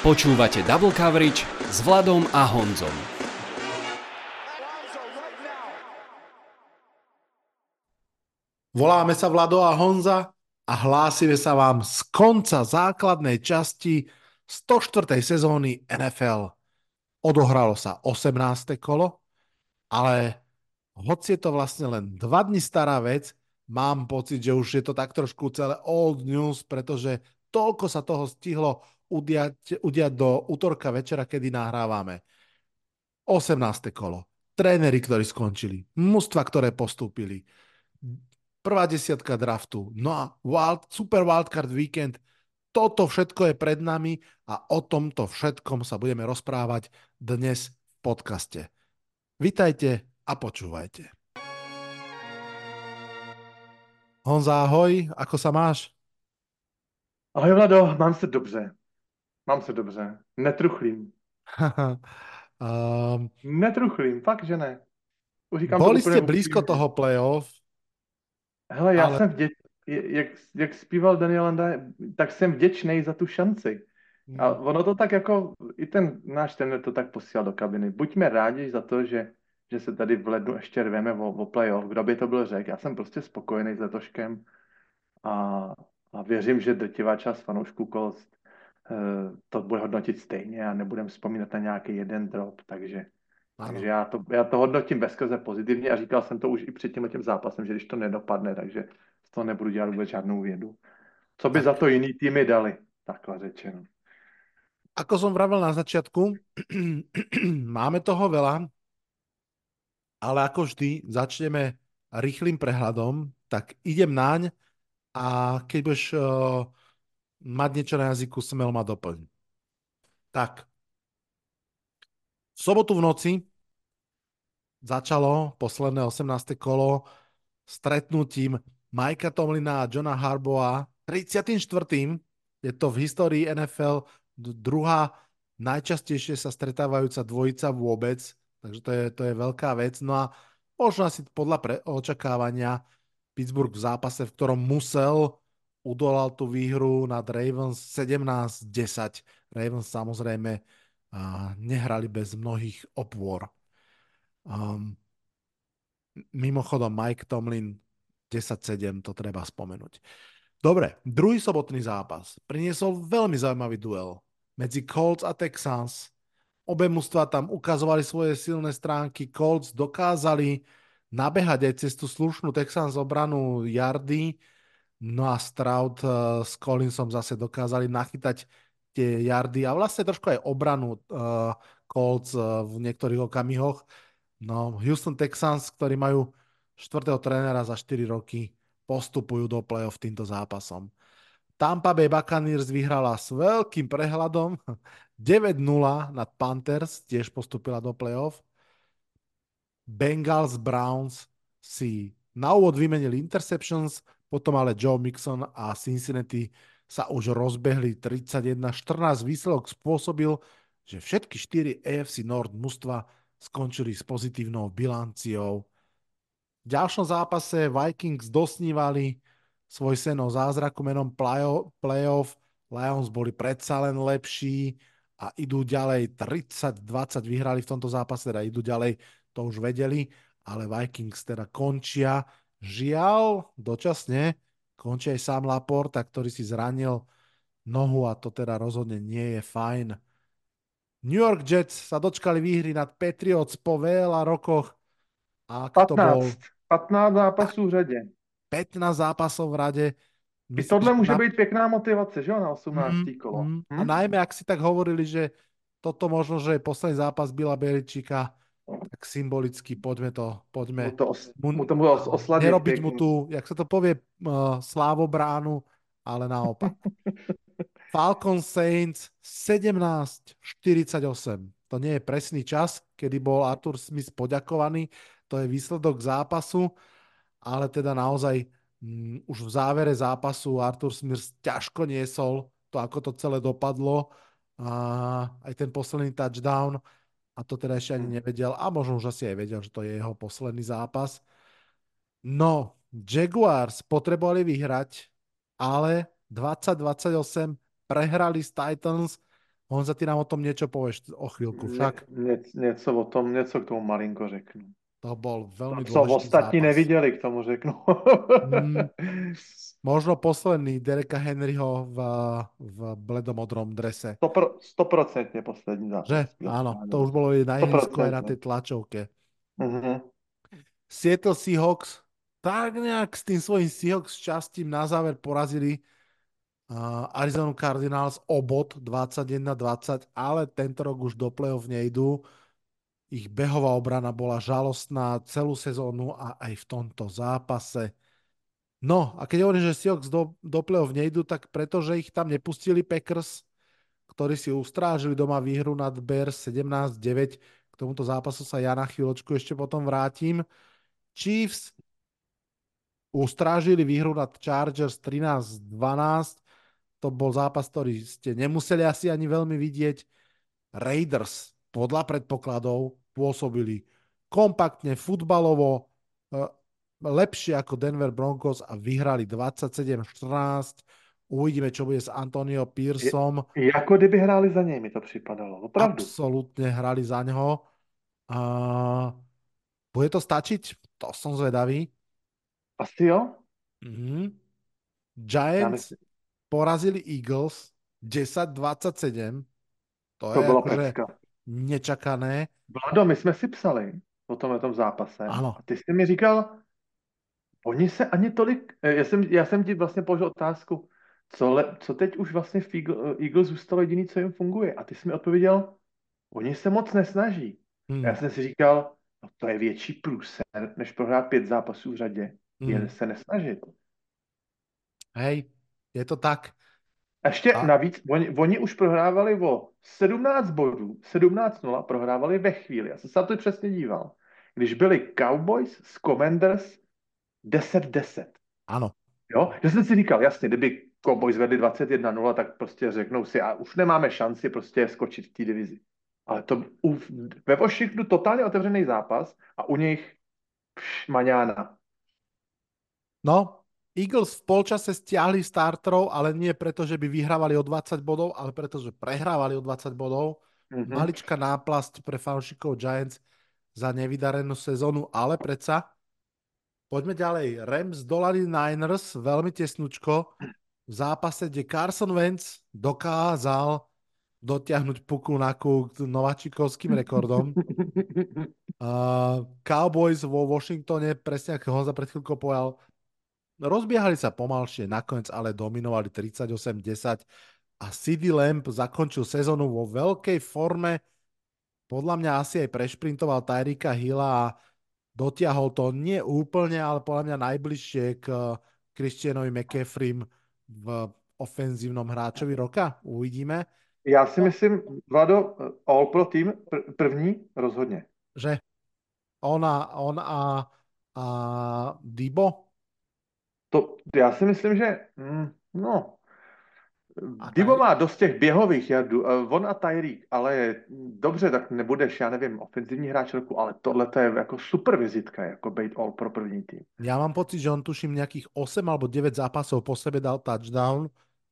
Počúvate Double Coverage s Vladom a Honzom. Voláme sa Vlado a Honza a hlásime sa vám z konca základnej časti 104. sezóny NFL. Odohralo sa 18. kolo, ale hoci je to vlastne len dva dny stará vec, mám pocit, že už je to tak trošku celé old news, pretože toľko sa toho stihlo udiať, udiať do útorka večera, kedy nahrávame. 18. kolo. Tréneri, ktorí skončili. Mužstva, ktoré postúpili. Prvá desiatka draftu. No a wild, super wildcard weekend. Toto všetko je pred nami a o tomto všetkom sa budeme rozprávať dnes v podcaste. Vitajte a počúvajte. Honza, ahoj, ako sa máš? Ahoj Vlado, mám se dobře. Mám se dobře. Netruchlím. um, Netruchlím, fakt, že ne. Říkám Boli jste blízko toho playoff. Hele, já ale... jsem vděč... Jak, jak zpíval Daniel Landa, tak jsem vděčný za tu šanci. A hmm. ono to tak jako, i ten náš ten to tak posílal do kabiny. Buďme rádi za to, že, že se tady v lednu ještě rveme o, o playoff. Kdo by to byl řekl? Já jsem prostě spokojený s letoškem a, a věřím, že drtivá část fanoušků Eh, to bude hodnotit stejně a nebudeme vzpomínat na nějaký jeden drop, takže, takže já, to, já to hodnotím bezkrze pozitivně a říkal jsem to už i před tím tím zápasem, že když to nedopadne, takže z toho nebudu dělat vůbec žádnou vědu. Co by tak. za to jiný týmy dali, takhle řečeno. Ako som vravel na začiatku, máme toho veľa, ale ako vždy začneme rýchlým prehľadom, tak idem naň a keď budeš uh, mať niečo na jazyku, smel ma doplň. Tak. V sobotu v noci začalo posledné 18. kolo stretnutím Majka Tomlina a Johna Harboa 34. Je to v histórii NFL druhá najčastejšie sa stretávajúca dvojica vôbec, takže to je, to je veľká vec. No a možno asi podľa pre, očakávania Pittsburgh v zápase, v ktorom musel udolal tú výhru nad Ravens 17-10. Ravens samozrejme uh, nehrali bez mnohých opôr. Um, mimochodom Mike Tomlin 10-7, to treba spomenúť. Dobre, druhý sobotný zápas priniesol veľmi zaujímavý duel medzi Colts a Texans. Obe mužstva tam ukazovali svoje silné stránky. Colts dokázali nabehať aj cez tú slušnú Texans obranu Yardy, No a Stroud uh, s Collinsom zase dokázali nachytať tie jardy a vlastne trošku aj obranu uh, Colts uh, v niektorých okamihoch. No, Houston Texans, ktorí majú štvrtého trénera za 4 roky, postupujú do play-off týmto zápasom. Tampa Bay Buccaneers vyhrala s veľkým prehľadom 9-0 nad Panthers, tiež postupila do play-off. Bengals Browns si na úvod vymenili interceptions, potom ale Joe Mixon a Cincinnati sa už rozbehli 31-14. Výsledok spôsobil, že všetky 4 AFC Nord mužstva skončili s pozitívnou bilanciou. V ďalšom zápase Vikings dosnívali svoj sen o zázraku menom playoff. Lions boli predsa len lepší a idú ďalej. 30-20 vyhrali v tomto zápase, teda idú ďalej, to už vedeli, ale Vikings teda končia Žiaľ, dočasne končí aj sám Laporta, ktorý si zranil nohu a to teda rozhodne nie je fajn. New York Jets sa dočkali výhry nad Patriots po veľa rokoch. A 15, to bol... 15 zápasů v řadě. 15 zápasov v rade. I tohle může na... být pěkná motivace, že jo, na 18. Mm, kolo. Mm. Hm? A najmä, ak si tak hovorili, že toto možno, že je posledný zápas Bila Beličíka, tak symbolicky poďme to, poďme mu to, os, mu, to os, osladiť nerobiť mu tu, jak sa to povie, uh, slávobránu, ale naopak. Falcon Saints 17-48. To nie je presný čas, kedy bol Arthur Smith poďakovaný, to je výsledok zápasu, ale teda naozaj um, už v závere zápasu Arthur Smith ťažko niesol to, ako to celé dopadlo. A aj ten posledný touchdown a to teda ešte ani hm. nevedel a možno už asi aj vedel, že to je jeho posledný zápas. No, Jaguars potrebovali vyhrať, ale 20-28 prehrali s Titans Honza, ty nám o tom niečo povieš o chvíľku však. Ně, něco o tom, něco k tomu malinko řeknu. To bol veľmi Co dôležitý ostatní zápas. neviděli, k tomu řeknu. Mm. Možno posledný Dereka Henryho v, v bledomodrom drese. Stopro, stoprocentně poslední zápas. Že? Áno, to už bolo na ihrisku aj na 100%. tej tlačovke. Mhm. Seattle Seahawks tak nejak s tým svojím Seahawks šťastím na záver porazili uh, Arizona Cardinals o bod 21-20, ale tento rok už do play-off nejdú. Ich behová obrana bola žalostná celú sezónu a aj v tomto zápase. No a keď hovorím, že Seahawks do, do play-off nejdú, tak pretože ich tam nepustili Packers, ktorí si ustrážili doma výhru nad Bears 17-9. K tomuto zápasu sa ja na chvíľočku ešte potom vrátim. Chiefs ustrážili výhru nad Chargers 13-12. To bol zápas, ktorý ste nemuseli asi ani veľmi vidieť. Raiders podľa predpokladov pôsobili kompaktne, futbalovo, eh, lepšie ako Denver Broncos a vyhrali 27-14. Uvidíme, čo bude s Antonio Pearsom. Jako kdyby hráli za něj, mi to připadalo. Opravdu. Absolútne hrali za ňoho. A bude to stačiť? To som zvedavý. Asi jo? Mhm. Giants porazili Eagles 10-27. To, to je bylo akože pecka. Nečakané. Vlado, my jsme si psali o tomhle tom zápase. Ano. A ty jsi mi říkal, oni se ani tolik, eh, já jsem, já jsem ti vlastně položil otázku, co, le, co teď už vlastně v Eagle, Eagles zůstalo jediný, co jim funguje. A ty jsi mi odpověděl, oni se moc nesnaží. Hmm. Já jsem si říkal, no to je větší průser, než prohrát pět zápasů v řadě. Hmm. se nesnažit. Hej, je to tak. A ještě A- navíc, oni, oni už prohrávali o 17 bodů, 17-0 prohrávali ve chvíli. Já jsem se na to přesně díval. Když byli Cowboys s Commanders 10-10. Áno. Jo? Že jsem si říkal, jasně, kdyby Cowboys vedli 21-0, tak prostě řeknou si, a už nemáme šanci prostě skočit v té divizi. Ale to u, ve Washingtonu totálně otevřený zápas a u nich pš, maňána. No, Eagles v polčase stiahli starterov, ale nie preto, že by vyhrávali o 20 bodov, ale preto, že prehrávali o 20 bodov. Mhm. Maličká náplasť pre fanúšikov Giants za nevydarenú sezónu, ale predsa poďme ďalej. Rams dolali Niners veľmi tesnučko v zápase, kde Carson Wentz dokázal dotiahnuť puku na kúk nováčikovským rekordom. Uh, Cowboys vo Washingtone, presne ako Honza pred chvíľkou povedal, rozbiehali sa pomalšie, nakoniec ale dominovali 38-10 a CD Lamp zakončil sezónu vo veľkej forme. Podľa mňa asi aj prešprintoval Tyrika Hilla a dotiahol to nie úplne, ale podľa mňa najbližšie k Christianovi McCaffreym v ofenzívnom hráčovi roka. Uvidíme, Já si myslím, Vlado, All Pro tým, pr- první, rozhodně. že on a, on a, a Dibo To, já si myslím, že mm, no, A Divo má dost těch běhových jardů, eh, on a Tyreek, ale dobře, tak nebudeš, já nevím, ofenzivní hráč roku, ale tohle to je jako super vizitka, jako být all pro první tým. Ja mám pocit, že on tuším nejakých 8 alebo 9 zápasov po sebe dal touchdown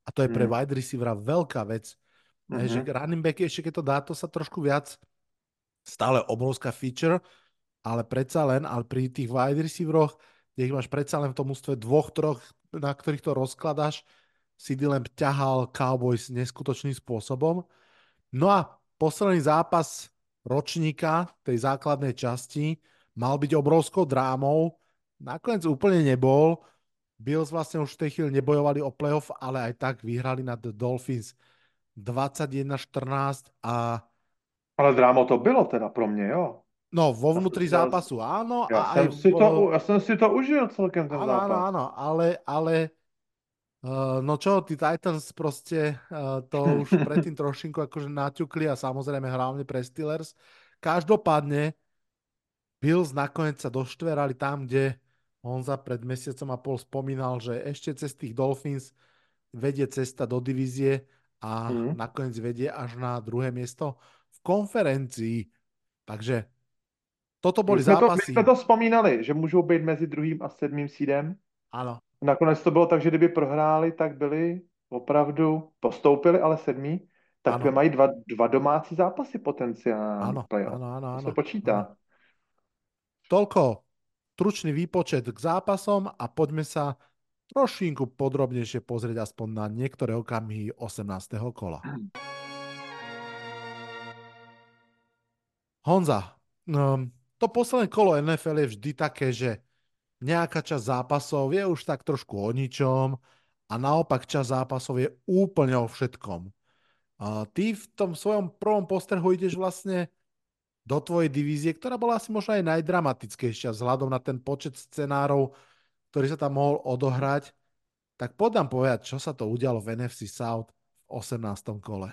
a to je pre Mm. wide receivera veľká vec. Mm-hmm. Že Mhm. running back ešte keď to dá, to sa trošku viac stále obrovská feature, ale predsa len, ale pri tých wide receiveroch, kde ich máš predsa len v tom ústve dvoch, troch, na ktorých to rozkladáš, CD Lamb ťahal Cowboys neskutočným spôsobom. No a posledný zápas ročníka tej základnej časti mal byť obrovskou drámou. Nakoniec úplne nebol. Bills vlastne už v tej chvíli nebojovali o playoff, ale aj tak vyhrali nad Dolphins 21-14 a Ale drámo to bylo teda pro mě, jo. No vo vnútri Já- zápasu áno Já a jsem, aj si v- to, já jsem si to užil celkem ten Áno, áno, zápas. áno, ale, ale uh, no čo, tí Titans proste uh, to už predtým trošinku akože naťukli a samozrejme hlavne pre Steelers. Každopádne Bills nakoniec sa doštverali tam, kde Honza pred mesiacom a pol spomínal, že ešte cez tých Dolphins vedie cesta do divízie a Mhm. nakoniec vedie až na druhé miesto v konferencii. Takže toto My jsme, to, my zápasy. jsme to vzpomínali, že můžou být mezi druhým a sedmým sídem. Áno, Nakonec to bylo tak, že kdyby prohráli, tak byli opravdu, postoupili, ale sedmí. tak ano. mají dva, dva domácí zápasy potenciálně. Ano, ano, ano, ano. To se počítá. Ano. Toľko stručný výpočet k zápasom a poďme sa trošinku podrobnejšie pozrieť aspoň na niektoré okamihy 18. kola. Honza, um, to posledné kolo NFL je vždy také, že nejaká časť zápasov je už tak trošku o ničom a naopak časť zápasov je úplne o všetkom. A ty v tom svojom prvom postrhu ideš vlastne do tvojej divízie, ktorá bola asi možno aj najdramatickejšia vzhľadom na ten počet scenárov, ktorý sa tam mohol odohrať. Tak podám povedať, čo sa to udialo v NFC South v 18. kole.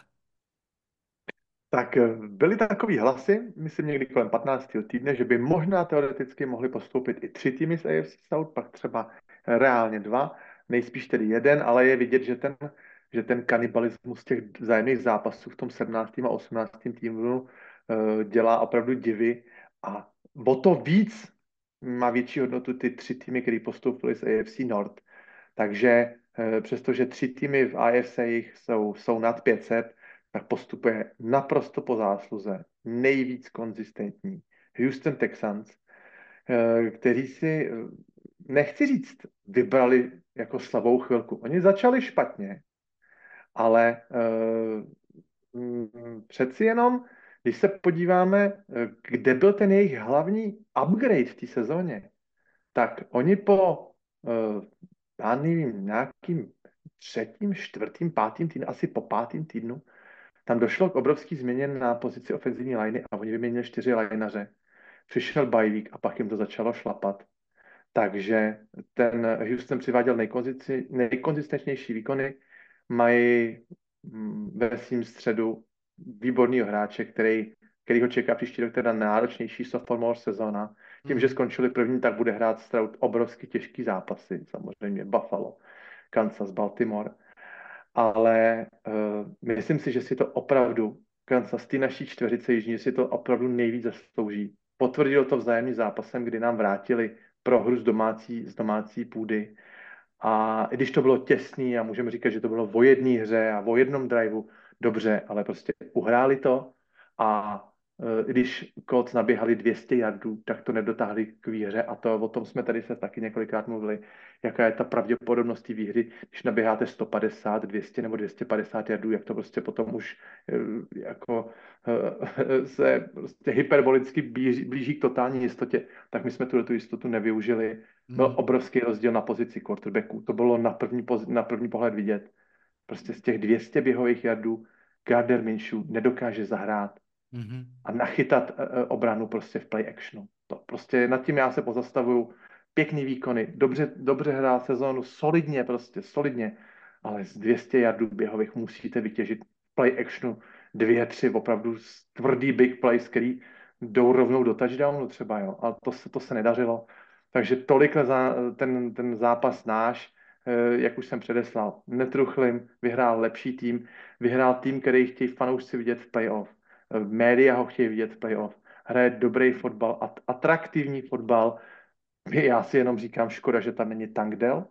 Tak eh, byly takové hlasy, myslím někdy kolem 15. týdne, že by možná teoreticky mohli postoupit i tři týmy z AFC South, pak třeba reálně dva, nejspíš tedy jeden, ale je vidět, že ten že ten kanibalismus těch vzájemných zápasů v tom 17. a 18. týmu uh, dělá opravdu divy a o to víc má větší hodnotu ty tři týmy, které postoupily z AFC North. Takže uh, přestože tři týmy v AFC jsou, jsou nad 500, tak postupuje naprosto po zásluze, nejvíc konzistentní. Houston Texans, uh, kteří si, nechci říct, vybrali jako slabou chvilku. Oni začali špatně, ale uh, přeci jenom, když se podíváme, eh, kde byl ten jejich hlavní upgrade v té sezóně, tak oni po, já nevím, nějakým třetím, čtvrtým, pátým týdnu, asi po pátým týdnu, tam došlo k obrovské změně na pozici ofenzivní liney a oni vyměnili čtyři lineaře. Přišel Bajvík a pak jim to začalo šlapat. Takže ten Houston přiváděl nejkonzistentnější výkony, mají mm, ve svým středu výborného hráče, který, který ho čeká příští rok teda náročnější sophomore sezóna. Tím, že hmm. skončili první, tak bude hrát Stroud obrovsky těžký zápasy, samozřejmě Buffalo, Kansas, Baltimore. Ale uh, myslím si, že si to opravdu, Kansas, ty naší čtveřice jižní, si to opravdu nejvíc zaslouží. Potvrdilo to vzájemným zápasem, kdy nám vrátili prohru z domácí, z domácí půdy a i když to bylo těsný a můžeme říkat, že to bylo o jedné hře a o jednom driveu, dobře, ale prostě uhráli to a když Colts naběhali 200 jardů, tak to nedotáhli k výhře a to o tom jsme tady se taky několikrát mluvili, jaká je ta pravděpodobnost té výhry, když naběháte 150, 200 nebo 250 jardů, jak to prostě potom už e, jako e, se prostě hyperbolicky blíží, blíží k totální jistotě, tak my jsme tuhle tu jistotu nevyužili byl hmm. obrovský rozdíl na pozici quarterbacků. To bylo na první, poz, na první pohled vidět. Prostě z těch 200 běhových jardů Gardner Minshew nedokáže zahrát mm-hmm. a nachytat uh, obranu prostě v play actionu. To prostě nad tím já se pozastavuju. Pěkný výkony, dobře, dobře hrál sezónu, solidně prostě, solidně, ale z 200 jardů běhových musíte vytěžit play actionu dvě, tři opravdu tvrdý big plays, který jdou rovnou do touchdownu třeba, jo. A to se, to se nedařilo. Takže tolik za ten, ten zápas náš, eh, jak už jsem předeslal. Netruchlým, vyhrál lepší tým, vyhrál tým, který chtějí fanoušci vidět v playoff. Média ho chtějí vidět v playoff. Hraje dobrý fotbal, atraktivní fotbal. Já si jenom říkám, škoda, že tam není Tankdel,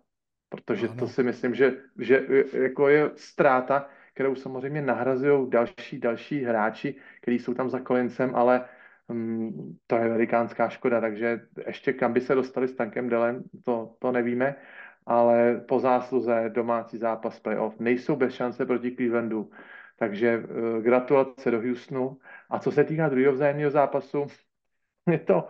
protože ano. to si myslím, že, že jako je ztráta, kterou samozřejmě nahrazují další, další hráči, kteří jsou tam za kolencem, ale um, to je velikánská škoda, takže ještě kam by se dostali s Tankem Delem, to, to nevíme, ale po zásluze domácí zápas playoff nejsou bez šance proti Clevelandu, takže uh, gratulace do Houstonu. A co se týká druhého vzájemného zápasu, je to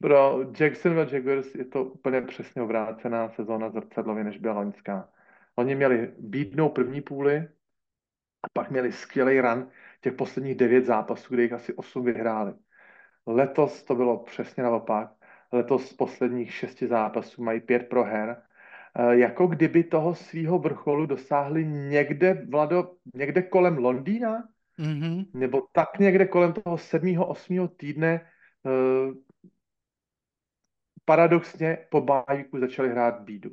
pro Jacksonville Jaguars je to úplně přesně obrácená sezóna zrcadlově, než byla loňská. Oni měli bídnou první půli a pak měli skvělý run těch posledních devět zápasů, kde jich asi osm vyhráli. Letos to bylo přesně naopak. Letos z posledních šesti zápasů mají pět proher. E, jako kdyby toho svého vrcholu dosáhli někde, Vlado, někde kolem Londýna, mm-hmm. nebo tak někde kolem toho sedmého, osmého týdne e, paradoxně po bájíku začali hrát bídu.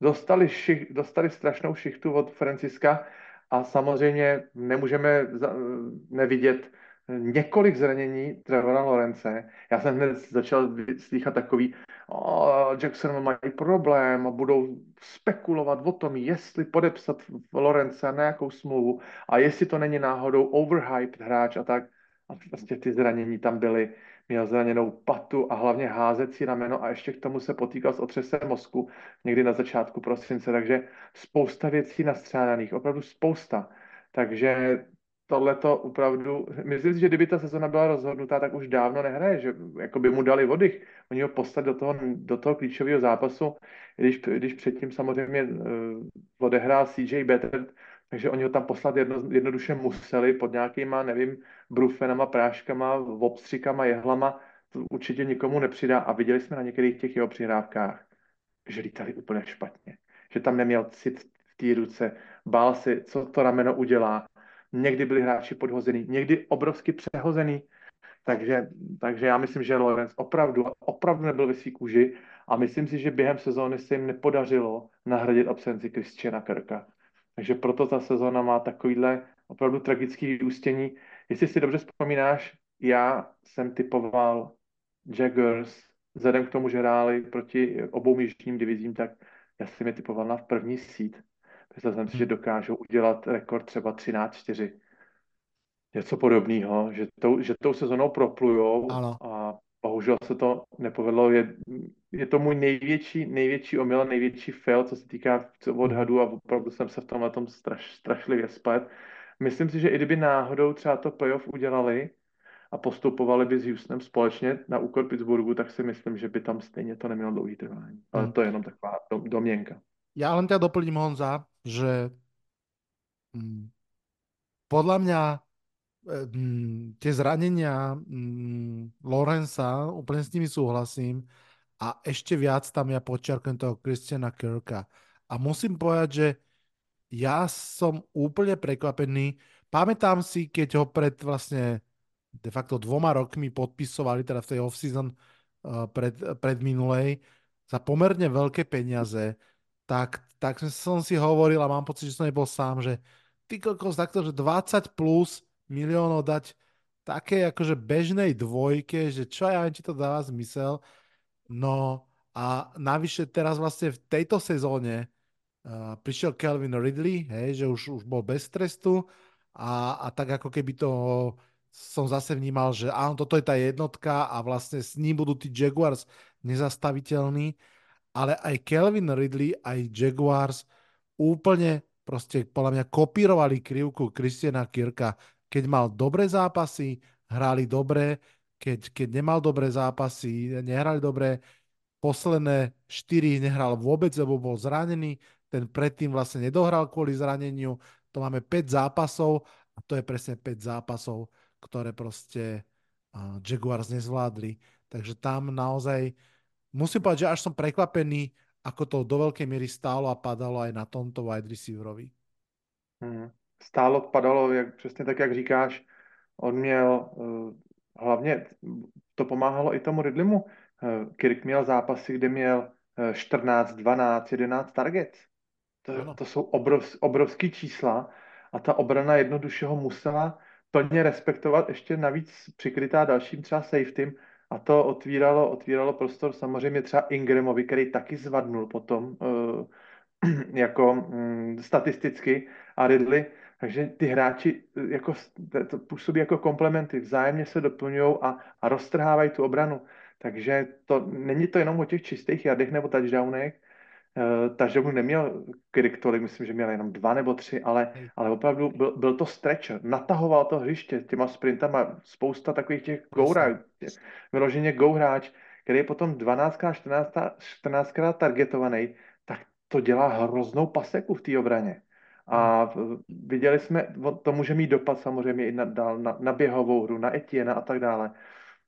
Dostali, šich, dostali strašnou šichtu od Franciska a samozřejmě nemůžeme nevidět několik zranění Trevora Lorence. Já jsem hned začal slychat takový, oh, Jackson mají problém a budou spekulovat o tom, jestli podepsat Lorence na nějakou smlouvu a jestli to není náhodou overhyped hráč a tak. A vlastně ty zranění tam byly. Měl zraněnou patu a hlavně házecí rameno a ještě k tomu se potýkal s otřesem mozku někdy na začátku prosince, takže spousta věcí nastřádaných, opravdu spousta. Takže tohle to opravdu, myslím si, že kdyby ta sezona byla rozhodnutá, tak už dávno nehraje, že jako by mu dali vody, oni ho poslali do toho, do toho klíčového zápasu, když, když předtím samozřejmě uh, odehrál CJ Better, takže oni ho tam poslat jedno, jednoduše museli pod nějakýma, nevím, brufenama, práškama, obstřikama, jehlama, to určitě nikomu nepřidá a viděli jsme na některých těch jeho přihrávkách, že lítali úplně špatně, že tam neměl cit v té ruce, bál si, co to rameno udělá, někdy byli hráči podhozený, někdy obrovsky přehozený, takže, takže já myslím, že Lorenz opravdu, opravdu nebyl ve svý kůži a myslím si, že během sezóny se jim nepodařilo nahradit absenci Christiana Kirka. Takže proto ta sezóna má takovýhle opravdu tragický vyústění. Jestli si dobře vzpomínáš, já jsem typoval Jaggers, vzhledem k tomu, že hráli proti obou jižním divizím, tak já jsem je typoval na první sít. Myslel jsem si, že dokážou udělat rekord třeba 13-4. Něco podobného, že tou, že tou sezonou proplujou ano. a bohužel se to nepovedlo. Je, je to můj největší, největší omyl, největší fail, co se týká odhadu a opravdu jsem se v tomhle tom straš, strašlivě splet. Myslím si, že i kdyby náhodou třeba to playoff udělali a postupovali by s Houstonem společně na úkor Pittsburghu, tak si myslím, že by tam stejně to nemělo dlouhý trvání. Ale hmm. to je jenom taková domněnka. Ja len ťa doplním, Honza, že mm, podľa mňa mm, tie zranenia mm, Lorenza, úplne s nimi súhlasím a ešte viac tam ja počiarkujem toho Christiana Kirka. A musím povedať, že ja som úplne prekvapený. Pamätám si, keď ho pred vlastne de facto dvoma rokmi podpisovali, teda v tej off-season uh, pred, pred minulej, za pomerne veľké peniaze tak, tak som si hovoril a mám pocit, že som nebol sám, že ty kokos takto, že 20 plus miliónov dať také akože bežnej dvojke, že čo ja či to dáva zmysel. No a navyše teraz vlastne v tejto sezóne uh, prišiel Kelvin Ridley, hej, že už, už bol bez trestu a, a tak ako keby to som zase vnímal, že áno, toto je tá jednotka a vlastne s ním budú tí Jaguars nezastaviteľní ale aj Kelvin Ridley, aj Jaguars úplne proste podľa mňa kopírovali krivku Christiana Kirka. Keď mal dobré zápasy, hráli dobre, keď, keď nemal dobré zápasy, nehrali dobre. Posledné štyri nehral vôbec, lebo bol zranený. Ten predtým vlastne nedohral kvôli zraneniu. To máme 5 zápasov a to je presne 5 zápasov, ktoré proste Jaguars nezvládli. Takže tam naozaj musím povedať, že až som prekvapený, ako to do veľkej miery stálo a padalo aj na tomto wide receiverovi. Hmm. Stálo, padalo, jak, přesně tak, jak říkáš. On měl, uh, hlavně to pomáhalo i tomu Ridleymu. Uh, Kirk měl zápasy, kde měl uh, 14, 12, 11 targets. To, to jsou obrov, obrovský čísla a ta obrana jednoduše ho musela plně respektovat, ještě navíc přikrytá dalším třeba safetym, a to otvíralo, otvíralo prostor samozřejmě třeba Ingramovi, který taky zvadnul potom uh, jako um, statisticky a Ridley. Takže ty hráči eh, jako, to působí jako komplementy, vzájemně se doplňují a, a roztrhávají tu obranu. Takže to není to jenom o těch čistých jadech nebo touchdownech, Uh, touchdownů neměl Kirk tolik, myslím, že měl jenom dva nebo tři, ale, ale opravdu byl, byl to stretcher, natahoval to hřiště těma sprintama, spousta takových těch go vyloženě go hráč, který je potom 12 14, 14 krát targetovaný, tak to dělá hroznou paseku v té obraně. A viděli jsme, to může mít dopad samozřejmě i na, na, na běhovou hru, na Etienne a tak dále.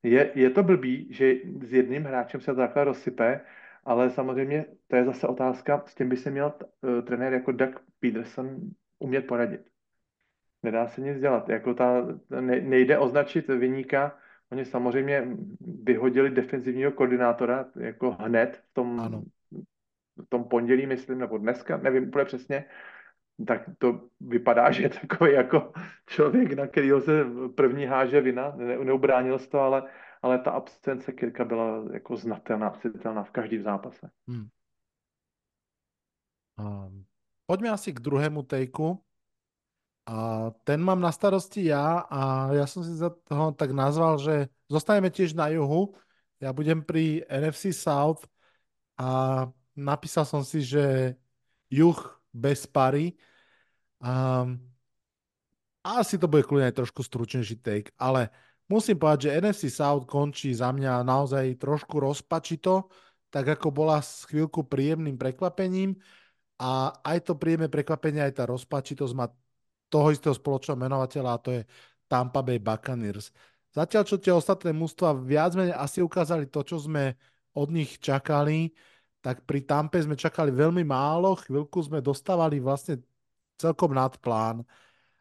Je, je to blbý, že s jedním hráčem se to takhle rozsype, ale samozřejmě to je zase otázka, s tím by se měl uh, trenér jako Doug Peterson umět poradit. Nedá se nic dělat. Jako ta, ne, nejde označit vyníka. Oni samozřejmě vyhodili defenzivního koordinátora jako hned v tom, ano. v tom pondělí, myslím, nebo dneska, nevím úplně přesně. tak to vypadá, že je takový jako člověk, na kterého se první háže vina, ne, neubránil se to, ale, ale ta absence Kirka byla jako znatelná, citelná v každém zápase. Hmm. Um, poďme asi k druhému tejku. A ten mám na starosti ja a ja som si za toho tak nazval, že zostaneme tiež na juhu. Ja budem pri NFC South a napísal som si, že juh bez pary. Um, asi to bude kľudne trošku stručnejší take, ale musím povedať, že NFC South končí za mňa naozaj trošku rozpačito, tak ako bola s chvíľku príjemným prekvapením a aj to príjemné prekvapenie, aj tá rozpačitosť má toho istého spoločného menovateľa a to je Tampa Bay Buccaneers. Zatiaľ, čo tie ostatné mústva viac menej asi ukázali to, čo sme od nich čakali, tak pri Tampe sme čakali veľmi málo, chvíľku sme dostávali vlastne celkom nad plán.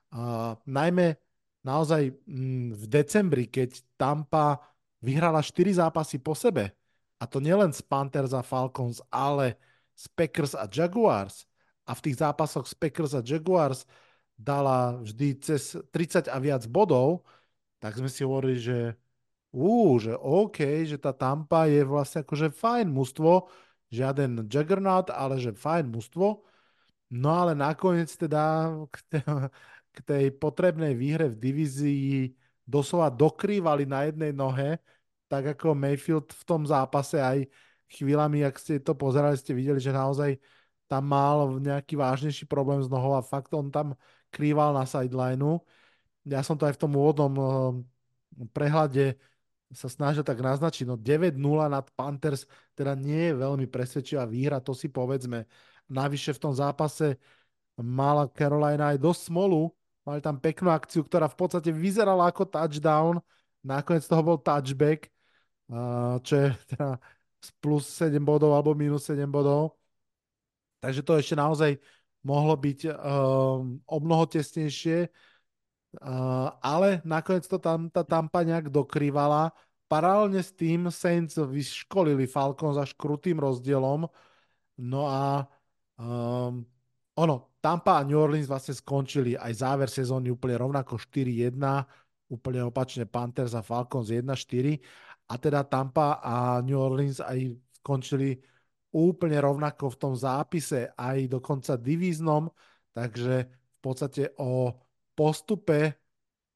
Uh, najmä naozaj mm, v decembri, keď Tampa vyhrala 4 zápasy po sebe, a to nielen z Panthers a Falcons, ale z Packers a Jaguars, a v tých zápasoch z Packers a Jaguars dala vždy cez 30 a viac bodov, tak sme si hovorili, že ú, že OK, že tá Tampa je vlastne akože fajn mužstvo, žiaden juggernaut, ale že fajn mužstvo. No ale nakoniec teda k, tej, potrebnej výhre v divízii doslova dokrývali na jednej nohe, tak ako Mayfield v tom zápase aj chvíľami, ak ste to pozerali, ste videli, že naozaj tam mal nejaký vážnejší problém s nohou a fakt on tam krýval na sidelineu. Ja som to aj v tom úvodnom eh, prehľade sa snažil tak naznačiť, no 9-0 nad Panthers teda nie je veľmi presvedčivá výhra, to si povedzme. Navyše v tom zápase mala Carolina aj dosť smolu, mali tam peknú akciu, ktorá v podstate vyzerala ako touchdown, nakoniec toho bol touchback, čo je teda plus 7 bodov alebo minus 7 bodov. Takže to ešte naozaj mohlo byť um, o mnoho tesnejšie, uh, ale nakoniec to tam tá Tampa nejak dokrývala. Paralelne s tým Saints vyškolili Falcons až krutým rozdielom. No a um, ono, Tampa a New Orleans vlastne skončili aj záver sezóny úplne rovnako 4-1, úplne opačne Panthers a Falcons 1-4 a teda Tampa a New Orleans aj skončili úplne rovnako v tom zápise, aj dokonca divíznom, takže v podstate o postupe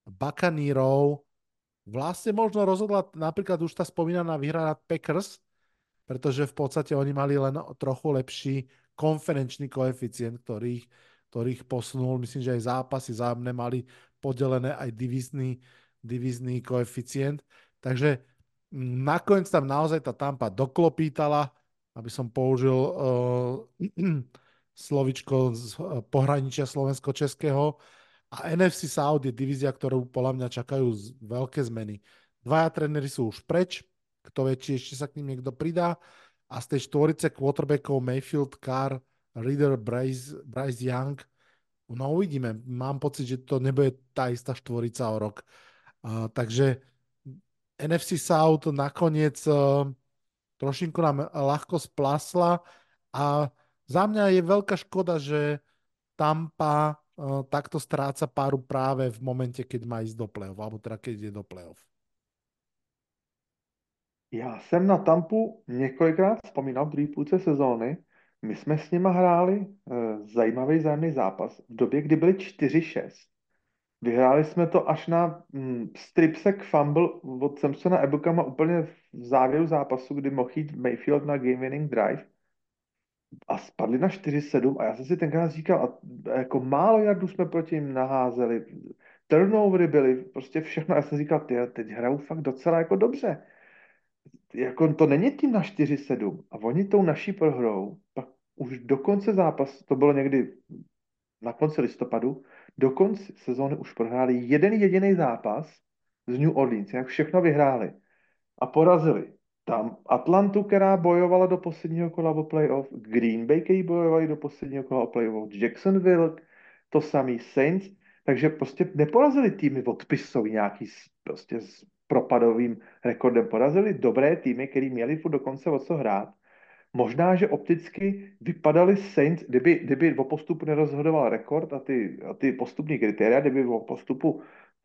Bakanírov vlastne možno rozhodla napríklad už tá spomínaná výhra nad Packers, pretože v podstate oni mali len trochu lepší konferenčný koeficient, ktorých, ktorých posunul. Myslím, že aj zápasy zájomné mali podelené aj divízny, divízny koeficient. Takže mm, nakoniec tam naozaj tá Tampa doklopítala, aby som použil uh, slovičko z uh, pohraničia slovensko-českého. A NFC South je divízia, ktorú podľa mňa čakajú veľké zmeny. Dvaja tréneri sú už preč, kto vie, či ešte sa k ním niekto pridá. A z tej štvorice quarterbackov Mayfield, Carr, Reader, Bryce, Bryce Young, no uvidíme. Mám pocit, že to nebude tá istá štvorica o rok. Uh, takže NFC South nakoniec uh, trošinku nám ľahko splasla a za mňa je veľká škoda, že Tampa uh, takto stráca páru práve v momente, keď má ísť do play-off, alebo teda keď ide do play-off. Já jsem na Tampu několikrát vzpomínal v druhé půlce sezóny. My jsme s nima hráli uh, zajímavý zájemný zápas v době, kdy byli 4-6. Vyhráli jsme to až na mm, stripsek fumble od Samsona Ebukama úplně v závěru zápasu, kdy mohl jít Mayfield na game winning drive a spadli na 4-7 a já jsem si tenkrát říkal, a jako málo jardů jsme proti jim naházeli, turnovery byly, prostě všechno, já jsem říkal, ty, teď hrajou fakt docela jako dobře. Jako to není tím na 4-7 a oni tou naší prohrou, pak už do konce zápasu, to bylo někdy na konci listopadu, do konce sezóny už prohráli jeden jediný zápas z New Orleans, jak všechno vyhráli a porazili tam Atlantu, která bojovala do posledního kola o playoff, Green Bay, který bojovali do posledního kola o playoff, Jacksonville, to samý Saints, takže prostě neporazili týmy odpisový nějaký prostě s propadovým rekordem, porazili dobré týmy, který měli do konce o co hrát možná, že opticky vypadali Saints, kdyby, kdyby o postupu nerozhodoval rekord a ty, a ty postupní kritéria, kdyby o postupu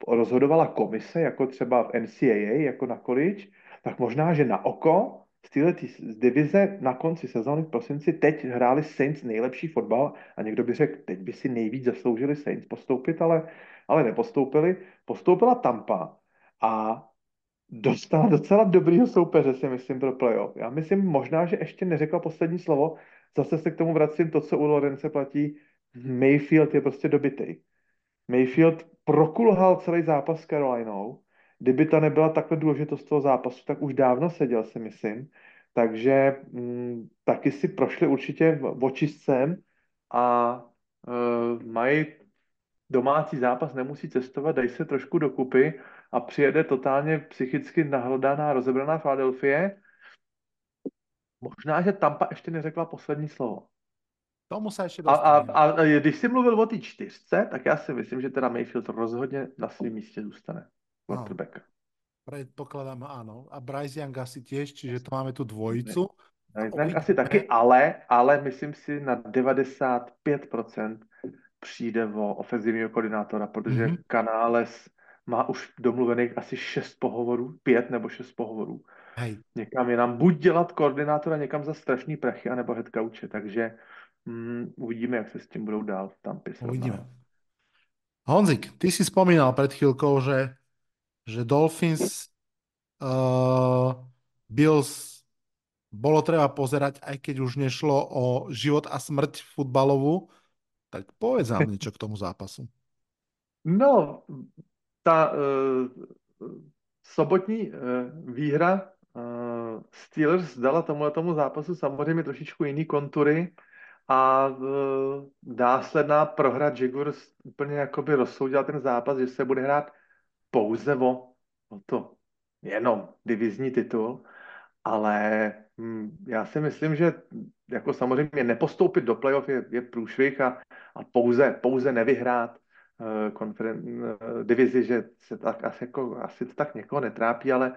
rozhodovala komise, jako třeba v NCAA, jako na college, tak možná, že na oko z téhle divize na konci sezóny v prosinci teď hráli Saints nejlepší fotbal a někdo by řekl, teď by si nejvíc zasloužili Saints postoupit, ale, ale nepostoupili. Postoupila Tampa a dostala docela dobrýho soupeře, si myslím, pro playoff. Já myslím možná, že ještě neřekla poslední slovo. Zase se k tomu vracím to, co u Lorence platí. Mayfield je prostě dobitej. Mayfield prokulhal celý zápas s Carolinou. Kdyby ta nebyla takhle důležitost toho zápasu, tak už dávno seděl, si myslím. Takže mm, taky si prošli určitě očistcem a uh, mají domácí zápas, nemusí cestovat, dají se trošku dokupy a přijede totálně psychicky nahlodaná, rozebraná Philadelphia. Možná, že Tampa ještě neřekla poslední slovo. Tomu se ještě a, a, a, když jsi mluvil o té čtyřce, tak já si myslím, že teda Mayfield rozhodně na svém místě zůstane. Quarterbacka. Predpokladám, áno. A Bryce Young asi tiež, čiže to máme tu dvojicu. Bryce Young asi taky, ale, ale myslím si na 95% přijde o ofenzivního koordinátora, protože mm-hmm. Canales má už domluvených asi šest pohovorů, pět nebo šest pohovorů. Hej. Někam je nám buď dělat koordinátora někam za strašný prachy, anebo head coache, takže mm, uvidíme, jak se s tím budou dál v Tampě. Uvidíme. Honzik, ty si spomínal před chvíľkou, že, že Dolphins uh, Bills bolo treba pozerať, aj keď už nešlo o život a smrť futbalovú. Tak povedz nám niečo k tomu zápasu. No, ta uh, sobotní uh, výhra uh, Steelers dala tomu tomu zápasu samozřejmě trošičku jiný kontury a uh, následná prohra Jaguars úplně jakoby rozsoudila ten zápas, že se bude hrát pouze o, o to jenom divizní titul, ale hm, já si myslím, že jako samozřejmě nepostoupit do playoff je, je průšvih a, a pouze, pouze nevyhrát konferen, uh, divizi, že se tak asi, jako, asi to tak někoho netrápí, ale,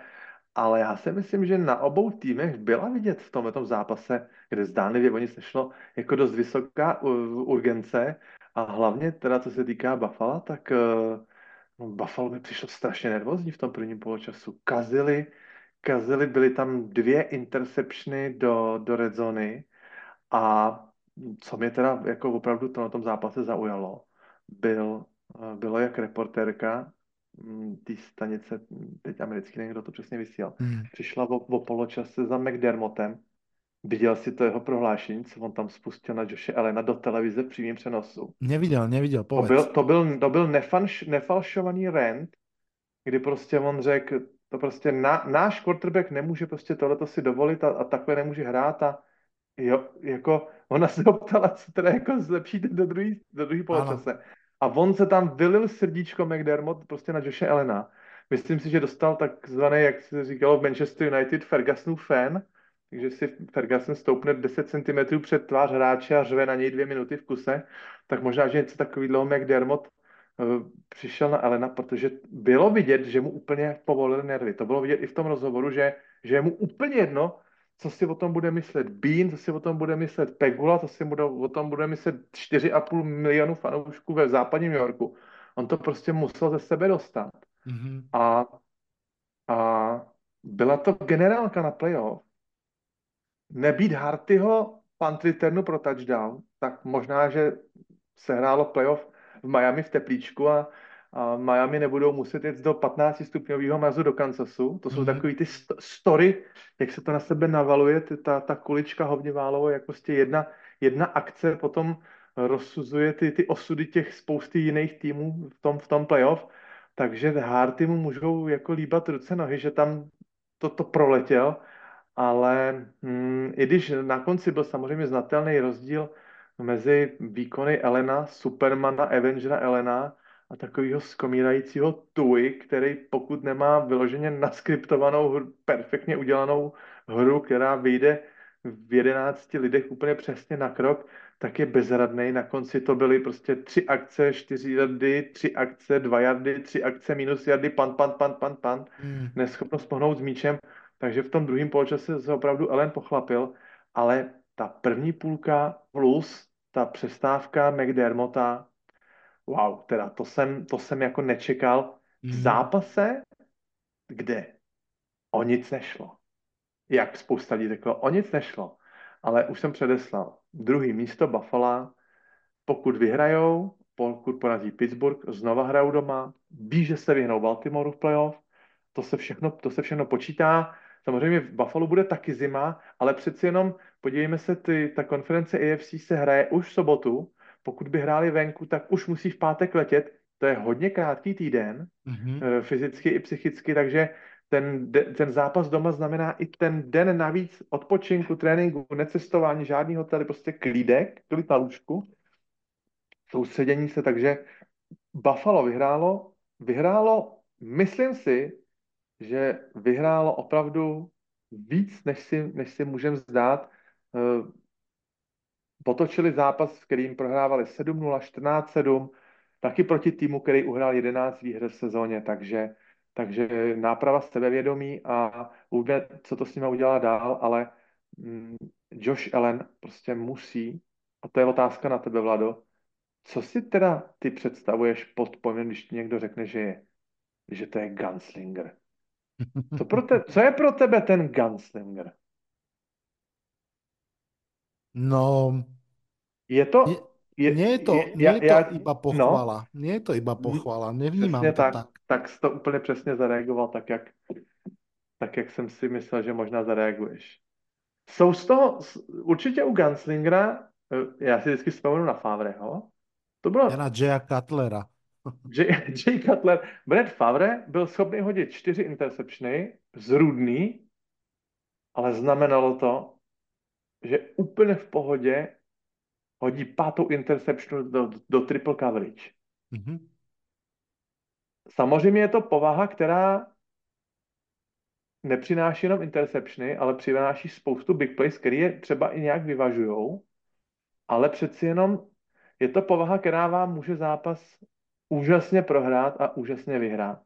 ale já si myslím, že na obou týmech byla vidět v tomto zápase, kde zdánlivě o nic nešlo, jako dost vysoká urgence a hlavně teda, co se týká Buffalo, tak uh, no, Buffalo mi přišlo strašně nervózní v tom prvním poločasu. Kazili, kazili, byly tam dvě interceptiony do, do red zóny a co mě teda jako opravdu to na tom zápase zaujalo, byl, eh, bylo jak reportérka mm, té stanice, teď americký, nevím, kdo to přesně vysílal, hmm. přišla o, o poločase za McDermottem, Viděl si to jeho prohlášení, co on tam spustil na Joše Elena do televize v přímém přenosu? Neviděl, neviděl, povedz. To byl, to byl, to byl nefanš, nefalšovaný rent, kdy prostě on řekl, to prostě na, náš quarterback nemůže prostě tohleto si dovolit a, a takhle nemůže hrát a jo, jako ona se ho ptala, co teda jako zlepšíte do druhý, do druhý poločase. A on se tam vylil srdíčko McDermott prostě na Joše Elena. Myslím si, že dostal takzvaný, jak se říkalo v Manchester United, Fergusonův fan, takže si Ferguson stoupne 10 cm před tvář hráče a řve na něj dvě minuty v kuse, tak možná, že něco takového McDermott uh, přišel na Elena, protože bylo vidět, že mu úplně povolili nervy. To bylo vidět i v tom rozhovoru, že, že je mu úplně jedno, co si o tom bude myslet Bean, co si o tom bude myslet Pegula, co si bude, o tom bude myslet 4,5 milionu fanoušků ve západním New Yorku. On to prostě musel ze sebe dostat. Mm-hmm. A, a byla to generálka na playoff. Nebýt Hartyho punt returnu pro touchdown, tak možná, že se hrálo playoff v Miami v teplíčku a Miami nebudou muset jít do 15 stupňového mrazu do Kansasu. To jsou mm-hmm. takový ty st- story, jak se to na sebe navaluje, ty, ta, ta kulička Hovněválovo, jak prostě jedna, jedna akce potom rozsuzuje ty, ty osudy těch spousty jiných týmů v tom, v tom playoff. Takže Harty mu můžou jako líbat ruce nohy, že tam toto to proletěl, ale hm, i když na konci byl samozřejmě znatelný rozdíl mezi výkony Elena, Supermana, Avengera Elena a takového skomírajícího Tui, který pokud nemá vyloženě naskriptovanou, perfektně udělanou hru, která vyjde v jedenácti lidech úplně přesně na krok, tak je bezradný. Na konci to byly prostě tři akce, čtyři jardy, tři akce, dva jardy, tři akce, minus jardy, pan, pan, pan, pan, pan. Hmm. Neschopnost pohnout s míčem. Takže v tom druhém poločase se opravdu Ellen pochlapil ale ta první půlka plus ta přestávka McDermotta, wow, teda to jsem, to jsem jako nečekal v Mhm. zápase, kde o nic nešlo. Jak spousta lidí řeklo, o nic nešlo. Ale už jsem předeslal. Druhý místo Buffalo, pokud vyhrajou, pokud porazí Pittsburgh, znova hrajou doma, ví, že se vyhnou Baltimoreu v playoff, to se všechno, to se všechno počítá. Samozřejmě v Buffalo bude taky zima, ale přeci jenom podívejme se, ty, ta konference AFC se hraje už v sobotu. Pokud by hráli venku, tak už musí v pátek letět. To je hodně krátký týden, Mhm. eh, fyzicky i psychicky, takže ten, de- ten zápas doma znamená i ten den navíc odpočinku, tréninku, necestování, žádný hotel, prostě klídek, klid na lůžku, soustředění se, takže Buffalo vyhrálo, vyhrálo, myslím si, že vyhrálo opravdu víc, než si, než si můžeme zdát. Potočili zápas, s kterým prohrávali 7-0, 14-7, taky proti týmu, který uhrál 11 výher v sezóně, takže, takže náprava sebevědomí a uvidíme, co to s nimi udělá dál, ale mm, Josh Allen prostě musí, a to je otázka na tebe, Vlado, co si teda ty představuješ pod pojmem, když ti někdo řekne, že je, že to je gunslinger? Co, pro te, co je pro tebe ten gunslinger? No, Je to... Je, nie je to, je- nie já- je to já- iba no, pochvala. Nie je to iba pochvala. Nevnímam Přesně to tak, tak. tak jsi to úplně přesně zareagoval tak, jak, tak, jak jsem si myslel, že možná zareaguješ. Jsou z toho, určitě u Gunslingera, eh, já si vždycky vzpomenu na Favreho, to bylo Ja na Jaya Cutlera. Jay, Jay Cutler. Brad Favre byl schopný hodit čtyři interceptiony, zrůdný, ale znamenalo to, že úplně v pohodě hodí pátou interception do, do triple coverage. Mhm. Samozřejmě je to povaha, která nepřináší jenom interceptiony, ale přináší spoustu big plays, které je třeba i nějak vyvažujou, ale přeci jenom je to povaha, která vám může zápas úžasně prohrát a úžasně vyhrát.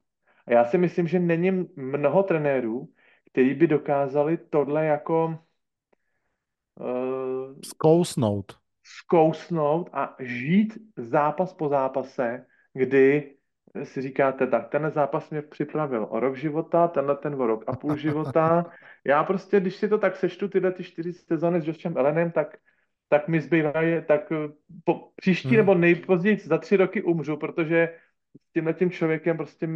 A já si myslím, že není mnoho trenérů, kteří by dokázali tohle jako uh, Skousnout. zkousnout a žít zápas po zápase, kdy si říkáte, tak tenhle zápas mě připravil o rok života, tenhle ten o rok a půl života. Já prostě, když si to tak sečtu, tyhle ty čtyři sezóny s Joshem Ellenem, tak, tak mi zbývají, tak po příští Hmm. nebo nejpozději za tři roky umřu, protože s tímhle tím člověkem prostě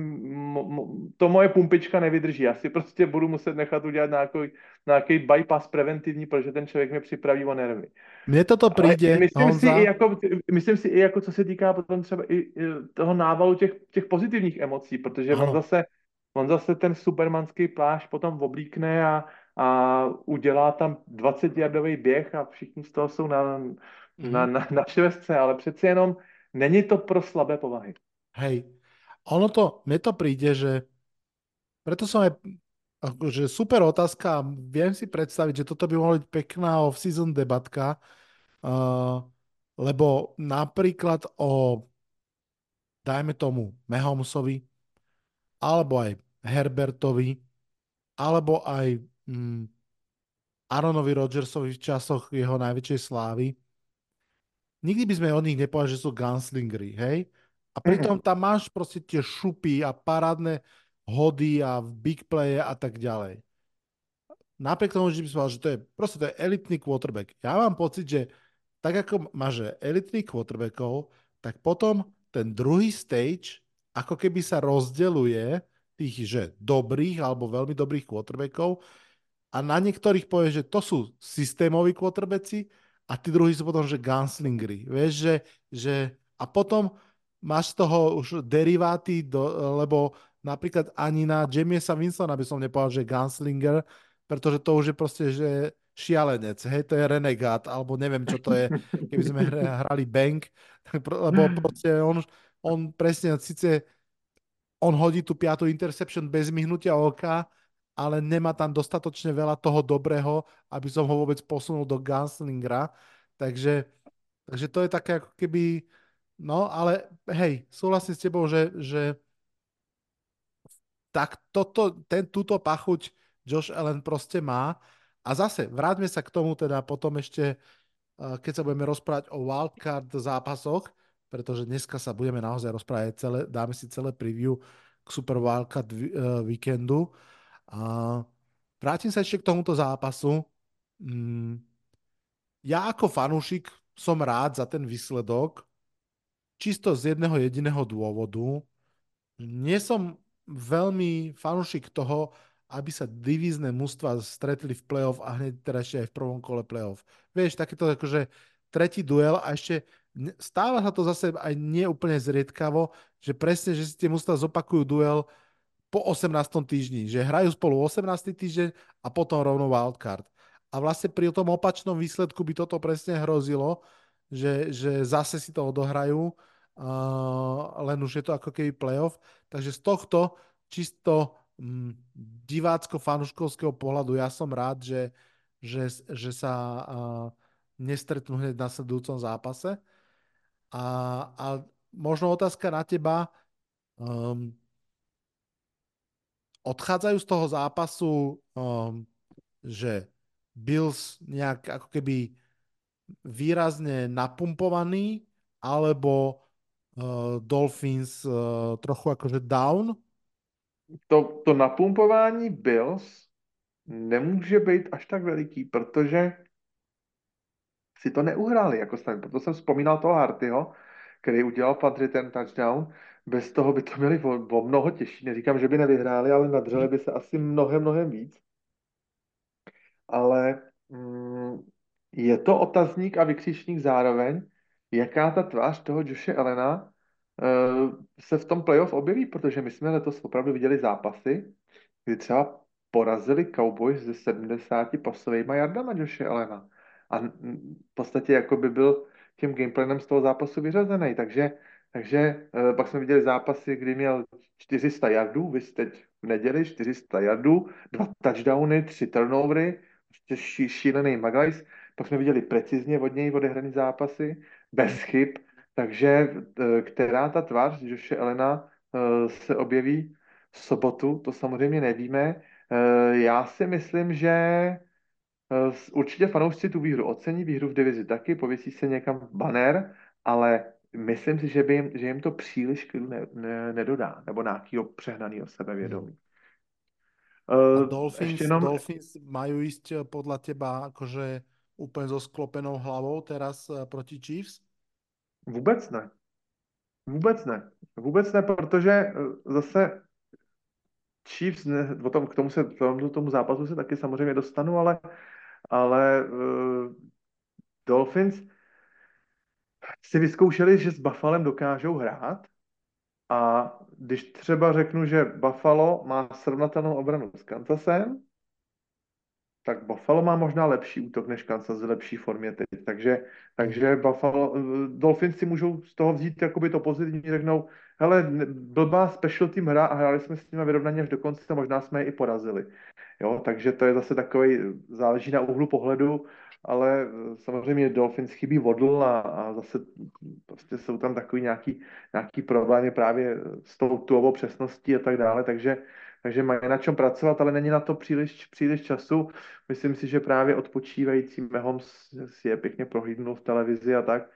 to moje pumpička nevydrží. Já si prostě budu muset nechat udělat nějaký, nějaký bypass preventivní, protože ten člověk mě připraví o nervy. Mne toto príde, myslím si, Honza, i jako, myslím si i jako, co se týká potom třeba i, toho návalu těch, těch pozitivních emocí, protože on Ano. zase, on zase ten supermanský plášť potom oblíkne a, a udělá tam 20-jardový běh a všichni z toho jsou na, na, Mhm. na, na švestce, ale přeci jenom není to pro slabé povahy. Hej, ono to, mne to príde, že preto som aj akože super otázka viem si predstaviť, že toto by mohla byť pekná off-season debatka, uh, lebo napríklad o dajme tomu Mahomesovi, alebo aj Herbertovi, alebo aj mm, Aaronovi Rodgersovi v časoch jeho najväčšej slávy. Nikdy by sme o nich nepovedali, že sú gunslingery, hej? A pritom tam máš proste tie šupy a parádne hody a big playe a tak ďalej. Napriek tomu, že by som povedal, že to je proste to je elitný quarterback. Ja mám pocit, že tak ako máš elitných quarterbackov, tak potom ten druhý stage ako keby sa rozdeluje tých, že dobrých alebo veľmi dobrých quarterbackov a na niektorých povie, že to sú systémoví quarterbacki a tí druhí sú potom, že gunslingery. Vieš, že, že a potom máš z toho už deriváty, do, lebo napríklad ani na Jamiesa Winsona by som nepovedal, že gunslinger, pretože to už je proste, že šialenec, hej, to je renegát, alebo neviem, čo to je, keby sme hra- hrali bank, tak lebo proste on, on presne, síce on hodí tú piatú interception bez myhnutia oka, ale nemá tam dostatočne veľa toho dobrého, aby som ho vôbec posunul do gunslingera. Takže, takže to je také ako keby, no ale hej, súhlasím s tebou, že, že tak toto, ten, túto pachuť Josh Allen proste má A zase, vráťme sa k tomu teda potom ešte, keď sa budeme rozprávať o wildcard zápasoch, pretože dneska sa budeme naozaj rozprávať celé, dáme si celé preview k Super Wildcard víkendu. A vrátim sa ešte k tomuto zápasu. Mm, ja ako fanúšik som rád za ten výsledok, čisto z jedného jediného dôvodu. Nie som veľmi fanúšik toho, aby sa divízne mužstva stretli v playoff a hneď teda ešte aj v prvom kole playoff. Vieš, takéto akože tretí duel a ešte stáva sa to zase aj nie úplne zriedkavo, že presne, že si tie mužstva zopakujú duel po 18. týždni, že hrajú spolu 18. týždeň a potom rovno wildcard. A vlastne pri tom opačnom výsledku by toto presne hrozilo, že, že zase si to odohrajú, uh, len už je to ako keby playoff. Takže z tohto čisto um, divácko-fanuškovského pohľadu ja som rád, že, že, že sa uh, nestretnú hneď na sledujúcom zápase. A, a možno otázka na teba. Um, odchádzajú z toho zápasu, um, že Bills nejak ako keby výrazne napumpovaný, alebo uh, Dolphins uh, trochu akože down? To, to napumpování Bills nemůže být až tak veliký, protože si to neuhráli jako stavy. Proto jsem vzpomínal toho Hartyho, který udělal Padry ten touchdown. Bez toho by to měli o, o mnoho těžší. Neříkám, že by nevyhráli, ale nadřeli by se asi mnohem, mnohem víc ale mm, je to otazník a vykřičník zároveň, jaká ta tvář toho Joshe Elena uh, se v tom playoff objeví, protože my jsme letos opravdu viděli zápasy, kdy třeba porazili Cowboys se 70 pasovými jardama Joshe Elena. A v podstatě jako by byl tím gameplanem z toho zápasu vyřazený. Takže, takže uh, pak jsme viděli zápasy, kdy měl 400 yardů, vy teď v neděli 400 yardů, dva touchdowny, tři turnovery, prostě šílený magajs. Pak jsme viděli precizně od něj odehraný zápasy, bez hmm. chyb, takže e, která ta tvář Joše Elena e, se objeví v sobotu, to samozřejmě nevíme. E, já si myslím, že určitě fanoušci tu výhru ocení, výhru v divizi taky, pověsí se někam banner, ale myslím si, že, by jim, že jim to příliš ne, ne, nedodá, nebo nějakého přehnaného sebevědomí. Hmm. Uh, Dolphins, jenom... Dolphins majú ísť podľa teba akože úplne so sklopenou hlavou teraz eh, proti Chiefs? Vůbec ne. Vůbec ne. Vůbec ne, protože eh, zase Chiefs, ne, o tom, k tomu, se, tomu, tomu zápasu se taky samozřejmě dostanu, ale, ale uh, Dolphins si vyzkoušeli, že s Buffalem dokážou hrát a když třeba řeknu, že Buffalo má srovnatelnou obranu s Kansasem, tak Buffalo má možná lepší útok než Kansas v lepší formě teď. Takže, takže Buffalo, Dolphins si můžou z toho vzít jakoby to pozitivní, řeknou, hele, blbá special team hra a hráli jsme s nimi vyrovnaně až do konce, možná jsme je i porazili. Jo, takže to je zase takový, záleží na úhlu pohledu ale eh, samozřejmě Dolphins chybí vodl a, a zase prostě jsou tam takový nějaký, nějaký problémy právě s tou tuovou přesností a tak dále, takže, takže mají na čem pracovat, ale není na to příliš, příliš času. Myslím si, že právě odpočívající Mahomes si je pěkně prohlídnul v televizi a tak,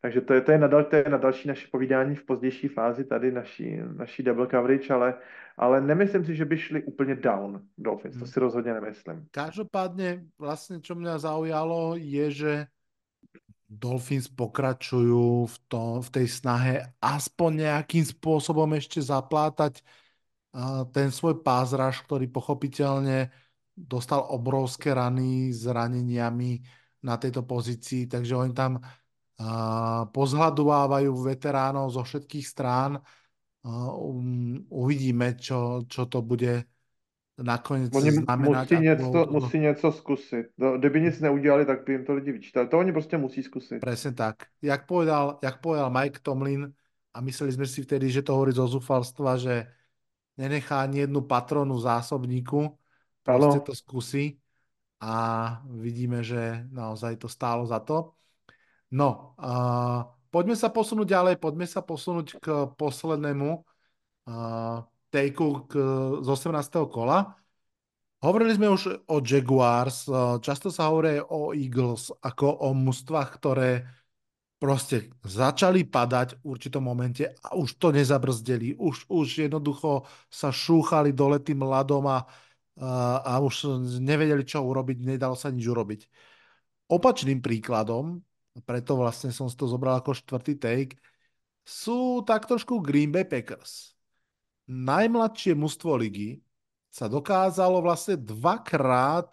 takže to je, to je, na, dal, to je na další naše povídání v pozdější fázi tady naší, naší double coverage, ale, ale nemyslím si, že by šli úplně down Dolphins, to hmm. si rozhodně nemyslím. Každopádně vlastně, čo mě zaujalo, je, že Dolphins pokračujú v, tom, v tej snahe aspoň nejakým spôsobom ešte zaplátať ten svoj pázraž, ktorý pochopiteľne dostal obrovské rany s raneniami na tejto pozícii, takže oni tam pozhľadovávajú veteránov zo všetkých strán. Um, uvidíme, čo, čo to bude nakonec oni znamenat. Musí něco, musí něco zkusit. No, kdyby nic neudělali, tak by jim to lidi vyčítali. To oni prostě musí zkusit. Presne tak. Jak povedal, jak povedal Mike Tomlin, a mysleli sme si vtedy, že to hovorí zo zúfalstva, že nenechá ani jednu patronu zásobníku, proste to skúsi a vidíme, že naozaj to stálo za to. No, uh, poďme sa posunúť ďalej, poďme sa posunúť k poslednému uh, takeu k, z 18. kola. Hovorili sme už o Jaguars, často sa hovorí o Eagles ako o mústvách, ktoré proste začali padať v určitom momente a už to nezabrzdeli. Už, už jednoducho sa šúchali dole tým ľadom a, a, a už nevedeli, čo urobiť, nedalo sa nič urobiť. Opačným príkladom, preto vlastne som si to zobral ako štvrtý take, sú tak trošku Green Bay Packers. Najmladšie mužstvo ligy sa dokázalo vlastne dvakrát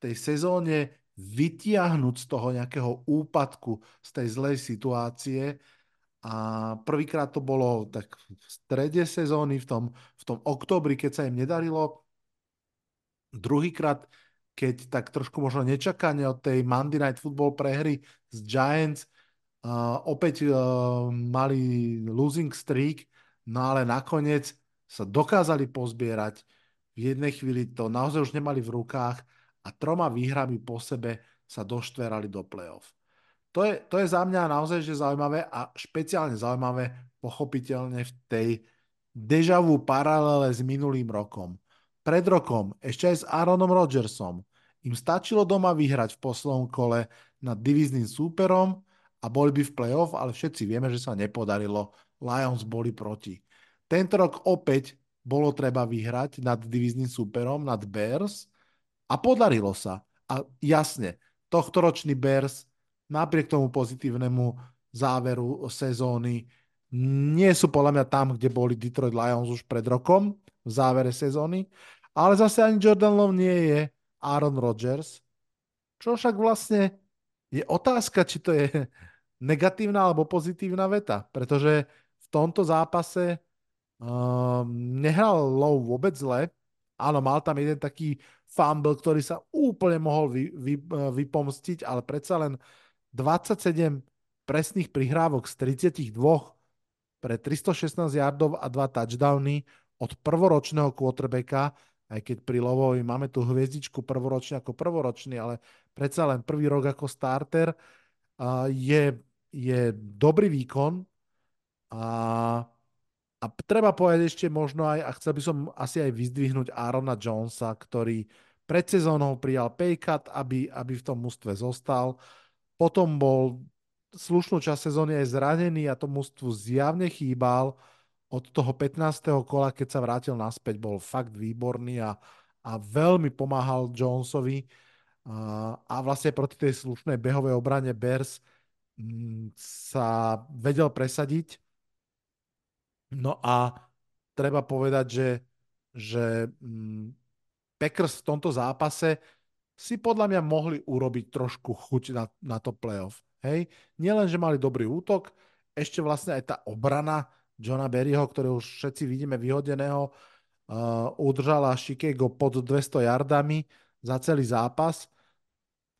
tej sezóne vytiahnuť z toho nejakého úpadku, z tej zlej situácie. A prvýkrát to bolo tak v strede sezóny, v tom, v tom oktobri, keď sa im nedarilo. Druhýkrát, keď tak trošku možno nečakane od tej Monday Night Football prehry z Giants, uh, opäť uh, mali losing streak, no ale nakoniec sa dokázali pozbierať. V jednej chvíli to naozaj už nemali v rukách a troma výhrami po sebe sa doštverali do play-off. To je, to je za mňa naozaj že zaujímavé a špeciálne zaujímavé pochopiteľne v tej dežavú paralele s minulým rokom. Pred rokom, ešte aj s Aaronom Rodgersom, im stačilo doma vyhrať v poslednom kole nad divíznym súperom a boli by v play-off, ale všetci vieme, že sa nepodarilo. Lions boli proti. Tento rok opäť bolo treba vyhrať nad divíznym súperom, nad Bears a podarilo sa. A jasne, tohtoročný Bears napriek tomu pozitívnemu záveru sezóny nie sú podľa mňa tam, kde boli Detroit Lions už pred rokom v závere sezóny, ale zase ani Jordan Love nie je Aaron Rodgers, čo však vlastne je otázka, či to je negatívna alebo pozitívna veta, pretože v tomto zápase um, nehral Lowe vôbec zle, Áno, mal tam jeden taký fumble, ktorý sa úplne mohol vy, vy, eh, vypomstiť, ale predsa len 27 presných prihrávok z 32 pre 316 yardov a dva touchdowny od prvoročného quarterbacka, aj keď pri Lovovi máme tu hviezdičku prvoročne ako prvoročný, ale predsa len prvý rok ako starter, je, je dobrý výkon a a treba povedať ešte možno aj, a chcel by som asi aj vyzdvihnúť Arona Jonesa, ktorý pred sezónou prijal pay cut, aby, aby v tom mústve zostal. Potom bol slušnú časť sezóny aj zranený a to mústvu zjavne chýbal. Od toho 15. kola, keď sa vrátil naspäť, bol fakt výborný a, a veľmi pomáhal Jonesovi. A, a vlastne proti tej slušnej behovej obrane Bears mm, sa vedel presadiť No a treba povedať, že, že mm, Packers v tomto zápase si podľa mňa mohli urobiť trošku chuť na, na to playoff. Hej? Nielen, že mali dobrý útok, ešte vlastne aj tá obrana Johna Berryho, ktorého už všetci vidíme vyhodeného, uh, udržala Chicago pod 200 yardami za celý zápas.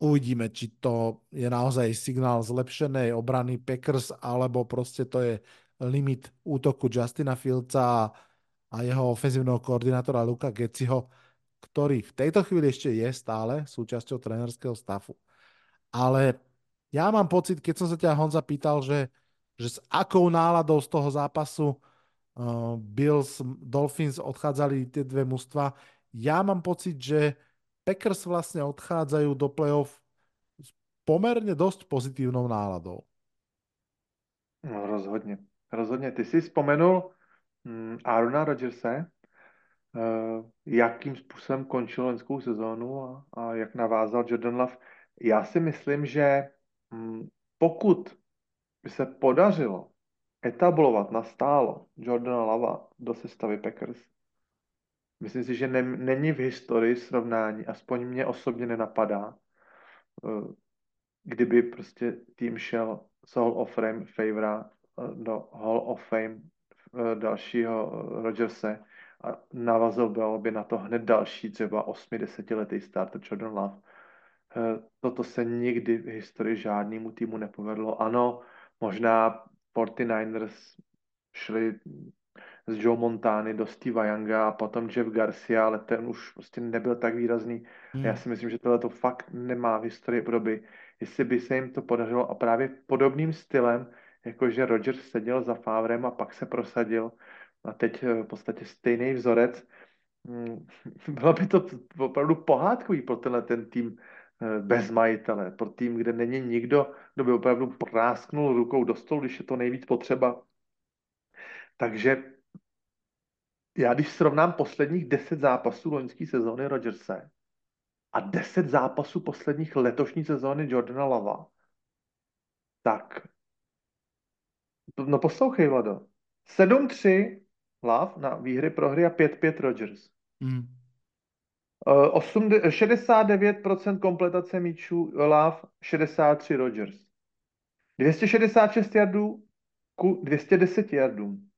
Uvidíme, či to je naozaj signál zlepšenej obrany Packers, alebo proste to je limit útoku Justina Fieldsa a, jeho ofenzívneho koordinátora Luka Geciho, ktorý v tejto chvíli ešte je stále súčasťou trénerského stafu. Ale ja mám pocit, keď som sa ťa Honza pýtal, že, že s akou náladou z toho zápasu uh, Bills, Dolphins odchádzali tie dve mužstva, ja mám pocit, že Packers vlastne odchádzajú do playoff s pomerne dosť pozitívnou náladou. No, rozhodně. Rozhodně. Ty jsi vzpomenul mm, Arona Rodgerse, uh, jakým způsobem končil lenskou sezónu a, a jak navázal Jordan Love. Já si myslím, že um, pokud by se podařilo etablovat na stálo Jordana Lava do sestavy Packers, myslím si, že ne, není v historii srovnání, aspoň mě osobně nenapadá, uh, kdyby prostě tým šel Hall of Fame favora do Hall of Fame eh, dalšího eh, Rodgerse a navazoval by na to hned další třeba 8-10 letý starter Jordan Love. Eh, toto se nikdy v historii žádnému týmu nepovedlo. Ano, možná 49ers šli z Joe Montany do Steve Younga a potom Jeff Garcia, ale ten už prostě nebyl tak výrazný. Hmm. Já si myslím, že tohle to fakt nemá v historii podoby. Jestli by se jim to podařilo a právě podobným stylem, jakože Rogers seděl za Favrem a pak se prosadil a teď eh, v podstatě stejný vzorec. Hmm, bylo by to opravdu pohádkový pro tenhle ten tým eh, bez majitele, pro tým, kde není nikdo, kdo by opravdu prásknul rukou do stolu, když je to nejvíc potřeba. Takže já když srovnám posledních 10 zápasů loňské sezóny Rodgerse a 10 zápasů posledních letošní sezóny Jordana Lava, tak no poslouchej, Vlado. 7-3 Love na výhry, prohry a 5-5 Rodgers. Mm. 8, 69% kompletace míčů Love, 63 Rodgers. 266 yardů ku 210 yardům.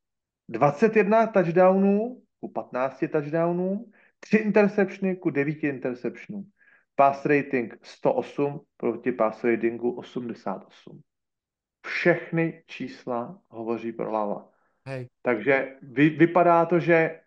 21 touchdownů ku 15 touchdownům, 3 interceptiony ku 9 interceptionů. Pass rating 108 proti pass ratingu 88. Všechny čísla hovoří pro Lava. Hej. Takže vy, vypadá to, že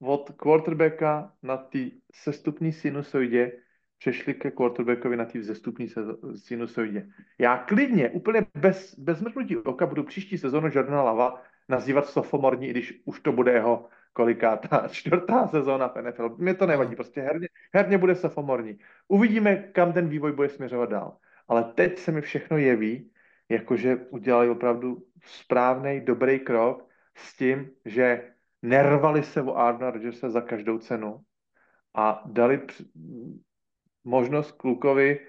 od quarterbacka na té sestupní sinusoidě přešli ke quarterbackovi na té vzestupní sinusoidě. Já klidně, úplně bez, bez mrknutí oka, budu příští sezónu Jordana Lava nazývat sophomorní, i když už to bude jeho kolikátá čtvrtá sezóna v NFL. Mě to nevadí, prostě herně, herně bude sophomorní. Uvidíme, kam ten vývoj bude směřovat dál. Ale teď se mi všechno jeví, jakože udělali opravdu správný, dobrý krok s tím, že nervali se o Arna Rodgersa za každou cenu a dali možnost klukovi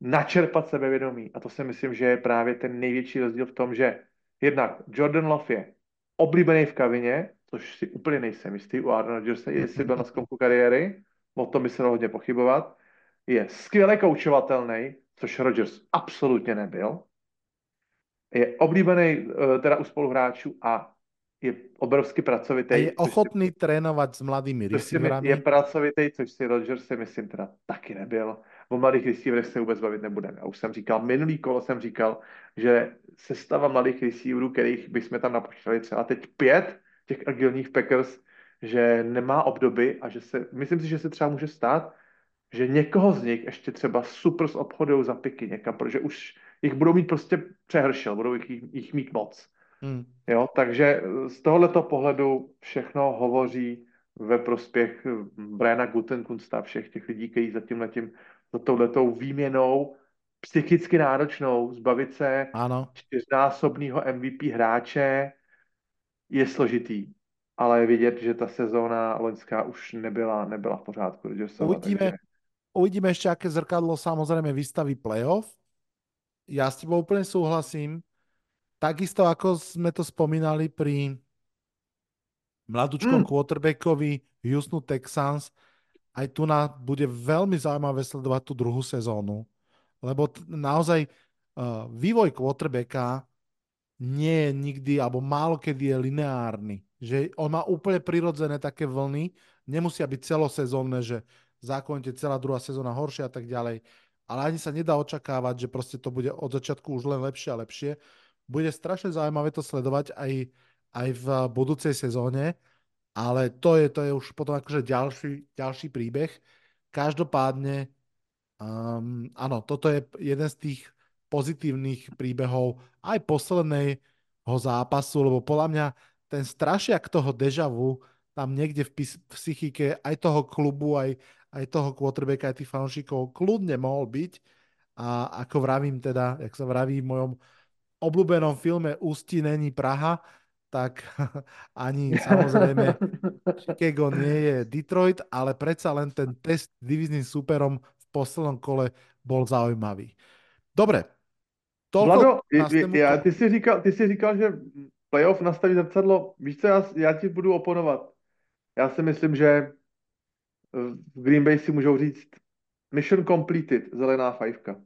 načerpat sebevědomí. A to si myslím, že je právě ten největší rozdíl v tom, že jednak Jordan Love je oblíbený v kabině, což si úplně nejsem jistý u Arna Rodgersa, jestli byl na skonku kariéry, o tom by se hodně pochybovat. Je skvěle koučovatelný, což Rodgers absolutně nebyl. Je oblíbený eh, teda u spoluhráčů a je obrovsky pracovitý. A je ochotný si, trénovat s mladými receiverami. Je pracovitý, což si Rodgers si myslím teda taky nebyl. O mladých receiverech se vůbec bavit nebudeme. Já už jsem říkal, minulý kolo jsem říkal, že sestava mladých receiverů, kterých bychom tam napočítali třeba teď pět, těch agilních Packers, že nemá obdoby a že se, myslím si, že se třeba může stát, že někoho z nich ještě třeba super z obchodu za piky někam, protože už jich budou mít prostě přehršel, budou jich, jich mít moc. Hmm. Jo, takže z tohoto pohledu všechno hovoří ve prospěch Briana Gutenkunsta, všech těch lidí, kteří za tím letím, za touhletou výměnou psychicky náročnou, zbavit se ano. čtyřnásobného MVP hráče je složitý. Ale je vidět, že ta sezóna loňská už nebyla, nebyla v pořádku. Uvidíme, takže... uvidíme ještě, jaké zrkadlo samozřejmě vystaví playoff. Já s tebou úplně souhlasím. Takisto ako sme to spomínali pri mladúčkom mm. quarterbackovi Houston Texans, aj tu na bude veľmi zaujímavé sledovať tú druhú sezónu, lebo naozaj uh, vývoj quarterbacka nie je nikdy, alebo málo kedy je lineárny. Že on má úplne prirodzené také vlny, nemusia byť celosezónne, že zákonite celá druhá sezóna horšia a tak ďalej. Ale ani sa nedá očakávať, že proste to bude od začiatku už len lepšie a lepšie bude strašne zaujímavé to sledovať aj, aj v budúcej sezóne, ale to je, to je už potom akože ďalší, ďalší príbeh. Každopádne, um, áno, toto je jeden z tých pozitívnych príbehov aj posledného zápasu, lebo podľa mňa ten strašiak toho dežavu tam niekde v psychike aj toho klubu, aj, aj toho quarterbacka, aj tých fanúšikov kľudne mohol byť. A ako vravím teda, jak sa vraví v mojom obľúbenom filme Ústí není Praha, tak ani samozrejme Chicago nie je Detroit, ale predsa len ten test divizným superom v poslednom kole bol zaujímavý. Dobre. Vlado, já, ty, jsi říkal, ty jsi říkal, že playoff nastaví zrcadlo. Víš co, já, já ti budu oponovat. Já si myslím, že v Green Bay si můžou říct mission completed, zelená fajfka.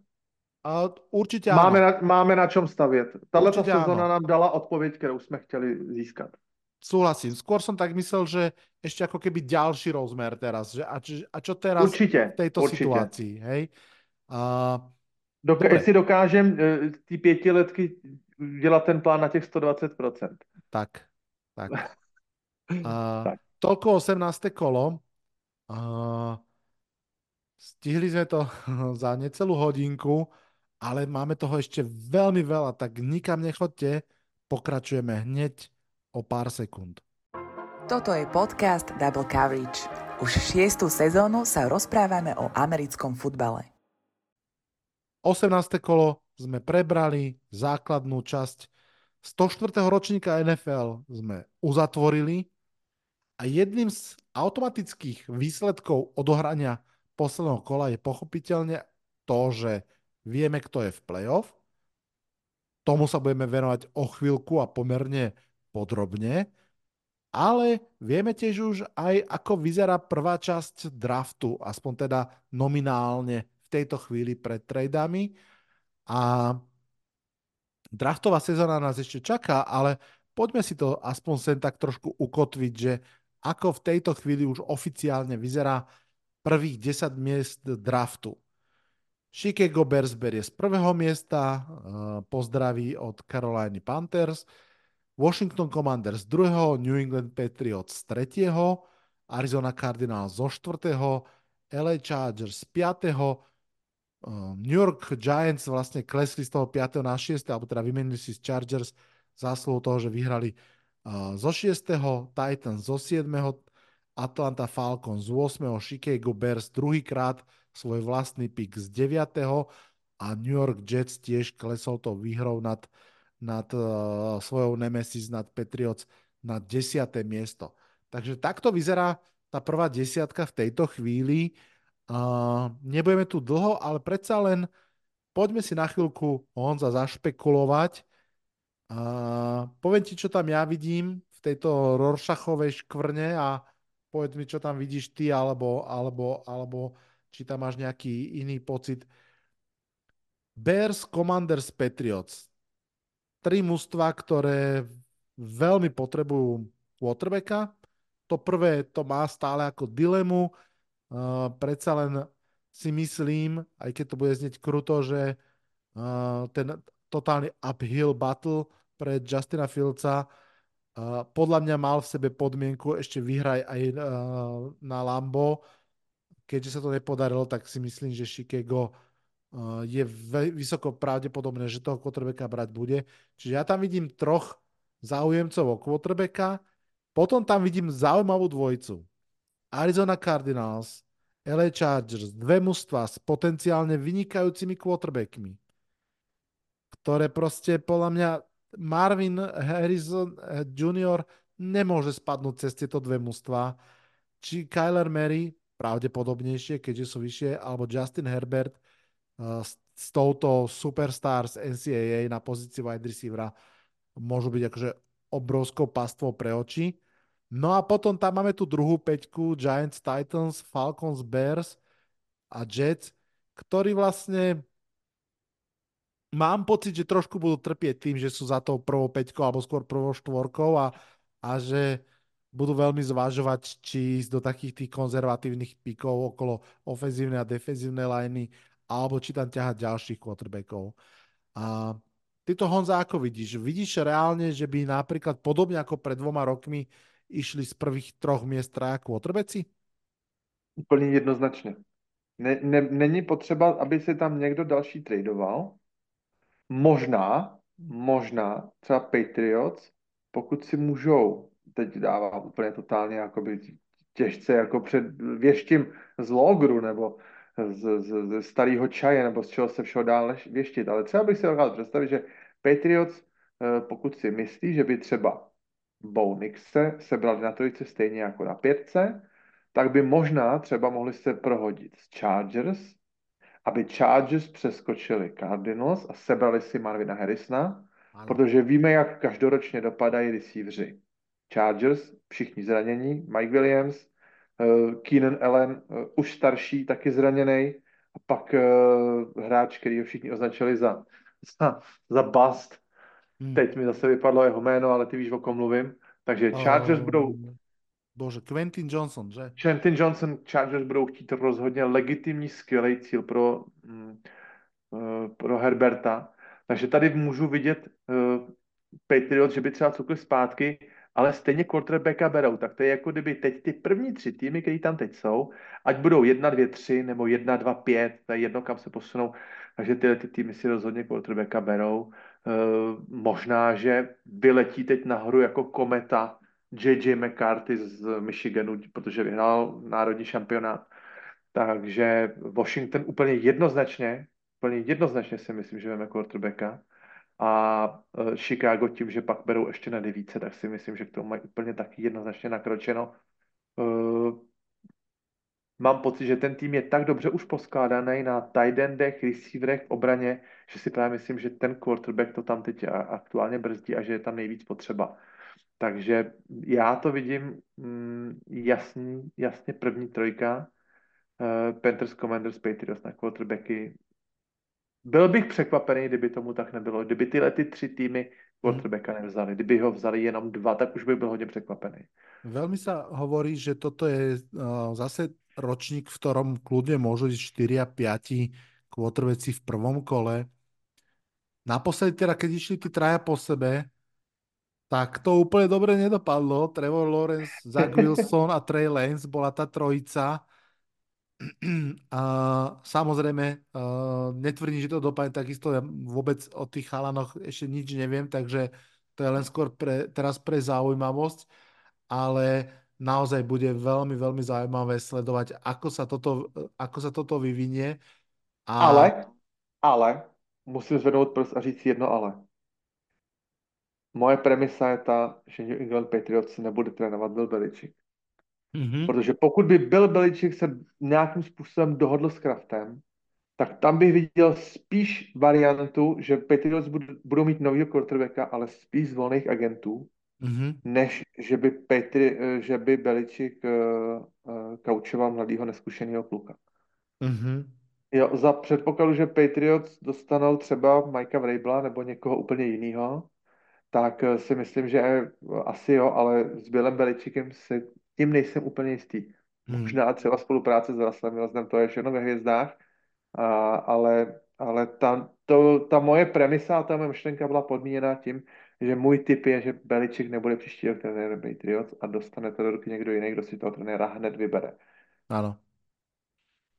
A určitě máme na, máme na čom stavět. Tahle sezóna nám dala odpověď, kterou jsme chtěli získat. Súhlasím. Skôr som tak myslel, že ešte ako keby ďalší rozmer teraz. Že a, a čo teraz určite, v tejto určite. situácii? Hej? A, Doka- jestli dokážem uh, ty pětiletky dělat ten plán na těch 120%. Tak, tak. A, tak. Toľko 18. kolo. A, stihli sme to za necelú hodinku ale máme toho ešte veľmi veľa, tak nikam nechoďte, pokračujeme hneď o pár sekúnd. Toto je podcast Double Coverage. Už šiestu sezónu sa rozprávame o americkom futbale. 18. kolo sme prebrali základnú časť 104. ročníka NFL sme uzatvorili a jedným z automatických výsledkov odohrania posledného kola je pochopiteľne to, že vieme, kto je v playoff. Tomu sa budeme venovať o chvíľku a pomerne podrobne ale vieme tiež už aj, ako vyzerá prvá časť draftu, aspoň teda nominálne v tejto chvíli pred tradami. A draftová sezóna nás ešte čaká, ale poďme si to aspoň sem tak trošku ukotviť, že ako v tejto chvíli už oficiálne vyzerá prvých 10 miest draftu. Chicago Bears berie z prvého miesta, eh, pozdraví od Caroliny Panthers, Washington Commanders z druhého, New England Patriots z tretieho, Arizona Cardinals zo štvrtého, LA Chargers z piatého, um, New York Giants vlastne klesli z toho 5. na 6. alebo teda vymenili si z Chargers zásluhu toho, že vyhrali zo 6. Titans zo 7. Atlanta Falcons z 8. Chicago Bears druhýkrát svoj vlastný pick z 9. a New York Jets tiež klesol to výhrou nad nad uh, svojou Nemesis, nad Patriots na desiaté miesto. Takže takto vyzerá tá prvá desiatka v tejto chvíli. Uh, nebudeme tu dlho, ale predsa len poďme si na chvíľku Honza zašpekulovať. Uh, poviem ti, čo tam ja vidím v tejto Rorschachovej škvrne a povedz mi, čo tam vidíš ty, alebo, alebo, alebo či tam máš nejaký iný pocit. Bears, Commanders, Patriots tri mužstva, ktoré veľmi potrebujú quarterbacka. To prvé to má stále ako dilemu. Uh, predsa len si myslím, aj keď to bude znieť kruto, že uh, ten totálny uphill battle pre Justina Fieldsa uh, podľa mňa mal v sebe podmienku ešte vyhraj aj uh, na Lambo. Keďže sa to nepodarilo, tak si myslím, že Chicago Eh, je vysoko pravdepodobné, že toho quarterbacka brať bude. Čiže ja tam vidím troch záujemcov o quarterbacka, potom tam vidím zaujímavú dvojicu. Arizona Cardinals, LA Chargers, dve mužstva s potenciálne vynikajúcimi quarterbackmi, ktoré proste podľa mňa Marvin Harrison Jr. nemôže spadnúť cez tieto dve mužstva. Či Kyler Mary, pravdepodobnejšie, keďže sú vyššie, alebo Justin Herbert, s, s touto superstars NCAA na pozícii wide receivera môžu byť akože obrovskou pastvou pre oči. No a potom tam máme tu druhú peťku Giants, Titans, Falcons, Bears a Jets, ktorí vlastne mám pocit, že trošku budú trpieť tým, že sú za tou prvou peťkou alebo skôr prvou štvorkou a, a že budú veľmi zvažovať, či ísť do takých tých konzervatívnych pikov okolo ofenzívnej a defenzívnej liney alebo či tam ťahať ďalších quarterbackov. A ty to Honza ako vidíš? Vidíš reálne, že by napríklad podobne ako pred dvoma rokmi išli z prvých troch miest traja quarterbacki? Úplně jednoznačně. Ne, ne, není potřeba, aby se tam někdo další tradoval. Možná, možná třeba Patriots, pokud si můžou, teď dává úplně totálně jakoby těžce jako před věštím z logru nebo z, z, ze starého čaje nebo z čeho se všeho dá věštit. Ale třeba bych si dokázal představit, že Patriots, eh, pokud si myslí, že by třeba Bo Nixe sebrali na trojice stejně jako na pětce, tak by možná třeba mohli se prohodit s Chargers, aby Chargers přeskočili Cardinals a sebrali si Marvina Harrisona, ano. protože víme, jak každoročně dopadají receivři. Chargers, všichni zranění, Mike Williams, uh, Keenan Allen, uh, už starší, taky zraněný, a pak uh, hráč, který ho všichni označili za, za, za bust. Hmm. Teď mi zase vypadlo jeho jméno, ale ty víš, o kom mluvím. Takže Chargers uh, budou... Bože, Quentin Johnson, že? Quentin Johnson, Chargers budou chtít rozhodně legitimní, skvělý cíl pro, um, uh, pro Herberta. Takže tady můžu vidět uh, Patriots, že by třeba cukli zpátky ale stejně quarterbacka berou. Tak to je jako kdyby teď ty první tři týmy, které tam teď jsou, ať budou jedna, dvě, tři, nebo jedna, dva, pět, to je jedno, kam se posunou, takže tyhle ty týmy si rozhodně quarterbacka berou. E, možná, že vyletí teď nahoru jako kometa JJ McCarthy z Michiganu, protože vyhrál národní šampionát. Takže Washington úplně jednoznačně, úplně jednoznačně si myslím, že veme quarterbacka. A e, Chicago tím, že pak berou ještě na devíce, tak si myslím, že k tomu mají úplně taky jednoznačně nakročeno. E, mám pocit, že ten tým je tak dobře už poskládaný na tight endech, receiverech, obraně, že si právě myslím, že ten quarterback to tam teď aktuálně brzdí a že je tam nejvíc potřeba. Takže já to vidím mm, jasný, jasně první trojka, uh, Panthers, Commanders, Patriots na quarterbacky. Byl bych překvapený, kdyby tomu tak nebylo. Kdyby tyhle ty tři týmy quarterbacka nevzali. Kdyby ho vzali jenom dva, tak už bych byl hodně překvapený. Veľmi sa hovorí, že toto je uh, zase ročník, v ktorom kľudne môžu ísť 4 a 5 quarterbacki v prvom kole. Naposledy teda, keď išli tí traja po sebe, tak to úplne dobre nedopadlo. Trevor Lawrence, Zach Wilson a Trey Lance bola tá trojica. A samozrejme, netvrdím, že to dopadne takisto. Ja vôbec o tých chalanoch ešte nič neviem, takže to je len skôr pre, teraz pre zaujímavosť ale naozaj bude veľmi, veľmi zaujímavé sledovať, ako sa toto, ako sa toto vyvinie. A... Ale, ale, musím zvednout prst a říct jedno ale. Moje premisa je ta, že New England Patriots nebude trénovat Bill Belichick. Mm-hmm. Protože pokud by Bill Belichick se nějakým způsobem dohodl s Kraftem, tak tam bych viděl spíš variantu, že Patriots budou mít nového quarterbacka, ale spíš z volných agentů, mm-hmm. než že by, Petri, že by Beličik uh, uh, kaučoval mladého neskušeného kluka. Mm-hmm. Jo, za předpokladu, že Patriots dostanou třeba Mikea Vrabla nebo někoho úplně jiného, tak uh, si myslím, že asi jo, ale s Bělem Beličikem si tím nejsem úplně jistý. Mm. Možná třeba spolupráce s Russellem Wilsonem, to je všechno ve hvězdách, a, ale, ale ta, to, ta moje premisa a ta moje myšlenka byla podmíněna tím, že můj tip je, že Beliček nebude příští rok trenérem Patriots a dostane to do ruky někdo jiný, kdo si toho trenéra hned vybere. Áno.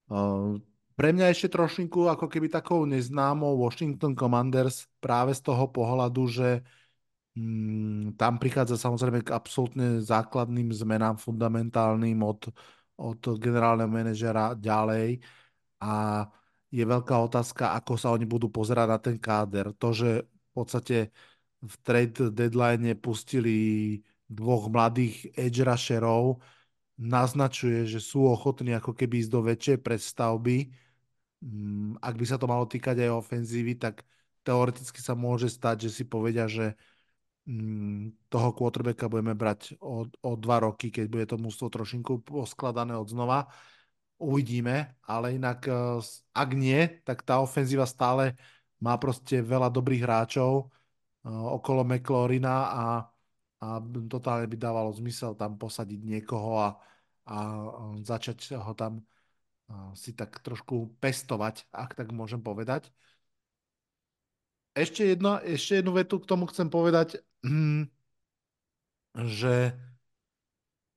Uh, pre mňa ešte trošinku ako keby takou neznámou Washington Commanders práve z toho pohľadu, že mm, tam prichádza samozrejme k absolútne základným zmenám fundamentálnym od, od generálneho manažera ďalej a je veľká otázka, ako sa oni budú pozerať na ten káder. To, že v podstate v trade deadline pustili dvoch mladých edge rusherov, naznačuje, že sú ochotní ako keby ísť do väčšej predstavby. Mm, ak by sa to malo týkať aj ofenzívy, tak teoreticky sa môže stať, že si povedia, že mm, toho quarterbacka budeme brať o, o dva roky, keď bude to mústvo trošinku poskladané od znova. Uvidíme, ale inak eh, ak nie, tak tá ofenzíva stále má proste veľa dobrých hráčov Eh, okolo McLaurina a, a totálne by dávalo zmysel tam posadiť niekoho a, a začať ho tam eh, si tak trošku pestovať, ak tak môžem povedať. Ešte, jedno, ešte jednu vetu k tomu chcem povedať, hm, že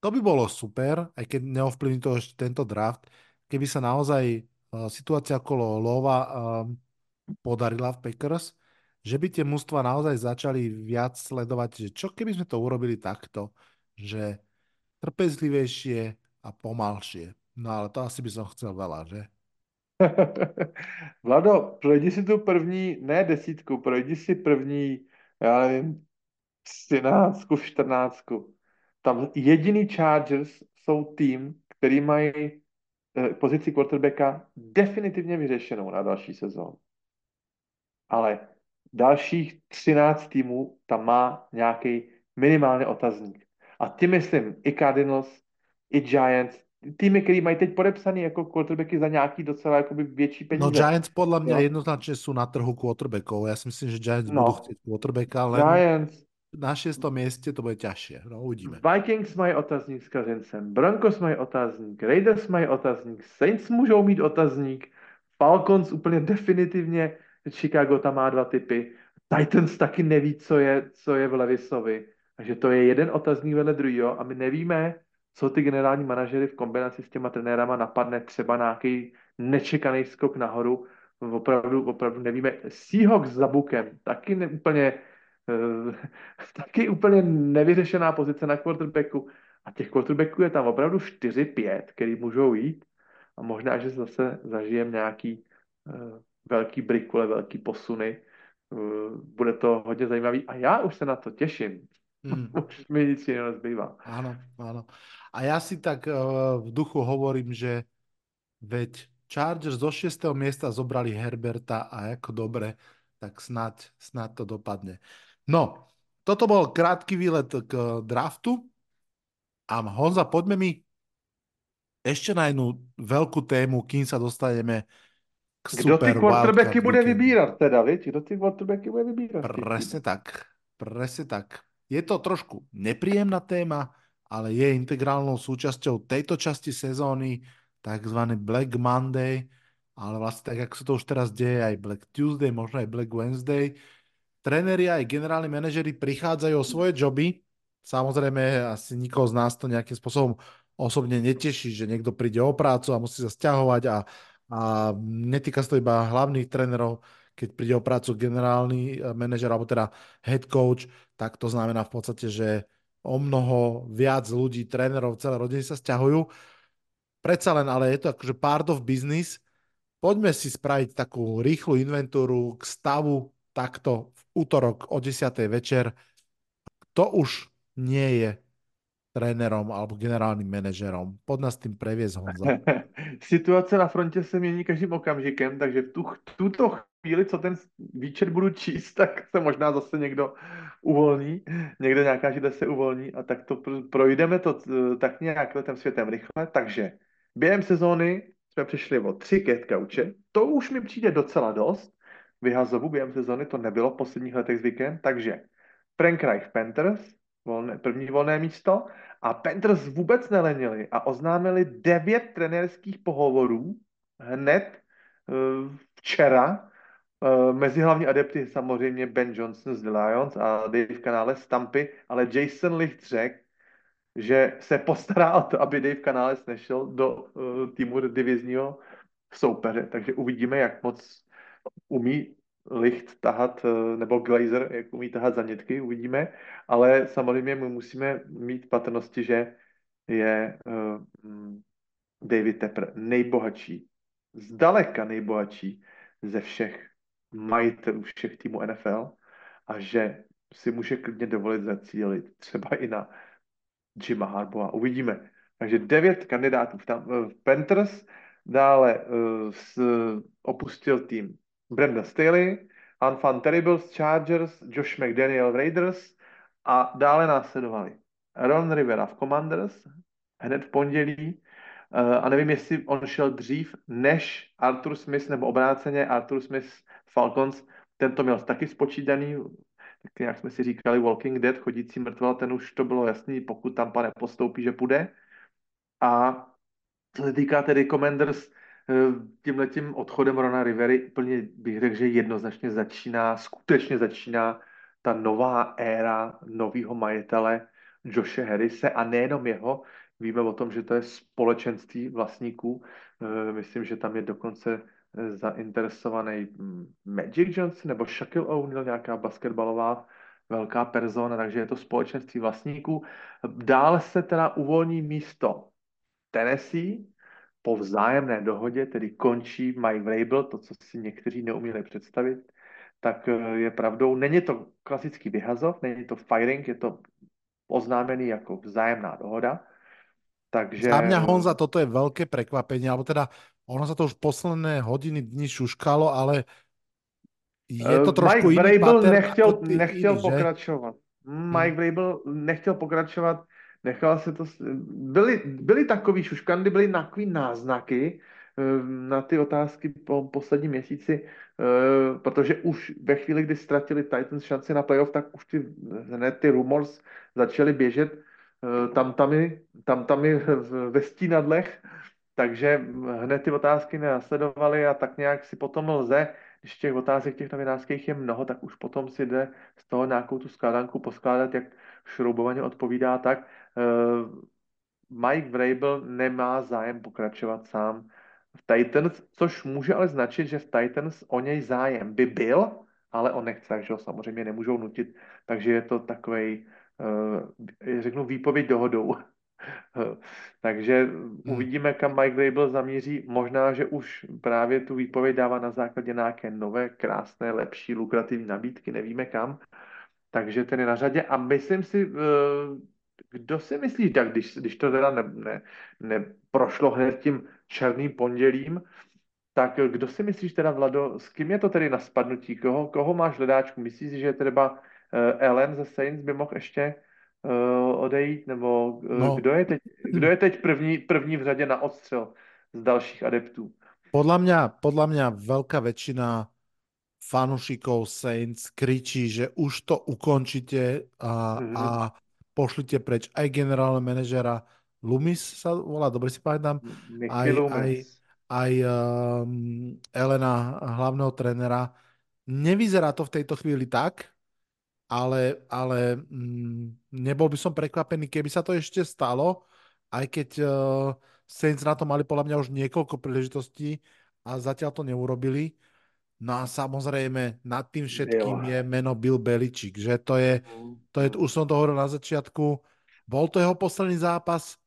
to by bolo super, aj keď neovplyvní to ešte tento draft, keby sa naozaj uh, situácia okolo Lova uh, podarila v Packers, že by tie mužstva naozaj začali viac sledovať, že čo keby sme to urobili takto, že trpezlivejšie a pomalšie. No ale to asi by som chcel veľa, že? Vlado, projdi si tu první, ne desítku, projdi si první, já nevím, třináctku, čtrnáctku. Tam jediný Chargers jsou tým, který mají eh, pozici quarterbacka definitivně vyřešenou na další sezónu. Ale dalších 13 týmů tam má nějaký minimálně otazník. A tím myslím i Cardinals, i Giants, týmy, který mají teď podepsaný jako quarterbacky za nějaký docela jakoby větší peníze. No Giants podle mě no. jednoznačně jsou na trhu quarterbacků. Já si myslím, že Giants no. budou chtít quarterbacka, ale Giants, na šestom mieste to bude ťažšie. No, uvidíme. Vikings mají otazník s Kazincem, Broncos mají otazník, Raiders mají otazník, Saints můžou mít otazník, Falcons úplně definitivně Chicago tam má dva typy. Titans taky neví, co je, co je v Levisovi. Takže to je jeden otazník vedle druhého a my nevíme, co ty generální manažery v kombinaci s těma trenérama napadne třeba nějaký nečekaný skok nahoru. Opravdu, opravdu nevíme. Seahawks za bukem taky úplně taky úplně nevyřešená pozice na quarterbacku. A těch quarterbacků je tam opravdu 4-5, který můžou jít. A možná, že zase zažijeme nějaký uh, velký brikule, velký posuny. Uh, bude to hodně zajímavý. A já už se na to těším. Už mi nic jiného nezbývá. Áno, áno. A ja si tak uh, v duchu hovorím, že veď Chargers zo 6. miesta zobrali Herberta a ako dobre, tak snad, snad to dopadne. No, toto bol krátky výlet k draftu. A Honza, poďme mi ešte na jednu veľkú tému, kým sa dostaneme k Kdo super ty quarterbacky bude vybírat teda, viď? Kdo ty quarterbacky bude vybírat? Presne tak, presne tak. Je to trošku nepríjemná téma, ale je integrálnou súčasťou tejto časti sezóny, takzvaný Black Monday, ale vlastne tak, ako sa to už teraz deje, aj Black Tuesday, možno aj Black Wednesday. Tréneri aj generálni manažeri prichádzajú o svoje joby, Samozrejme, asi nikoho z nás to nejakým spôsobom osobne neteší, že niekto príde o prácu a musí sa stiahovať a, a netýka sa to iba hlavných trénerov, keď príde o prácu generálny eh, manažer alebo teda head coach, tak to znamená v podstate, že o mnoho viac ľudí, trénerov, celé rodiny sa stiahujú. Predsa len, ale je to akože part of business. Poďme si spraviť takú rýchlu inventúru k stavu takto v útorok o 10. večer. To už nie je trénerom alebo generálním manažerom. Pod nás tým previez Honza. Situace na frontě se mění každým okamžikem, takže v tu, tuto chvíli, co ten výčet budu číst, tak se možná zase někdo uvolní, někde nějaká židle se uvolní a tak to projdeme to tak nějak letem světem rychle. Takže během sezóny jsme přišli o tři couche, to už mi přijde docela dost, vyhazovu během sezóny, to nebylo v posledních letech zvykem, takže Frank Reich Panthers, volné, první volné místo a Panthers vůbec nelenili a oznámili devět trenérských pohovorů hned uh, včera. Uh, mezi hlavní adepty samozřejmě Ben Johnson z The Lions a Dave Canales z Tampy, ale Jason Licht řekl, že se postará o to, aby Dave Canales nešel do uh, týmu divizního soupeře, takže uvidíme, jak moc umí licht tahat, eh, nebo Glazer, jak umí tahat zanitky, uvidíme, ale samozřejmě my musíme mít patrnosti, že je uh, David Tepper nejbohatší, zdaleka nejbohatší ze všech majitelů všech týmů NFL a že si může klidně dovolit zacílit třeba i na Jima Harbaugha. Uvidíme. Takže devět kandidátů v, tam, v Panthers, dále uh, s, opustil tým Brenda Staley, Anfan Terrible z Chargers, Josh McDaniel Raiders a dále následovali Ron Rivera v Commanders hned v pondělí uh, a nevím, jestli on šel dřív než Arthur Smith nebo obráceně Arthur Smith Falcons, ten to měl taky spočítaný, tak jak jsme si říkali Walking Dead, chodící mrtval, ten už to bylo jasný, pokud tam pane postoupí, že půjde. A co se týká tedy Commanders, Eh, tímhletím odchodem Rona Rivery úplně bych řekl, že jednoznačně začíná, skutečně začíná ta nová éra nového majitele Joshe Harrise a nejenom jeho. Víme o tom, že to je společenství vlastníků. Eh, myslím, že tam je dokonce zainteresovaný hm, Magic Johnson nebo Shaquille O'Neal, nějaká basketbalová velká persona, takže je to společenství vlastníků. Dále se teda uvolní místo Tennessee, po vzájemné dohodě tedy končí Mike Vrabel, to, co si někteří neuměli představit, tak eh, je pravdou. Není to klasický vyhazov, není to firing, je to oznámený jako vzájemná dohoda. Takže... Za mňa Honza, toto je veľké prekvapenie, alebo teda ono sa to už posledné hodiny, dní šuškalo, ale je to eh, trošku Mike iný Vrabel nechtěl, nechtěl iný, pokračovat. Že? Mike hmm. Vrabel nechtěl pokračovat Nechal se to... Byly, byly takový šuškandy, byly takový náznaky eh, na ty otázky po posledním měsíci, eh, protože už ve chvíli, kdy ztratili Titans šanci na playoff, tak už ty, hned ty rumors začaly běžet eh, tam tamy, tam tamy ve stínadlech, takže hned ty otázky následovaly a tak nějak si potom lze, když těch otázek těch novinářských je mnoho, tak už potom si jde z toho nějakou tu skládanku poskládat, jak šroubovaně odpovídá tak. Eh, Mike Vrabel nemá zájem pokračovat sám v Titans, což může ale značit, že v Titans o něj zájem by byl, ale on nechce, takže ho samozřejmě nemůžou nutit, takže je to takový, uh, řeknu, výpověď dohodou. takže hmm. uvidíme, kam Mike Vrabel zamíří. Možná, že už právě tu výpověď dává na základě nějaké nové, krásné, lepší, lukrativní nabídky, nevíme kam. Takže ten je na řadě a myslím si, uh, kdo si myslíš, tak když, když to teda ne, ne, neprošlo hned tím černým pondělím, tak kdo si myslíš teda, Vlado, s kým je to tedy na spadnutí? Koho, koho máš hledáčku? Myslíš, že třeba uh, Ellen ze Saints by mohl ještě uh, odejít? Nebo uh, no. kdo, je teď, kdo je teď první, první v řadě na odstřel z dalších adeptů? Podľa mňa, podľa mňa veľká väčšina fanušikov Saints kričí, že už to ukončíte a, mm-hmm. a pošlite preč aj generálneho manažera Lumis sa volá, dobre si pamätám, aj, aj, aj um, Elena, hlavného trenera. Nevyzerá to v tejto chvíli tak, ale, ale mm, nebol by som prekvapený, keby sa to ešte stalo, aj keď uh, Saints na to mali podľa mňa už niekoľko príležitostí a zatiaľ to neurobili. No a samozrejme nad tým všetkým je meno Bill Beličík, že to je, to je, už som to hovoril na začiatku, bol to jeho posledný zápas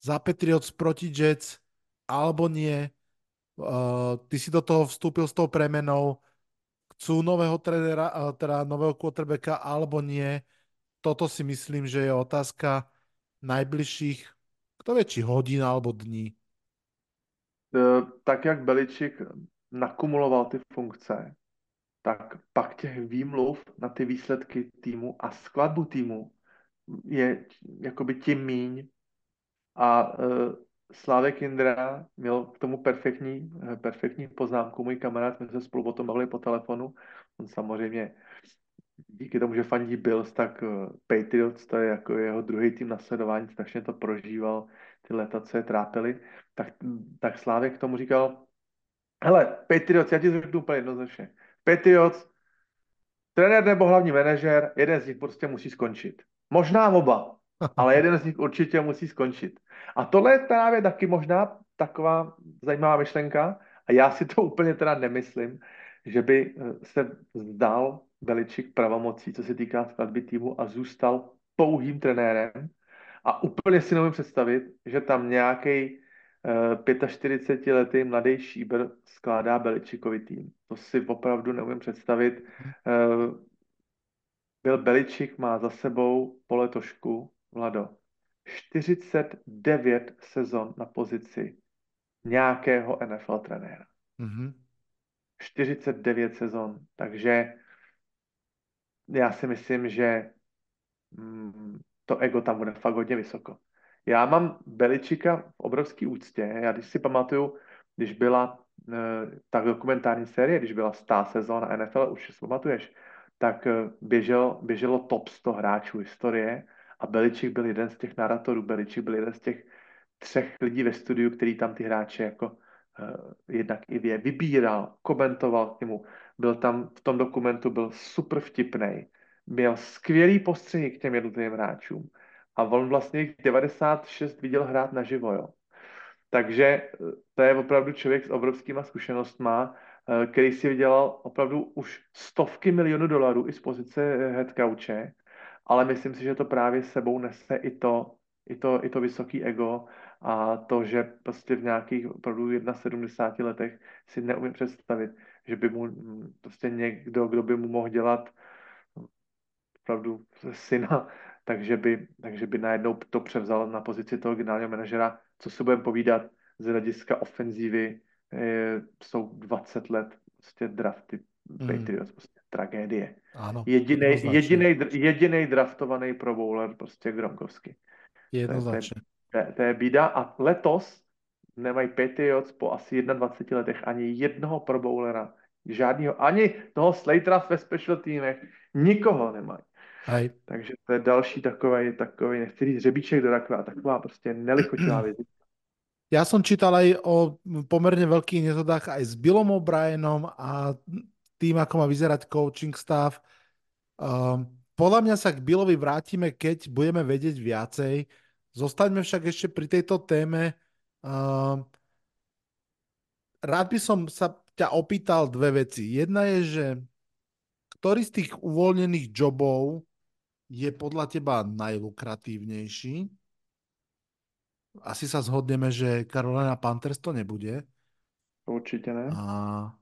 za Patriots proti Jets, alebo nie. Uh, ty si do toho vstúpil s tou premenou, chcú nového trenera, uh, teda nového quarterbacka, alebo nie. Toto si myslím, že je otázka najbližších, kto vie, či hodín alebo dní. Uh, tak jak Beličik nakumuloval ty funkce, tak pak těch výmluv na ty výsledky týmu a skladbu týmu je jakoby tím míň. A uh, Slávek Indra měl k tomu perfektní, e, perfektní poznámku. Můj kamarád, jsme se spolu o tom bavili po telefonu. On samozřejmě díky tomu, že fandí Bills, tak uh, Patriots, to je jako jeho druhý tým na sledování, strašně to prožíval, ty leta, co je trápili. Tak, tak Slávek k tomu říkal, Hele, Patriots, já ti řeknu úplně jednoznačně. Patriots, trenér nebo hlavní manažer, jeden z nich prostě musí skončit. Možná oba, ale jeden z nich určitě musí skončit. A tohle je právě taky možná taková zajímavá myšlenka, a já si to úplně teda nemyslím, že by eh, se vzdal Beličik pravomocí, co se týká skladby týmu a zůstal pouhým trenérem. A úplně si nemůžu představit, že tam nějaký 45-letý mladý šíbr skládá Beličikový tým. To si opravdu neumím představit. Eh, Byl Beličik má za sebou po letošku, Vlado, 49 sezon na pozici nějakého NFL trenéra. Mm-hmm. 49 sezon. Takže já si myslím, že mm, to ego tam bude fakt hodně vysoko. Já mám Beličika v obrovský úctě. Já když si pamatuju, když byla e, ta dokumentární série, když byla stá sezóna NFL, už si pamatuješ, tak e, běžel, běželo top 100 hráčů historie a Beličik byl jeden z těch narratorů, Beličik byl jeden z těch třech lidí ve studiu, který tam ty hráče jako uh, jednak i vě, vybíral, komentoval k němu. Byl tam v tom dokumentu, byl super vtipný, měl skvělý postřehy k těm jednotlivým hráčům a on vlastně 96 viděl hrát naživo, jo. Takže eh, to je opravdu člověk s obrovskýma zkušenostma, eh, který si vydělal opravdu už stovky milionů dolarů i z pozice head coache, ale myslím si, že to právě sebou nese i to, i to, i to vysoký ego a to, že prostě v nějakých opravdu 71 letech si neumím představit, že by mu hm, prostě někdo, kdo by mu mohl dělat opravdu syna takže by, takže by najednou to převzal na pozici toho generálního manažera. Co se budeme povídat z hlediska ofenzívy, jsou 20 let prostě drafty mm. Patriots, tragédie. Ano, jedinej, jedinej, jedinej draftovaný pro bowler, prostě Gromkovsky. Jednoznačně. To, je, to, je, to je bída a letos nemají Patriots po asi 21 letech ani jednoho pro bowlera, žádného, ani toho Slatera ve special týmech, nikoho nemají. Hej. Takže to je další takový, takový nechci říct řebíček do rakva, taková prostě nelichotivá věc. Ja som čítal aj o pomerne veľkých nezhodách aj s Billom O'Brienom a tým, ako má vyzerať coaching stav. Um, podľa mňa sa k Billovi vrátime, keď budeme vedieť viacej. Zostaňme však ešte pri tejto téme. Um, rád by som sa ťa opýtal dve veci. Jedna je, že ktorý z tých uvoľnených jobov je podľa teba najlukratívnejší? Asi sa zhodneme, že Carolina Panthers to nebude. Určitě ne. A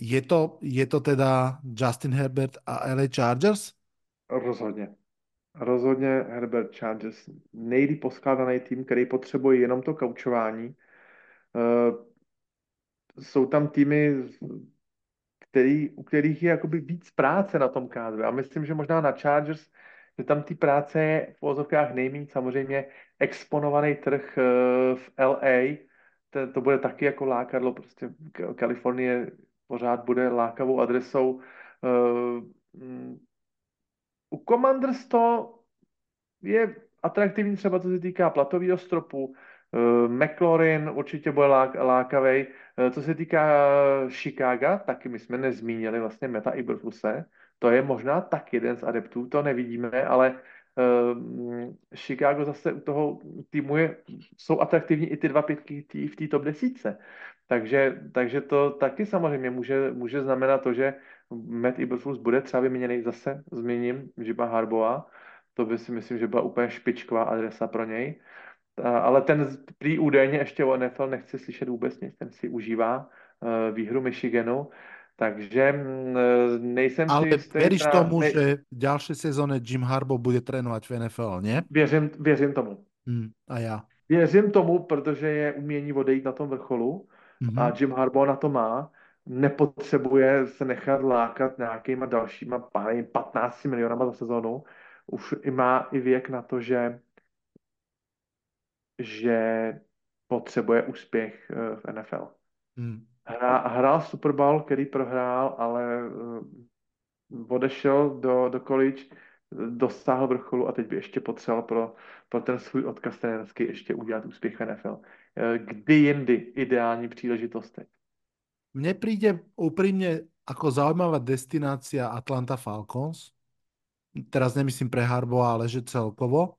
je to, je to teda Justin Herbert a LA Chargers? Rozhodně. Rozhodně Herbert Chargers. Nejlíp poskládaný tým, který potřebuje jenom to kaučování. Uh, jsou tam týmy, který, u kterých je jakoby víc práce na tom kádru. A myslím, že možná na Chargers, že tam ty práce je v vozovkách nejméně samozřejmě exponovaný trh eh, v LA, to, to bude taky jako lákadlo, prostě Kalifornie pořád bude lákavou adresou. Eh, mm, u Commanders to je atraktivní třeba co se týká platového stropu, Eh, McLaurin určitě bude lák, lákavý. Eh, co se týká Chicaga, taky my jsme nezmínili vlastně Meta Iberfuse. To je možná tak jeden z adeptů, to nevidíme, ale uh, Chicago zase u toho týmu je, jsou atraktivní i ty dva pětky tý, v té top desítce. Takže, takže to taky samozřejmě může, může znamenat to, že Matt Iberfus bude třeba vyměněný zase, změním Jiba Harboa. To by si myslím, že byla úplně špičková adresa pro něj ale ten prý údajně ještě o NFL nechci slyšet vůbec nic, ten si užívá uh, výhru Michiganu, takže mm, nejsem ale si jistý. věříš na... tomu, ne... že v další sezóně Jim Harbaugh bude trénovat v NFL, ne? Věřím, věřím tomu. Hmm, a já. Věřím tomu, protože je umění odejít na tom vrcholu mm-hmm. a Jim Harbaugh na to má. Nepotřebuje se nechat lákat nějakýma dalšíma 15 milionama za sezónu. Už i má i věk na to, že že potřebuje úspěch eh, v NFL. Hmm. Hra, hrál Super Bowl, který prohrál, ale uh, odešel do, do college, dosáhl vrcholu a teď by ještě potřeboval pro, pro ten svůj odkaz trenerský ještě udělat úspěch v NFL. Uh, kdy jindy ideální příležitosti? Mně přijde úprimne ako zaujímavá destinácia Atlanta Falcons. Teraz nemyslím pre Harbo, ale že celkovo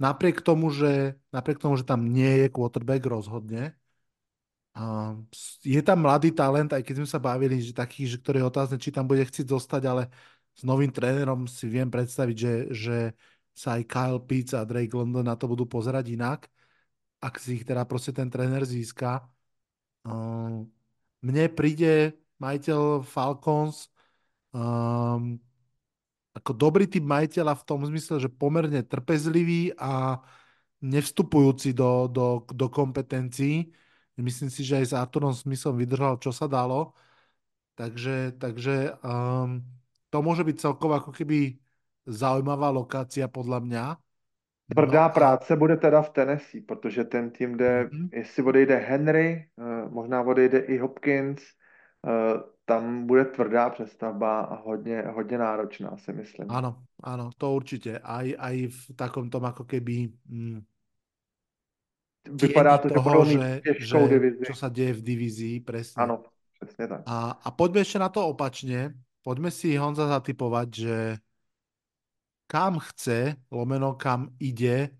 napriek tomu, že, napriek tomu, že tam nie je quarterback rozhodne, a je tam mladý talent, aj keď sme sa bavili, že taký, že ktorý je otázne, či tam bude chcieť zostať, ale s novým trénerom si viem predstaviť, že, že sa aj Kyle Pitts a Drake London na to budú pozerať inak, ak si ich teda proste ten tréner získa. Mne príde majiteľ Falcons um, ako dobrý typ majiteľa v tom zmysle, že pomerne trpezlivý a nevstupujúci do, do, do kompetencií. Myslím si, že aj s Arturom Smithom vydržal, čo sa dalo. Takže, takže um, to môže byť celkovo ako keby zaujímavá lokácia podľa mňa. Tvrdá práce bude teda v Tennessee, protože ten tým jde, mm-hmm. jestli odejde Henry, uh, možná odejde i Hopkins, uh, tam bude tvrdá přestavba a hodně, hodně náročná, si myslím. Ano, ano, to určitě. Aj, aj v takom tom, jako keby... Mm, Vypadá to, toho, že, že divizi. čo sa deje v divizii, presne. Ano, přesně tak. A, a poďme ešte na to opačne. Poďme si Honza zatypovať, že kam chce, lomeno kam ide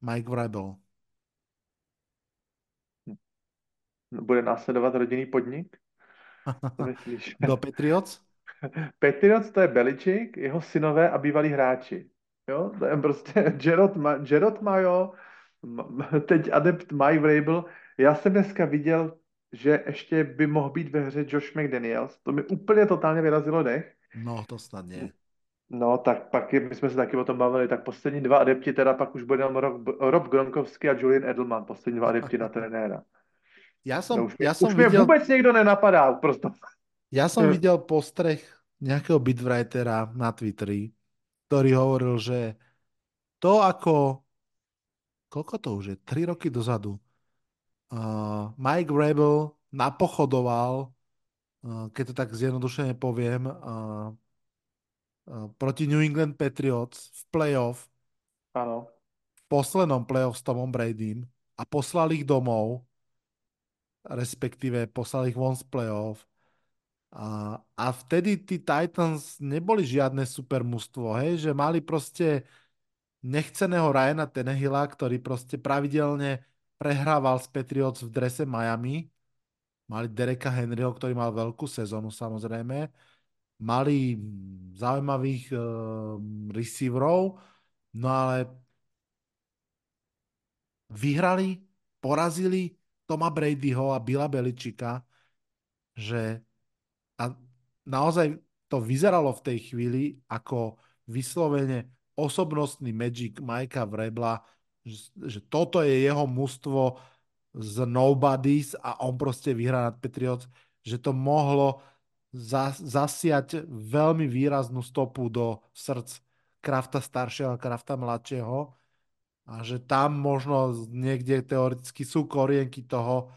Mike Vrabel. Bude následovat rodinný podnik? Co myslíš? Do Patriots? Patriots to je Beličik, jeho synové a bývalí hráči. Jo, to je prostě Gerard, Ma- Gerard Mayo, teď adept Mike Vrabel. Já jsem dneska viděl, že ještě by mohl být ve hře Josh McDaniels. To mi úplně totálně vyrazilo dech. No, to snad nie. No, tak pak my jsme se taky o tom bavili, tak poslední dva adepti, teda pak už bude Rob, Rob Gronkowski a Julian Edelman, poslední dva adepti na trenéra. Já jsem, no, už, jsem už viděl... mě vůbec někdo nenapadá, prostě. Já jsem viděl postreh nějakého bitwritera na Twitteri, který hovoril, že to ako, koľko to už je, tři roky dozadu, uh, Mike Rebel napochodoval, uh, keď to tak zjednodušeně poviem, uh, proti New England Patriots v playoff. Ano. V poslednom playoff s Tomom Bradym a poslal ich domov respektíve poslal ich von z playoff. A, a vtedy tí Titans neboli žiadne super mužstvo, hej, že mali proste nechceného Ryana Tenehilla, ktorý proste pravidelne prehrával s Patriots v drese Miami. Mali Dereka Henryho, ktorý mal veľkú sezónu samozrejme. Mali zaujímavých uh, receiverov, no ale vyhrali, porazili Toma Bradyho a Billa Beličika, že a naozaj to vyzeralo v tej chvíli ako vyslovene osobnostný magic Majka Vrebla, že, že toto je jeho mužstvo z Nobodies a on proste vyhrá nad Patriots, že to mohlo zasiať veľmi výraznú stopu do srdc Krafta staršieho a Krafta mladšieho a že tam možno niekde teoreticky sú korienky toho,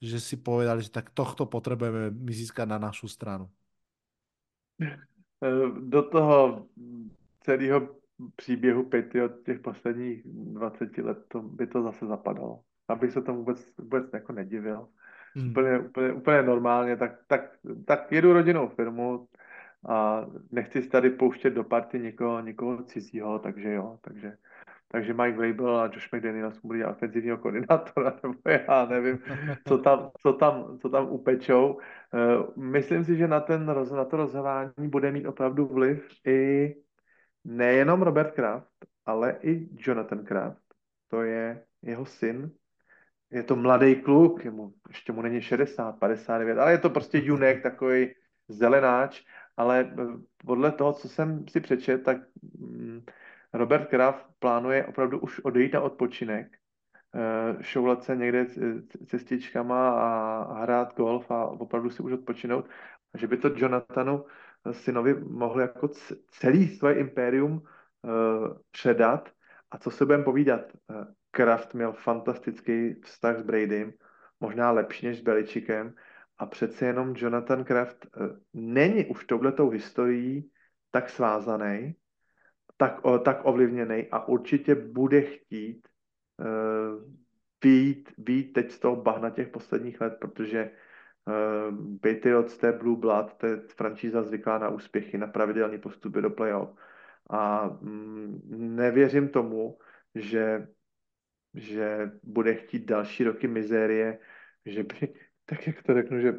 že si povedali, že tak tohto potrebujeme my získať na našu stranu. Do toho celého příběhu Patriot těch posledních 20 let to by to zase zapadalo. Abych se tomu vůbec, vůbec jako nedivil hmm. úplně, úplně, úplně normálně, tak, tak, tak jedu rodinnou firmu a nechci si tady pouštět do party někoho, někoho cizího, takže jo, takže, takže Mike Vrabel a Josh McDaniels bude dělat ofenzivního koordinátora, nebo já nevím, co tam, co tam, co tam upečou. Uh, myslím si, že na, ten, na to rozhování bude mít opravdu vliv i nejenom Robert Kraft, ale i Jonathan Kraft. To je jeho syn, je to mladý kluk, mu, ještě mu není 60, 59, ale je to prostě junek, takový zelenáč, ale eh, podle toho, co jsem si přečet, tak mm, Robert Kraft plánuje opravdu už odejít na odpočinek, eh, šoulat se někde cestičkama a hrát golf a opravdu si už odpočinout. A že by to Jonathanu eh, synovi mohl jako celý svoje impérium předat. A co se budeme povídat, Kraft měl fantastický vztah s Bradym, možná lepší než s Beličikem a přece jenom Jonathan Kraft eh, není už touhletou historií tak svázaný, tak, tak ovlivněný a určitě bude chtít uh, být, být teď z toho bahna těch posledních let, protože uh, Patriots, té Blue Blood, to je franšíza zvyklá na úspěchy, na pravidelný postupy do playoff. A mm, nevěřím tomu, že že bude chtít další roky mizérie, že by, tak jak to řeknu, že,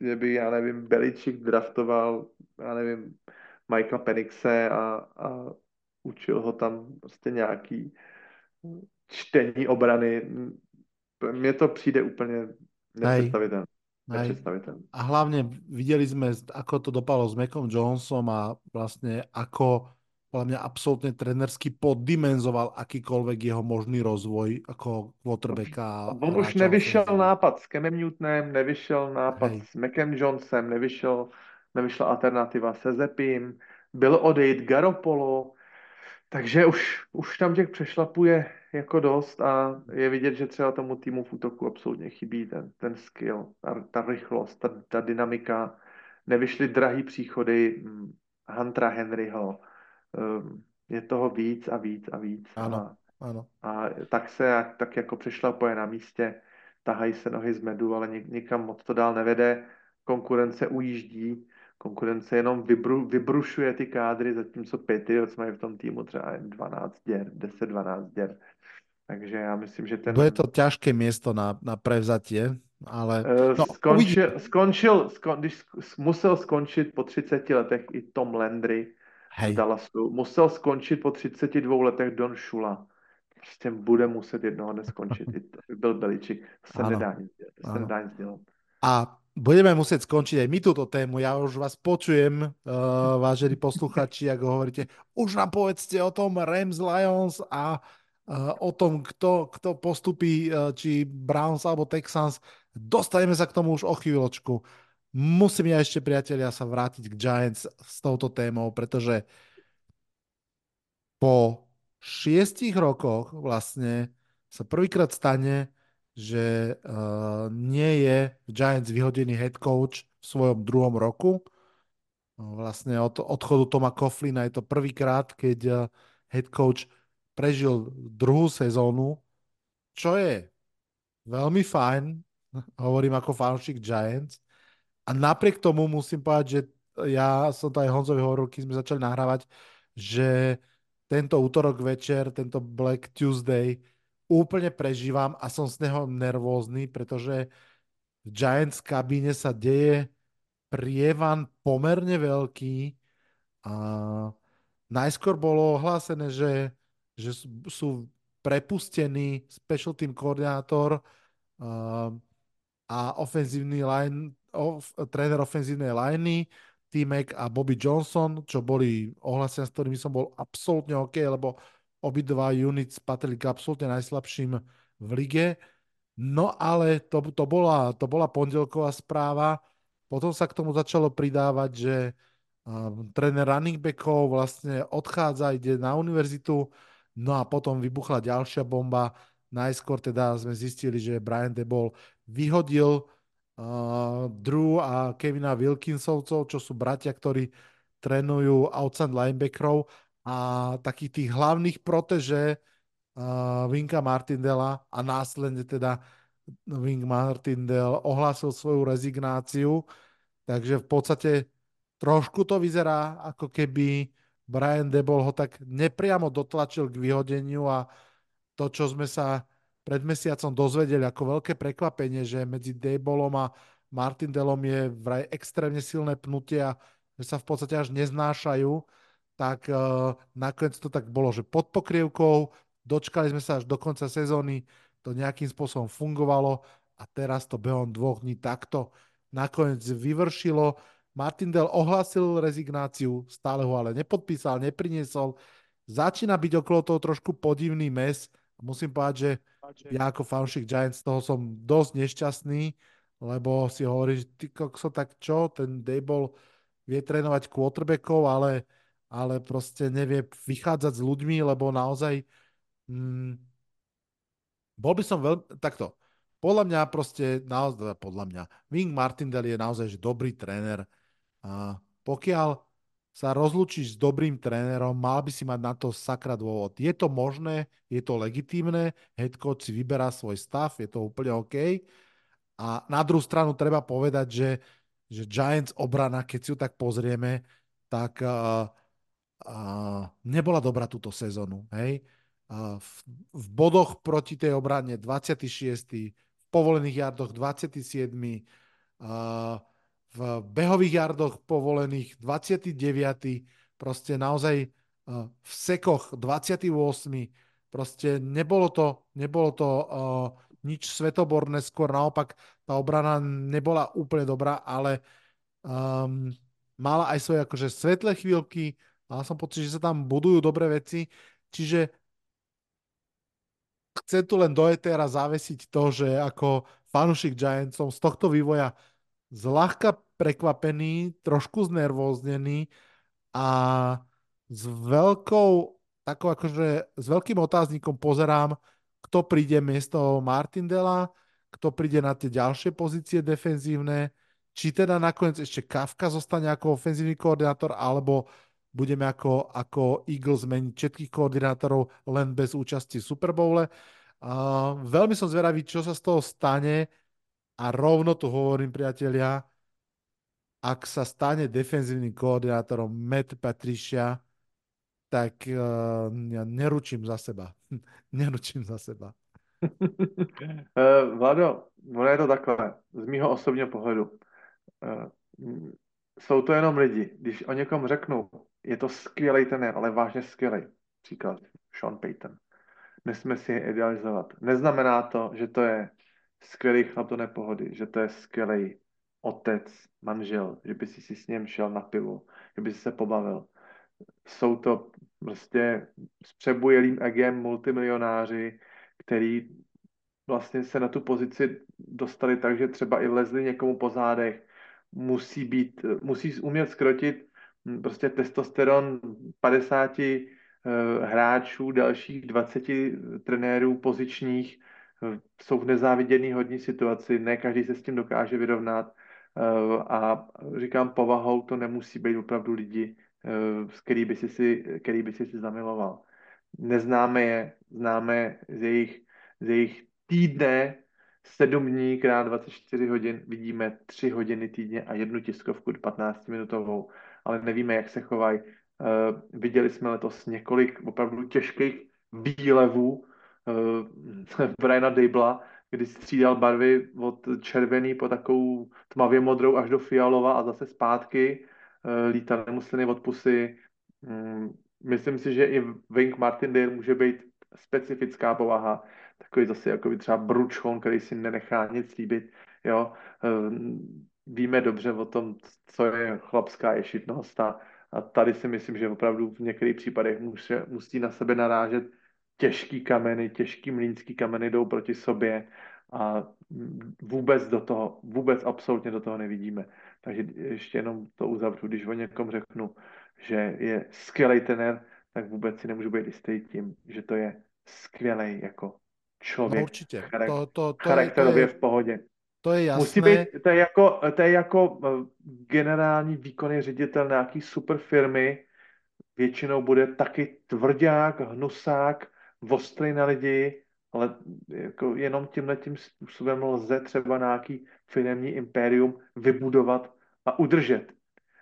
že by, já nevím, Beličik draftoval, já nevím, Michaela Penixe a, a učil ho tam prostě nějaký čtení obrany. Mně to přijde úplně nepředstavitelné. A hlavně viděli jsme, ako to dopadlo s Macom Jonesom a vlastně ako podľa mňa absolútne trenersky poddimenzoval akýkoľvek jeho možný rozvoj ako quarterbacka. On už nevyšel nápad s Kemem Newtonem, nevyšel nápad Hej. s Macem Jonesem, nevyšel, nevyšla alternativa se Zepim, byl odejít Garopolo, takže už, už tam těch přešlapů je jako dost a je vidět, že třeba tomu týmu v útoku absolutně chybí ten, ten skill, ta, ta rychlost, ta, ta dynamika. Nevyšly drahý příchody hm, Huntera Henryho, je toho víc a víc a víc. Ano, a, ano. A tak se tak jako poje na místě, tahají se nohy z medu, ale nikam moc to dál nevede. Konkurence ujíždí, konkurence jenom vybru, vybrušuje ty kádry, zatímco Patriots mají v tom týmu třeba 12 děr, 10-12 děr. Takže já myslím, že ten... To je to těžké místo na, na prevzatie, ale... Eh, no, skončil, skončil skon, když musel skončit po 30 letech i Tom Landry, Hej. v Dallasu. Musel skončit po 32 letech Don Shula. Prostě bude muset jednoho dne skončit. Byl Beličik. To se ano. nedá nic, to se nedá nic dělat. A budeme muset skončit aj my túto tému. Ja už vás počujem, uh, vážení posluchači, ako hovoríte, už nám povedzte o tom Rams Lions a uh, o tom, kto, kto postupí, uh, či Browns alebo Texans. Dostaneme sa k tomu už o chvíľočku musím ja ešte, priatelia, sa vrátiť k Giants s touto témou, pretože po šiestich rokoch vlastne sa prvýkrát stane, že uh, nie je v Giants vyhodený head coach v svojom druhom roku. No, vlastne od odchodu Toma Coughlina je to prvýkrát, keď uh, head coach prežil druhú sezónu, čo je veľmi fajn, hovorím ako fanšik Giants, a napriek tomu musím povedať, že ja som to aj Honzovi hovoril, keď sme začali nahrávať, že tento útorok večer, tento Black Tuesday úplne prežívam a som z neho nervózny, pretože v Giants kabíne sa deje prievan pomerne veľký. A najskôr bolo ohlásené, že, že sú prepustení special team koordinátor a ofenzívny line, of, tréner ofenzívnej liney, T-Mac a Bobby Johnson, čo boli ohlásené, s ktorými som bol absolútne OK, lebo obidva units patrili k absolútne najslabším v lige. No ale to, to, bola, to bola pondelková správa. Potom sa k tomu začalo pridávať, že um, tréner running backov vlastne odchádza, ide na univerzitu, no a potom vybuchla ďalšia bomba. Najskôr teda sme zistili, že Brian Debol vyhodil uh, Drew a Kevina Wilkinsovcov, čo sú bratia, ktorí trénujú outside linebackerov a takých tých hlavných proteže uh, Vinka Martindela a následne teda Wink Martindale ohlásil svoju rezignáciu, takže v podstate trošku to vyzerá, ako keby Brian Debol ho tak nepriamo dotlačil k vyhodeniu a to, čo sme sa pred mesiacom dozvedeli ako veľké prekvapenie, že medzi Dejbolom a Martindelom je vraj extrémne silné pnutie a že sa v podstate až neznášajú, tak uh, nakoniec to tak bolo, že pod pokrievkou, dočkali sme sa až do konca sezóny, to nejakým spôsobom fungovalo a teraz to behom dvoch dní takto nakoniec vyvršilo. Martindel ohlásil rezignáciu, stále ho ale nepodpísal, nepriniesol. Začína byť okolo toho trošku podivný mes. Musím povedať, že ja ako fanšik Giants toho som dosť nešťastný, lebo si hovorí, že ty kokso, tak čo, ten Dable vie trénovať quarterbackov, ale, ale proste nevie vychádzať s ľuďmi, lebo naozaj mm, bol by som veľmi, takto, podľa mňa proste, naozaj, podľa mňa, Wing Martindale je naozaj že dobrý tréner. A pokiaľ sa rozlučíš s dobrým trénerom, mal by si mať na to sakra dôvod. Je to možné, je to legitímne, head coach si vyberá svoj stav, je to úplne OK. A na druhú stranu treba povedať, že, že Giants obrana, keď si ju tak pozrieme, tak uh, uh, nebola dobrá túto sezónu. Hej? Uh, v, v bodoch proti tej obrane 26. v povolených jardoch 27. Uh, v behových jardoch povolených 29. Proste naozaj uh, v sekoch 28. Proste nebolo to, nebolo to uh, nič svetoborné, skôr naopak tá obrana nebola úplne dobrá, ale um, mala aj svoje akože svetlé chvíľky, mal som pocit, že sa tam budujú dobré veci, čiže chcem tu len do etéra zavesiť to, že ako fanušik Giantsom z tohto vývoja zľahka prekvapený, trošku znervóznený a s veľkou, takou akože s veľkým otáznikom pozerám, kto príde miesto Martindela, kto príde na tie ďalšie pozície defenzívne, či teda nakoniec ešte Kafka zostane ako ofenzívny koordinátor, alebo budeme ako, ako Eagles zmeniť všetkých koordinátorov len bez účasti v Super Bowle. Uh, veľmi som zvedavý, čo sa z toho stane a rovno tu hovorím, priatelia, ak sa stane defenzívnym koordinátorom Matt Patricia, tak uh, ja neručím za seba. neručím za seba. uh, Vlado, ono je to takhle, z mýho osobního pohledu. Uh, jsou to jenom lidi. Když o někom řeknu, je to skvělý trenér, ale vážně skvělý. Příklad Sean Payton. Nesmíme si je idealizovat. Neznamená to, že to je skvělý chlap do nepohody, že to je skvělý otec, manžel, že by si si s ním šel na pivo, že by si se pobavil. Jsou to prostě s přebujelým egem multimilionáři, který vlastně se na tu pozici dostali tak, že třeba i lezli někomu po zádech, musí být, musí umět skrotit prostě testosteron 50 uh, eh, hráčů, dalších 20 trenérů pozičních, jsou v nezáviděný hodní situaci, ne každý se s tím dokáže vyrovnat uh, a říkám, povahou to nemusí být opravdu lidi, s který by si, si, který by si, si zamiloval. Neznáme je, známe z jejich, z jejich týdne sedm dní krát 24 hodin vidíme 3 hodiny týdně a jednu tiskovku 15-minutovou, ale nevíme, jak se chovají. Viděli jsme letos několik opravdu těžkých výlevů uh, Briana Dybla, kdy střídal barvy od červený po takovou tmavě modrou až do fialova a zase zpátky. Eh, lítal nemusliny od pusy. Mm, myslím si, že i Wink Martindale může být specifická povaha. Takový zase jako třeba bručon, který si nenechá nic líbit. Jo? Eh, víme dobře o tom, co je chlapská ješitnost a, a tady si myslím, že opravdu v některých případech musí, musí na sebe narážet těžký kameny, těžký mlínský kameny jdou proti sobě a vůbec do toho, vůbec absolutně do toho nevidíme. Takže ještě jenom to uzavřu, když o někom řeknu, že je skvělý trenér, tak vůbec si nemůžu být jistý tím, že to je skvělý jako člověk. No určitě. Charak- to, to, to charakterově je, to je, v pohodě. To je jasné. Musí být, to je jako, to je jako eh, generální výkonný ředitel nějaký super firmy, většinou bude taky tvrdák, hnusák, ostrý na lidi, ale jako jenom tímhle tím způsobem lze třeba nějaký firmní impérium vybudovat a udržet.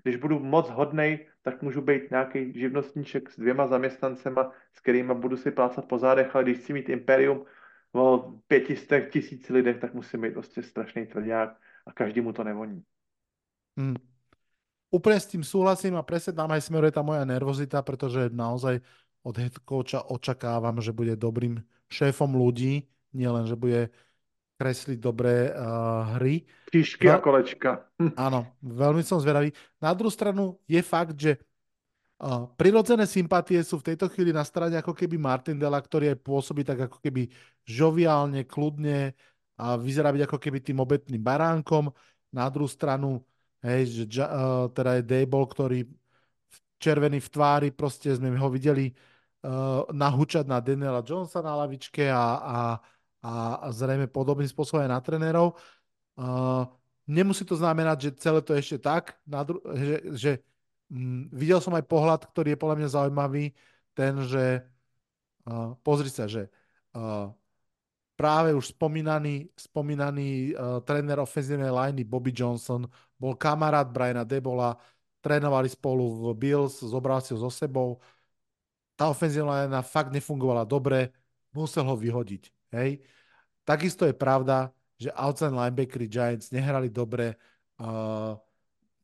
Když budu moc hodnej, tak můžu být nějaký živnostníček s dvěma zaměstnancema, s kterými budu si plácat po zádech, ale když chci mít impérium o pětistek tisíc lidech, tak musím být prostě strašný tvrdák a každý mu to nevoní. Hmm. Úplne s tým súhlasím a presne tam aj smeruje tá moja nervozita, pretože naozaj od head coacha očakávam, že bude dobrým šéfom ľudí, nielen, že bude kresliť dobré uh, hry. Píšky a kolečka. Áno, veľmi som zvedavý. Na druhú stranu je fakt, že uh, prirodzené sympatie sú v tejto chvíli na strane ako keby Martindela, ktorý aj pôsobí tak ako keby žoviálne, kľudne a vyzerá byť ako keby tým obetným baránkom. Na druhú stranu, hej, že uh, teda je Dable, ktorý červený v tvári, proste sme ho videli uh, nahúčať na Daniela Jonesa na lavičke a, a, a zrejme podobným spôsobom aj na trenérov. Uh, nemusí to znamenať, že celé to je ešte tak, na dru- že, že um, videl som aj pohľad, ktorý je podľa mňa zaujímavý, ten, že uh, pozri sa, že uh, práve už spomínaný, spomínaný uh, tréner ofenzívnej liney Bobby Johnson bol kamarát Briana Debola, trénovali spolu v Bills, zobral si ho so sebou, tá ofenzívna linea fakt nefungovala dobre, musel ho vyhodiť. Hej. Takisto je pravda, že outside linebackery Giants nehrali dobre. Uh,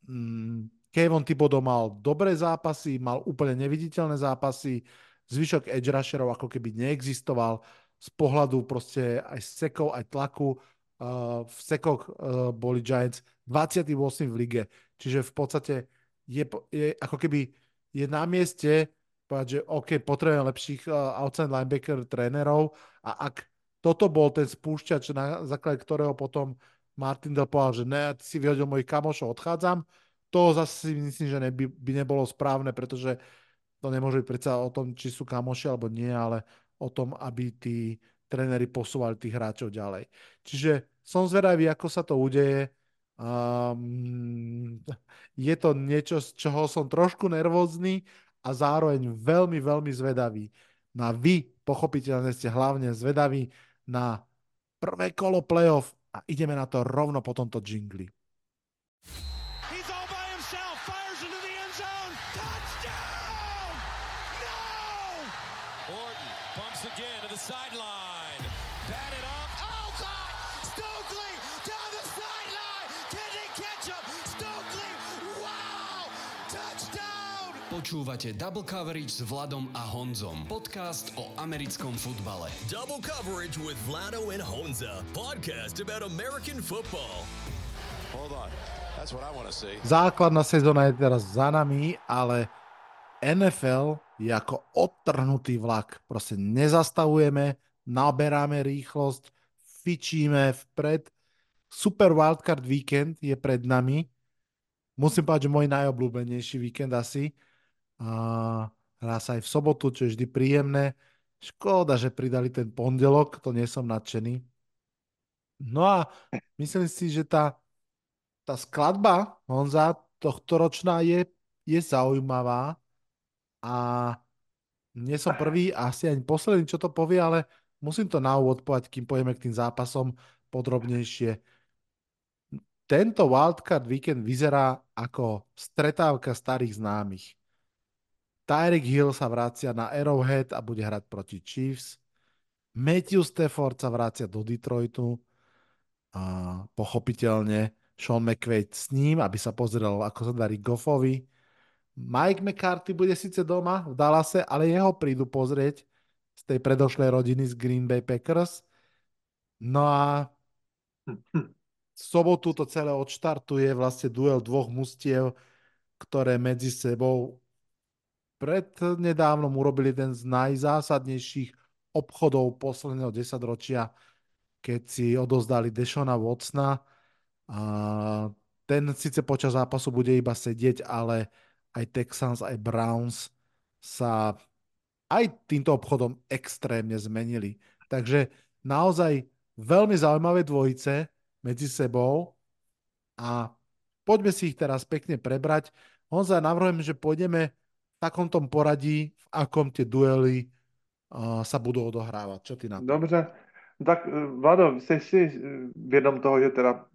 mm, Kevin Thibodeau mal dobré zápasy, mal úplne neviditeľné zápasy, zvyšok edge rusherov ako keby neexistoval z pohľadu proste aj sekov, aj tlaku. Uh, v sekoch uh, boli Giants 28 v lige, čiže v podstate je, je ako keby je na mieste povedať, že OK, potrebujem lepších uh, outside linebacker trénerov a ak toto bol ten spúšťač, na základe ktorého potom Martin Del povedal, že ne, ty si vyhodil mojich kamošov, odchádzam, to zase si myslím, že neby, by nebolo správne, pretože to nemôže byť predsa o tom, či sú kamoši alebo nie, ale o tom, aby tí tréneri posúvali tých hráčov ďalej. Čiže som zvedavý, ako sa to udeje. Um, je to niečo, z čoho som trošku nervózny, a zároveň veľmi, veľmi zvedavý. Na vy, pochopiteľne ste hlavne zvedaví na prvé kolo playoff a ideme na to rovno po tomto jingli. Počúvate Double Coverage s Vladom a Honzom. Podcast o americkom futbale. Double Coverage with Vlado and Honza. Podcast about American football. Hold on. That's what I want to see. Základná sezóna je teraz za nami, ale NFL je ako odtrhnutý vlak. Proste nezastavujeme, naberáme rýchlosť, fičíme vpred. Super Wildcard Weekend je pred nami. Musím povedať, že môj najobľúbenejší víkend asi a hrá sa aj v sobotu, čo je vždy príjemné. Škoda, že pridali ten pondelok, to nie som nadšený. No a myslím si, že tá, tá skladba Honza tohto ročná je, je zaujímavá a nie som prvý asi ani posledný, čo to povie, ale musím to na úvod povedať, kým pojeme k tým zápasom podrobnejšie. Tento wildcard víkend vyzerá ako stretávka starých známych. Tyreek Hill sa vracia na Arrowhead a bude hrať proti Chiefs. Matthew Stafford sa vrácia do Detroitu a pochopiteľne Sean McVay s ním, aby sa pozrel, ako sa darí Goffovi. Mike McCarthy bude síce doma v Dallase, ale jeho prídu pozrieť z tej predošlej rodiny z Green Bay Packers. No a sobotu to celé odštartuje vlastne duel dvoch mustiev, ktoré medzi sebou prednedávnom urobili jeden z najzásadnejších obchodov posledného desaťročia, keď si odozdali Dešona Watsona. A ten síce počas zápasu bude iba sedieť, ale aj Texans, aj Browns sa aj týmto obchodom extrémne zmenili. Takže naozaj veľmi zaujímavé dvojice medzi sebou a poďme si ich teraz pekne prebrať. Honza, navrhujem, že pôjdeme takom tom poradí, v akom tie duely uh, sa budú odohrávať. Čo ty na to? Dobře. Tak eh, Vlado, jsi si eh, vědom toho, že teda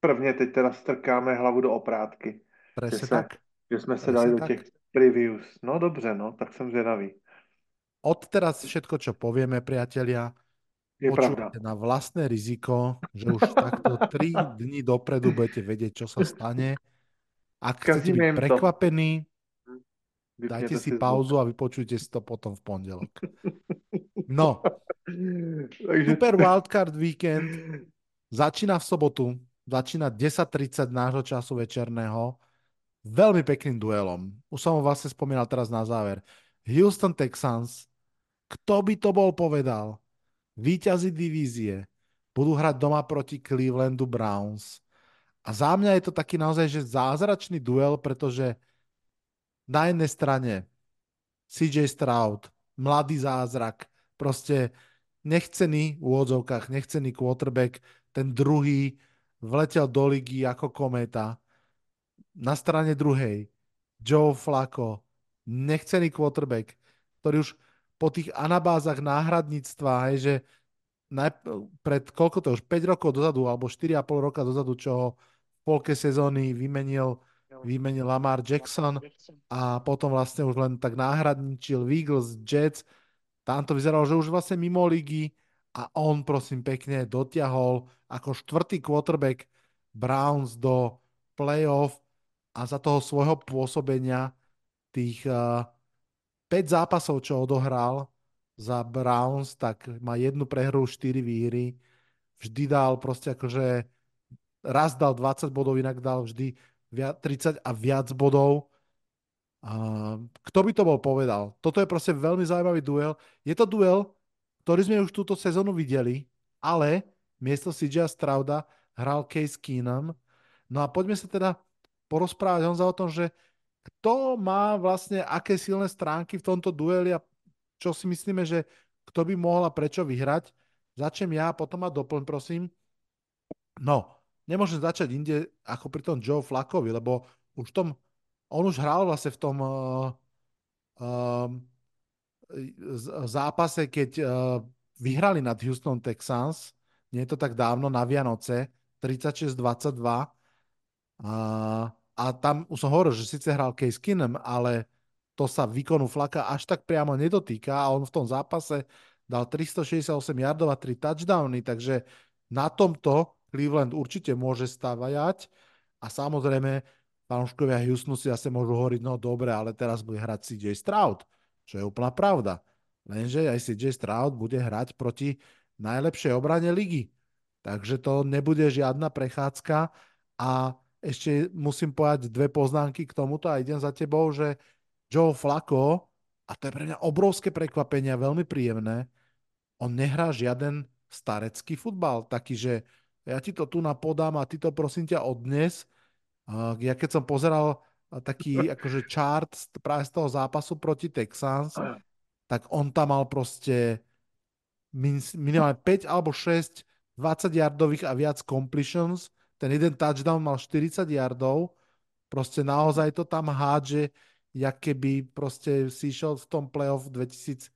prvně teď teda strkáme hlavu do oprátky. Presne že, se, tak. že jsme se Presne dali do tak. těch previews. No dobře, no, tak jsem zvědavý. Od teraz všetko, čo povieme, priatelia, Je pravda. na vlastné riziko, že už takto 3 dní dopredu budete vedieť, čo sa stane. Ak chcete Kazíme byť im to. Dajte si pauzu a vypočujte si to potom v pondelok. No, Takže Super Wildcard Weekend začína v sobotu, začína 10.30 nášho času večerného, veľmi pekným duelom. Už som ho vlastne spomínal teraz na záver. Houston Texans, kto by to bol povedal? Výťazí divízie budú hrať doma proti Clevelandu Browns. A za mňa je to taký naozaj že zázračný duel, pretože na jednej strane CJ Stroud, mladý zázrak, proste nechcený v úvodzovkách, nechcený quarterback, ten druhý vletel do ligy ako kométa. Na strane druhej Joe Flacco, nechcený quarterback, ktorý už po tých anabázach náhradníctva, hej, že naj, pred koľko to už 5 rokov dozadu, alebo 4,5 roka dozadu, čo ho v polke sezóny vymenil, vymenil Lamar Jackson a potom vlastne už len tak náhradničil Eagles, Jets. Tam to vyzeralo, že už vlastne mimo ligy a on prosím pekne dotiahol ako štvrtý quarterback Browns do playoff a za toho svojho pôsobenia tých uh, 5 zápasov, čo odohral za Browns, tak má jednu prehru, 4 výhry. Vždy dal proste akože raz dal 20 bodov, inak dal vždy viac, 30 a viac bodov. Uh, kto by to bol povedal? Toto je proste veľmi zaujímavý duel. Je to duel, ktorý sme už túto sezónu videli, ale miesto CJ Strauda hral Case Keenum. No a poďme sa teda porozprávať Honza o tom, že kto má vlastne aké silné stránky v tomto dueli a čo si myslíme, že kto by mohol a prečo vyhrať. Začnem ja, potom ma doplň, prosím. No, nemôžem začať inde ako pri tom Joe Flaccovi, lebo už tom, on už hral vlastne v tom uh, um, zápase, keď uh, vyhrali nad Houston Texans, nie je to tak dávno, na Vianoce, 36-22. A, a tam už som hovoril, že síce hral Case Keenum, ale to sa výkonu Flaka až tak priamo nedotýka a on v tom zápase dal 368 yardov a 3 touchdowny, takže na tomto Cleveland určite môže stavať a samozrejme fanúškovia Houstonu si zase môžu hovoriť, no dobre, ale teraz bude hrať CJ Stroud, čo je úplná pravda. Lenže aj CJ Stroud bude hrať proti najlepšej obrane ligy. Takže to nebude žiadna prechádzka a ešte musím povedať dve poznámky k tomuto a idem za tebou, že Joe Flacco, a to je pre mňa obrovské prekvapenie a veľmi príjemné, on nehrá žiaden starecký futbal, taký, že ja ti to tu napodám a ty to prosím ťa odnes. Ja keď som pozeral taký akože chart práve z toho zápasu proti Texans, tak on tam mal proste minimálne 5 alebo 6 20 yardových a viac completions. Ten jeden touchdown mal 40 yardov. Proste naozaj to tam hádže, jak keby proste si išiel v tom playoff 2000,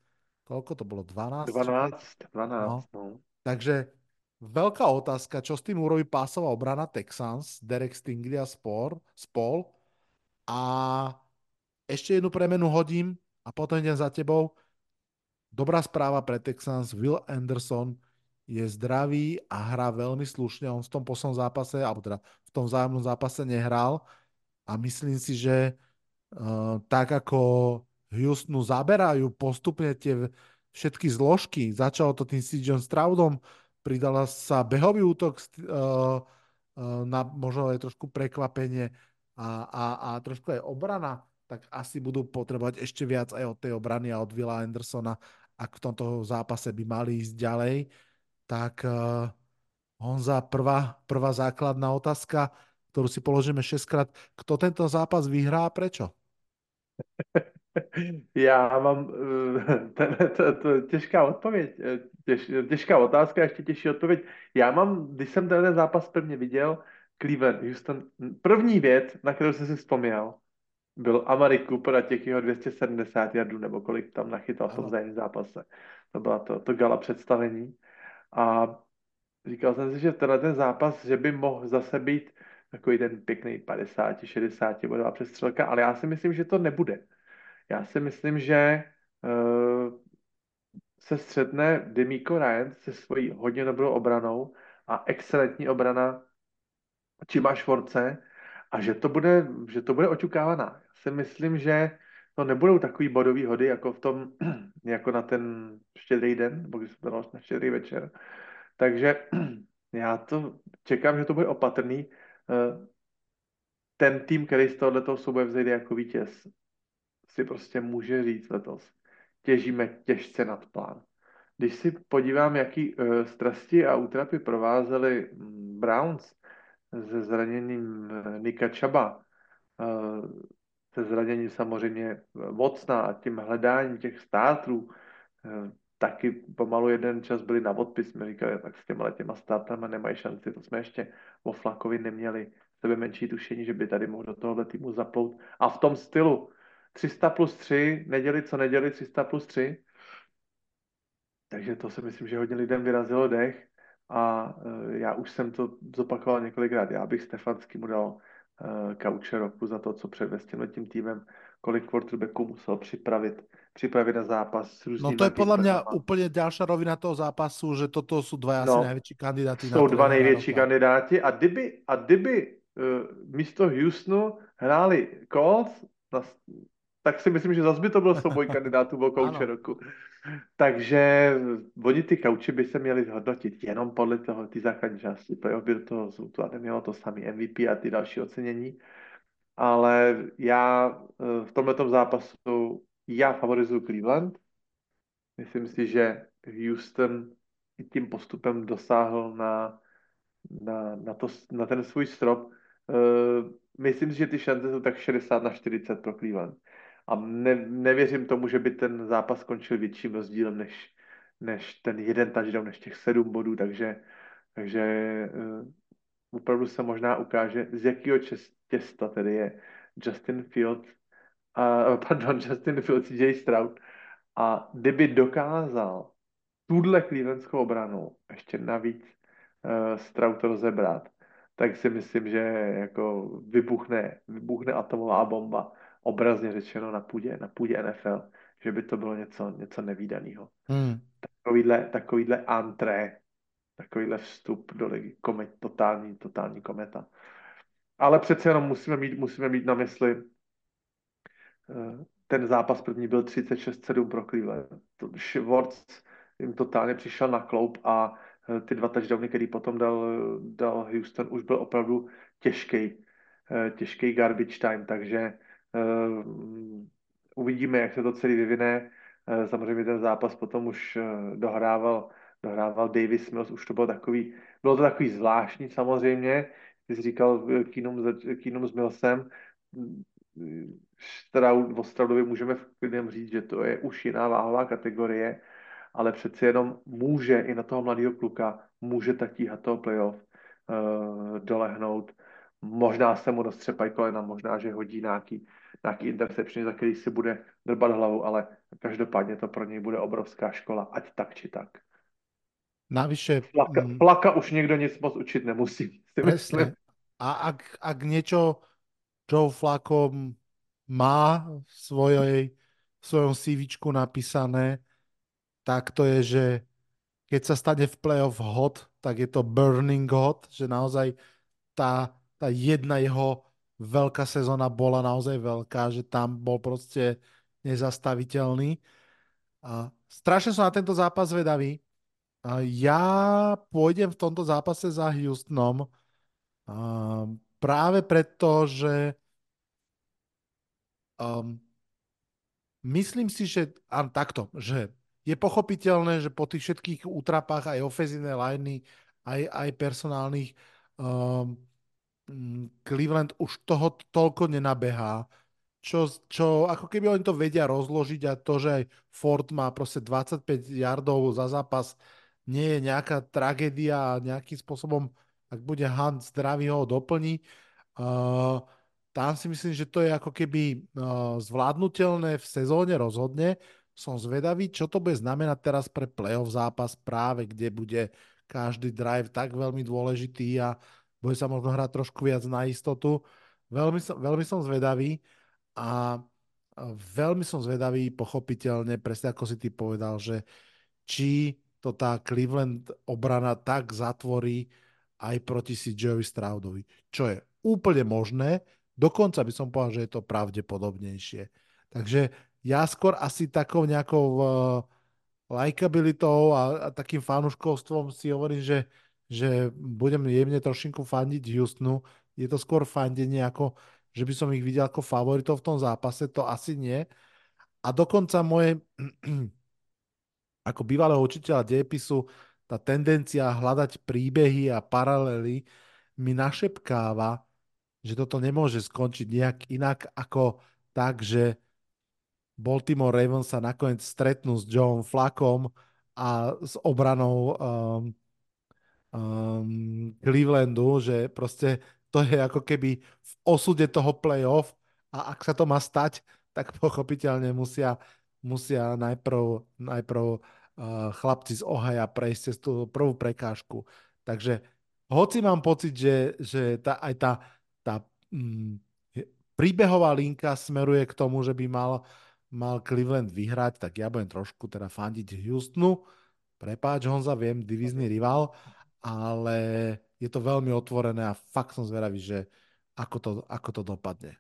koľko to bolo, 12? 12, 12, no. no. Takže veľká otázka, čo s tým urobí pásová obrana Texans, Derek Stingley a spor, spol. A ešte jednu premenu hodím a potom idem za tebou. dobrá správa pre Texans, Will Anderson je zdravý a hrá veľmi slušne. On v tom poslednom zápase, alebo teda v tom vzájomnom zápase nehral a myslím si, že uh, tak ako Houstonu zaberajú postupne tie všetky zložky, začalo to tým CJ Stroudom, pridala sa behový útok uh, na možno aj trošku prekvapenie a, a, a trošku aj obrana, tak asi budú potrebovať ešte viac aj od tej obrany a od Villa Andersona, ak v tomto zápase by mali ísť ďalej tak uh, Honza, prvá, prvá základná otázka, ktorú si položíme šestkrát. Kto tento zápas vyhrá a prečo? Já mám to, to, to, těžká odpověď, těž, těžká otázka, ještě těžší odpověď. Já mám, když jsem ten zápas prvně viděl, Cleveland, Houston, první věc, na kterou jsem si vzpomněl, byl Amari Cooper a těch jeho 270 jardů, nebo kolik tam nachytal v tom zápase. To byla to, to gala představení. A říkal jsem si, že tenhle ten zápas, že by mohl zase být takový ten pěkný 50, 60 bodová přestřelka, ale já si myslím, že to nebude. Já si myslím, že uh, se střetne Demiko Ryan se svojí hodně dobrou obranou a excelentní obrana Čima Švorce a že to bude, že to bude oťukávaná. Já si myslím, že to nebudou takový bodový hody, jako v tom, jako na ten štědrý den, nebo když se na štědrý večer. Takže já to čekám, že to bude opatrný. Eh, ten tým, který z tohoto souboje vzejde jako vítěz, si prostě může říct letos. Těžíme těžce nad plán. Když si podívám, jaký uh, strasti a útrapy provázely mm, Browns se zraněním uh, Nika Chaba, uh, se zraněním samozřejmě Vocna a tím hledáním těch státrů, eh, taky pomalu jeden čas byli na odpis, jsme říkali, tak s těma těma státama nemají šanci, to jsme ještě o Flakovi neměli sebe menší tušení, že by tady mohl do tohohle týmu zaplout. A v tom stylu 300 plus 3, neděli co neděli 300 plus 3, takže to si myslím, že hodně lidem vyrazilo dech a eh, já už jsem to zopakoval několikrát. Já bych Stefanský mu dal uh, kauče roku za to, co předvést tím týmem, kolik quarterbacků musel připravit, připravit na zápas s No to je podle mě úplně další rovina toho zápasu, že toto jsou dva asi no, největší kandidáty. Jsou dva největší roka. kandidáti a kdyby, a kdyby uh, místo Houstonu hráli Colts, na, tak si myslím, že zase by to byl souboj kandidátů o kouče roku. Takže oni ty kauči by se měli zhodnotit jenom podle toho, ty základní části playoff by do toho zvutu a nemělo to samý MVP a ty další ocenění. Ale já eh, v tomto zápasu já favorizuju Cleveland. Myslím si, že Houston tím postupem dosáhl na, na, na, to, na ten svůj strop. Uh, myslím si, že ty šance jsou tak 60 na 40 pro Cleveland a ne, nevěřím tomu, že by ten zápas skončil větším rozdílem než, než ten jeden touchdown, než těch sedm bodů, takže, takže uh, opravdu se možná ukáže, z jakého těsta tedy je Justin Fields, uh, pardon, Justin Fields, J. Stroud a kdyby dokázal tuhle clevelandskou obranu ještě navíc uh, Stroud rozebrat, tak si myslím, že jako vybuchne, vybuchne atomová bomba obrazně řečeno na půdě, na půdě NFL, že by to bylo něco, něco nevýdaného. Hmm. Takovýhle, takovýhle antré, takovýhle vstup do ligy, komet, totální, totální kometa. Ale přece jenom musíme mít, musíme mít na mysli, eh, ten zápas první byl 36-7 pro Cleveland. Schwartz jim totálně přišel na kloup a eh, ty dva touchdowny, který potom dal, dal Houston, už byl opravdu těžký, eh, těžký garbage time, takže uvidíme, jak se to celý vyvine. Eh, samozřejmě ten zápas potom už eh, dohrával, dohrával Davis Mills, už to bylo takový, bylo to takový zvláštní samozřejmě, ty jsi říkal Keenum, s Millsem, Stroud, o můžeme v klidném říct, že to je už jiná váhová kategorie, ale přeci jenom může i na toho mladého kluka, může tak tíhat toho playoff, dolehnout. Možná se mu roztřepají kolena, možná, že hodí nějaký, nějaký interception, za který si bude drbat hlavu, ale každopádně to pro něj bude obrovská škola, ať tak či tak. Navyše... Plaka, mm. plaka už někdo nic moc učit nemusí. Presne. A ak, ak niečo Joe Flacco má v svojej, v svojom CVčku napísané, tak to je, že keď sa stane v playoff hot, tak je to burning hot, že naozaj tá, tá jedna jeho veľká sezóna bola naozaj veľká, že tam bol proste nezastaviteľný. A strašne som na tento zápas vedavý. A ja pôjdem v tomto zápase za Houstonom a práve preto, že um, myslím si, že a takto, že je pochopiteľné, že po tých všetkých útrapách aj ofezívnej liney, aj, aj personálnych um, Cleveland už toho toľko nenabehá, čo, čo ako keby oni to vedia rozložiť a to, že aj Ford má proste 25 yardov za zápas, nie je nejaká tragédia a nejakým spôsobom, ak bude Hunt zdravý, ho doplní. Uh, tam si myslím, že to je ako keby uh, zvládnutelné v sezóne rozhodne. Som zvedavý, čo to bude znamenať teraz pre playoff zápas práve, kde bude každý drive tak veľmi dôležitý a bude sa možno hrať trošku viac na istotu. Veľmi som, veľmi som zvedavý a veľmi som zvedavý, pochopiteľne, presne ako si ty povedal, že či to tá Cleveland obrana tak zatvorí aj proti CJ Stroudovi. Čo je úplne možné, dokonca by som povedal, že je to pravdepodobnejšie. Takže ja skôr asi takou nejakou uh, likeabilitou a, a takým fanúškovstvom si hovorím, že, že budem jemne trošinku fandiť Houstonu. Je to skôr fandenie ako, že by som ich videl ako favoritov v tom zápase, to asi nie. A dokonca moje ako bývalého učiteľa dejepisu tá tendencia hľadať príbehy a paralely mi našepkáva, že toto nemôže skončiť nejak inak ako tak, že Baltimore Ravens sa nakoniec stretnú s Joe Flakom a s obranou um, um, Clevelandu, že proste to je ako keby v osude toho playoff a ak sa to má stať, tak pochopiteľne musia musia najprv, najprv uh, chlapci z Ohaja prejsť cez tú prvú prekážku. Takže hoci mám pocit, že, že tá, aj tá, tá mm, príbehová linka smeruje k tomu, že by mal, mal Cleveland vyhrať, tak ja budem trošku teda fandiť Houstonu. Prepáč Honza, viem, divizný rival, ale je to veľmi otvorené a fakt som zvedavý, že ako to, ako to dopadne.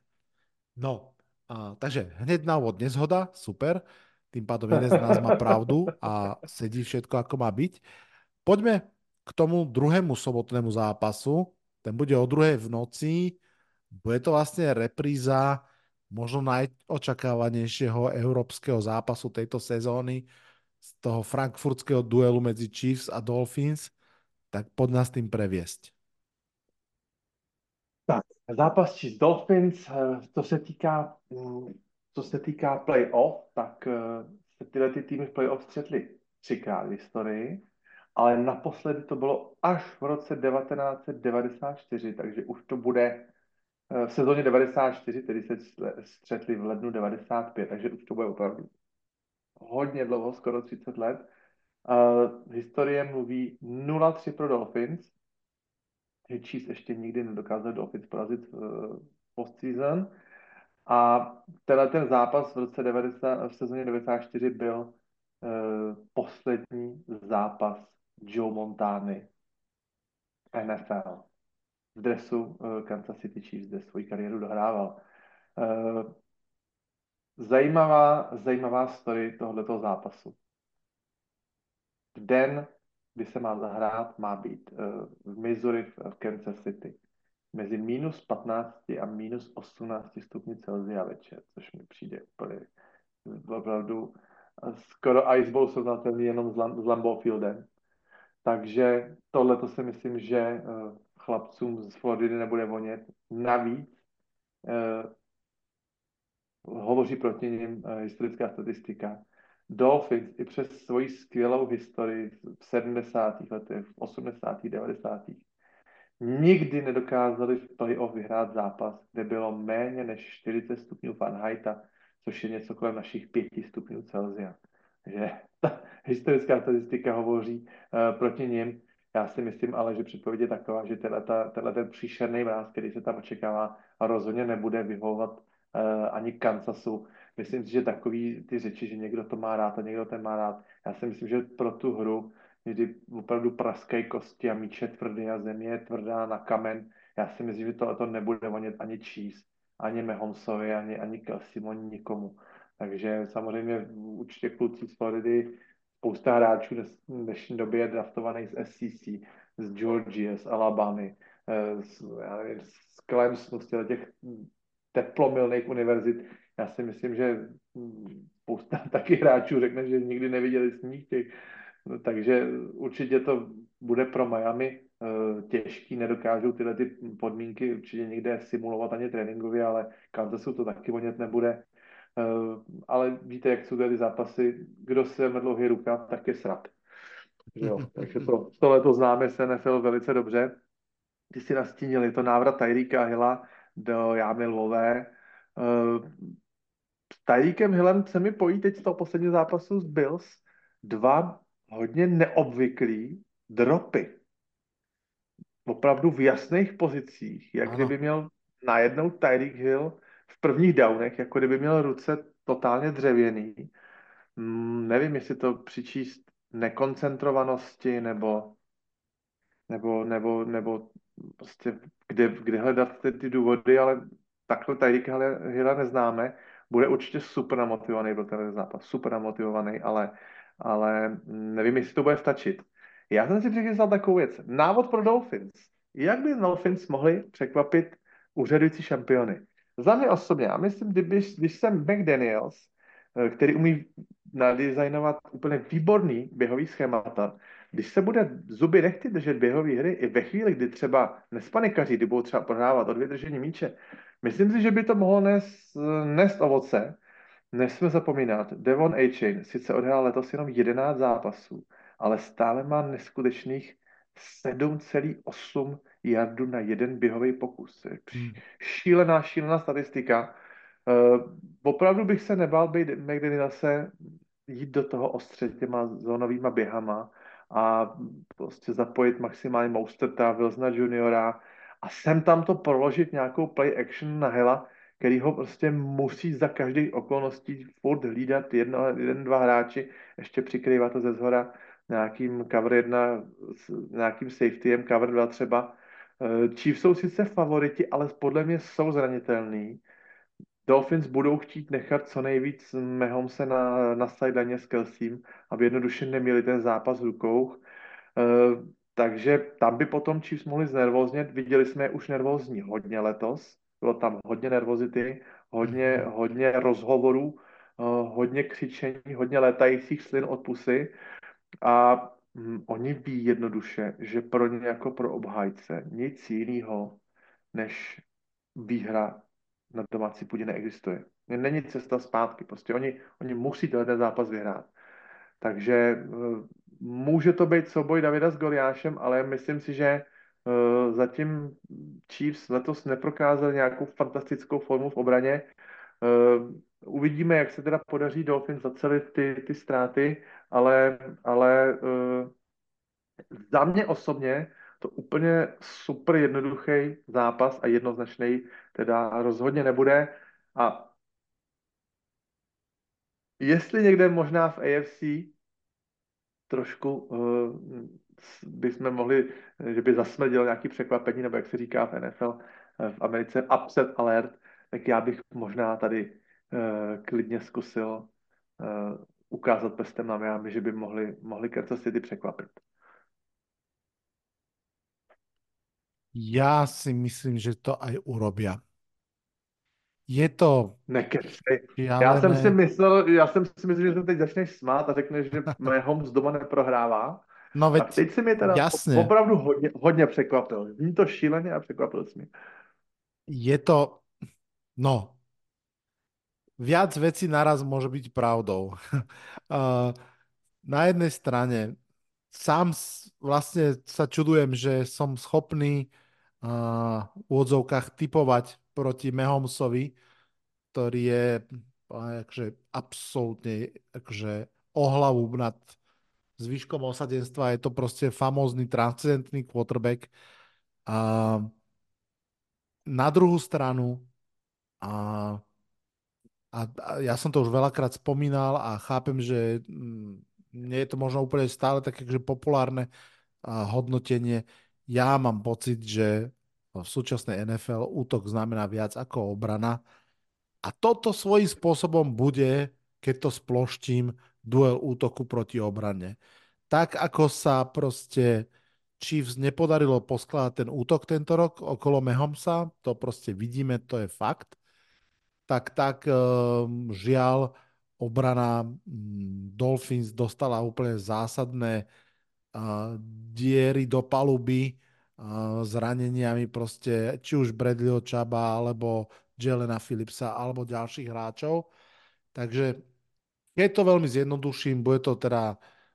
No, a, takže hneď na úvod nezhoda, super. Tým pádom jeden z nás má pravdu a sedí všetko, ako má byť. Poďme k tomu druhému sobotnému zápasu. Ten bude o druhej v noci. Bude to vlastne repríza možno najočakávanejšieho európskeho zápasu tejto sezóny z toho frankfurtského duelu medzi Chiefs a Dolphins. Tak pod nás tým previesť. Tak, zápas s Dolphins, to se týká, mm, co se týká playoff, tak eh, se tyhle ty týmy v playoff střetly třikrát v historii, ale naposledy to bylo až v roce 1994, takže už to bude eh, v sezóně 94, tedy se střetli v lednu 95, takže už to bude opravdu hodně dlouho, skoro 30 let. Historie mluví 0-3 pro Dolphins, Chiefs ještě nikdy nedokázali Dolphins porazit v postseason. A tenhle ten zápas v roce 90, v sezóně 94 byl uh, poslední zápas Joe Montany NFL v dresu uh, Kansas City Chiefs, kde svoji kariéru dohrával. Uh, zajímavá, zajímavá story tohoto zápasu. V den kdy se má zahrát, má být uh, v Missouri v Kansas City mezi minus 15 a minus 18 stupni Celsia večer, což mi přijde úplně opravdu skoro iceball srovnatelný jenom s, Lam- s Lambeau Fieldem. Takže tohle to si myslím, že uh, chlapcům z Floridy nebude vonět. Navíc uh, hovoří proti ním uh, historická statistika, Dolphins i přes svoji skvělou historii v 70. letech, v 80. 90. nikdy nedokázali v playoff vyhrát zápas, kde bylo méně než 40 stupňů Fahrenheita, což je něco kolem našich 5 stupňů Celsia. Takže ta historická statistika hovoří uh, proti ním. Já si myslím ale, že předpověď je taková, že tenhle ten příšerný mráz, který se tam očekává, rozhodně nebude vyhovovat uh, ani Kansasu, myslím si, že takový ty řeči, že někdo to má rád a někdo to má rád, já si myslím, že pro tu hru, kdy opravdu praskají kosti a míče tvrdý a země je tvrdá na kamen, já si myslím, že to, to nebude ani, ani číst, ani Mahomsovi, ani, ani Kelsimu, ani nikomu. Takže samozřejmě určitě kluci z Floridy, spousta hráčů v dnešní době je draftovaných z SCC, z Georgie, z Alabamy, eh, z, já nevím, z Clemsonu, z těch teplomilných univerzit. Já si myslím, že spousta taky hráčů řekne, že nikdy neviděli sníh těch. No, takže určitě to bude pro Miami eh, těžký, nedokážou tyhle ty podmínky určitě někde simulovat ani tréninkově, ale Kansasu to taky vonět nebude. Eh, ale víte, jak jsou tady zápasy, kdo se dlouhý rukav, tak je srap. Jo, takže to, tohle to známe se NFL velice dobře. Ty si nastínili to návrat Tyrika Hilla do jámy Lvové. Tyreekem Hillem se mi pojí teď z toho posledního zápasu z Bills dva hodně neobvyklý dropy. Opravdu v jasných pozicích, jak ano. kdyby měl najednou Tyreek Hill v prvních downech, jako kdyby měl ruce totálně dřevěný. Mm, nevím, jestli to přičíst nekoncentrovanosti nebo, nebo, nebo, nebo prostě kde, kde hledat ty, ty důvody, ale takhle Tyreek Hilla neznáme. Bude určitě super namotivovaný byl ten zápas, super namotivovaný, ale, ale nevím, jestli to bude stačit. Já jsem si přichystal takovou věc. Návod pro Dolphins. Jak by Dolphins mohli překvapit úřadující šampiony? Za mě osobně, já myslím, když, když jsem McDaniels, eh, který umí nadizajnovat úplně výborný běhový schémata, když se bude zuby nechty držet běhové hry i ve chvíli, kdy třeba nespanikaří, kdy budou třeba prohrávat od vydržení míče, myslím si, že by to mohlo nést, nést ovoce. Nesmíme zapomínat, Devon A-Chain sice odhrál letos jenom 11 zápasů, ale stále má neskutečných 7,8 jardu na jeden běhový pokus. Hmm. Šílená, šílená statistika. Uh, opravdu bych se nebál být McDanielse jít do toho ostře těma zónovýma běhama a prostě zapojit maximálně Mousterta, Wilsona juniora a sem tam to proložit nějakou play action na Hela, který ho prostě musí za každý okolností furt hlídat jedno, jeden, dva hráči, ještě přikrývat to ze zhora nějakým cover jedna, nějakým safetyem, cover dva třeba. Eh, Chiefs jsou sice favoriti, ale podle mě jsou zranitelný Dolphins budou chtít nechat co nejvíc Mahomese na, na sideline s Kelsím, aby jednoduše neměli ten zápas v rukou. Takže tam by potom Chiefs mohli znervoznět. Viděli jsme je už nervózní hodně letos. Bylo tam hodně nervozity, hodně, mhm. hodně rozhovorů, e, hodně křičení, hodně létajících slin od pusy. A hm, oni ví jednoduše, že pro ně jako pro obhájce nic jiného než výhra na domácí půdě neexistuje. Není cesta zpátky. Prostě oni, oni musí tenhle zápas vyhrát. Takže eh, může to být souboj Davida s Goliášem, ale myslím si, že eh, zatím Chiefs letos neprokázal nějakou fantastickou formu v obraně. Eh, uvidíme, jak se teda podaří Dolphins zacelit ty, ty ztráty, ale, ale za mě osobně to úplně super jednoduchý zápas a jednoznačný teda rozhodně nebude. A jestli někde možná v AFC trošku uh, bychom mohli, že by zasmrdil nějaký překvapení, nebo jak se říká v NFL eh, v Americe, upset alert, tak já bych možná tady klidně zkusil ukázat prstem na Miami, že by mohli, mohli Kansas City překvapit. Ja si myslím, že to aj urobia. Je to... Nekecej. Já jsem si myslel, já jsem si myslel, že se teď začneš smát a řekneš, že Mahomes doma neprohrává. No veď, a teď si mě teda jasne. opravdu hodně, hodně překvapil. Zní to šíleně a překvapil jsi mě. Je to, no, viac vecí naraz môže byť pravdou. na jednej strane sám vlastne sa čudujem, že som schopný v úvodzovkách typovať proti Mahomesovi, ktorý je akože, absolútne akože, ohlavu nad zvyškom osadenstva. Je to proste famózny transcendentný quarterback. A na druhú stranu a a, a ja som to už veľakrát spomínal a chápem, že mm, nie je to možno úplne stále také, že populárne hodnotenie. Ja mám pocit, že v súčasnej NFL útok znamená viac ako obrana. A toto svojím spôsobom bude, keď to sploštím, duel útoku proti obrane. Tak ako sa proste Chiefs nepodarilo poskladať ten útok tento rok okolo Mahomesa, to proste vidíme, to je fakt, tak tak ehm, žiaľ obrana mm, Dolphins dostala úplne zásadné diery do paluby zraneniami proste, či už Bradleyho Čaba, alebo Jelena Philipsa, alebo ďalších hráčov. Takže keď to veľmi zjednoduším, bude to teda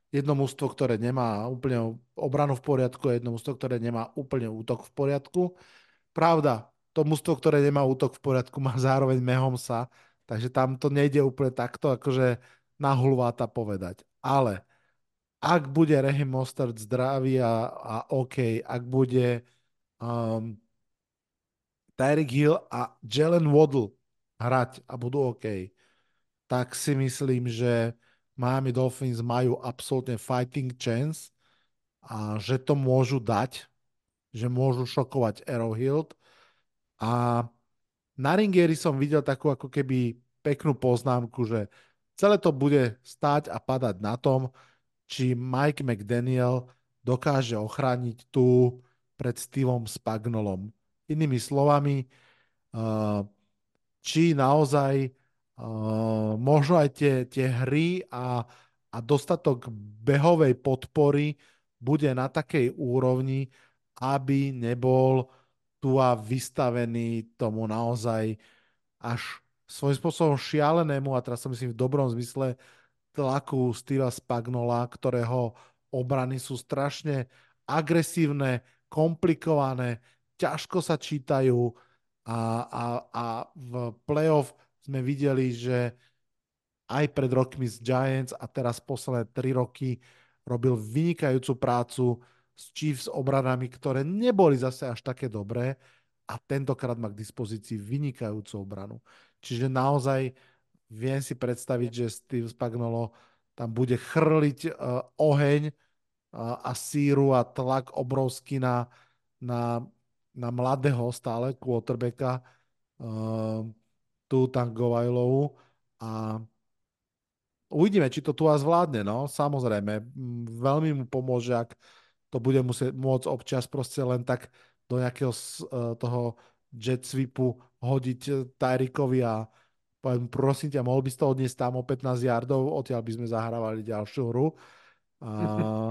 jedno mústvo, ktoré nemá úplne obranu v poriadku a jedno mústvo, ktoré nemá úplne útok v poriadku. Pravda, to mústvo, ktoré nemá útok v poriadku, má zároveň Mehomsa, takže tam to nejde úplne takto, akože na hulváta povedať. Ale ak bude Raheem Mostert zdravý a, a OK, ak bude um, Tyreek Hill a Jalen Waddle hrať a budú OK, tak si myslím, že Miami Dolphins majú absolútne fighting chance a že to môžu dať, že môžu šokovať Arrowhead. A na Ringeri som videl takú ako keby peknú poznámku, že celé to bude stáť a padať na tom, či Mike McDaniel dokáže ochrániť tu pred Steveom Spagnolom. Inými slovami, či naozaj Uh, možno aj tie, tie hry a, a dostatok behovej podpory bude na takej úrovni, aby nebol tu a vystavený tomu naozaj až svojím spôsobom šialenému, a teraz sa myslím v dobrom zmysle, tlaku Steva Spagnola, ktorého obrany sú strašne agresívne, komplikované, ťažko sa čítajú a, a, a v playoff sme videli, že aj pred rokmi z Giants a teraz posledné tri roky robil vynikajúcu prácu s Chiefs obranami, ktoré neboli zase až také dobré a tentokrát má k dispozícii vynikajúcu obranu. Čiže naozaj viem si predstaviť, že Steve Spagnolo tam bude chrliť uh, oheň uh, a síru a tlak obrovský na, na, na mladého stále quarterbacka. Uh, tú Tangovajlovú a uvidíme, či to tu vás zvládne, no, samozrejme, veľmi mu pomôže, ak to bude musieť môcť občas proste len tak do nejakého uh, toho jet sweepu hodiť Tyrikovi a poviem, prosím ťa, mohol by si to odniesť tam o 15 yardov, odtiaľ by sme zahrávali ďalšiu hru. A,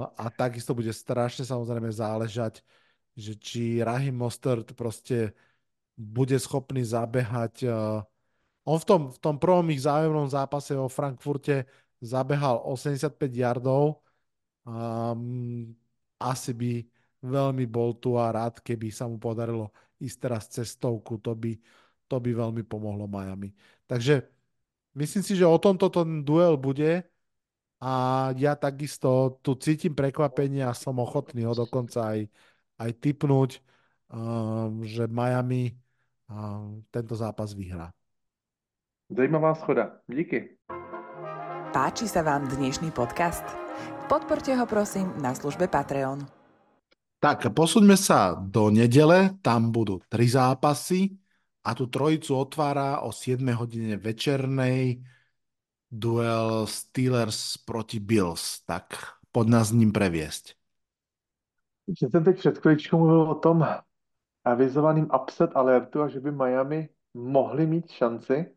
a takisto bude strašne samozrejme záležať, že či Rahim Mostert proste bude schopný zabehať uh, on v tom, v tom prvom ich zájomnom zápase o Frankfurte zabehal 85 yardov. Um, asi by veľmi bol tu a rád, keby sa mu podarilo ísť teraz cestovku. To by, to by veľmi pomohlo Miami. Takže myslím si, že o tomto ten duel bude a ja takisto tu cítim prekvapenie a som ochotný ho dokonca aj, aj typnúť, um, že Miami um, tento zápas vyhrá. Zajímavá schoda. Díky. Páči sa vám dnešný podcast? Podporte ho prosím na službe Patreon. Tak, posuňme sa do nedele, tam budú tri zápasy a tu trojicu otvára o 7 hodine večernej duel Steelers proti Bills. Tak pod nás ním previesť. Že jsem teď před chvíličkou mluvil o tom avizovaným upset alertu a že by Miami mohli mít šanci,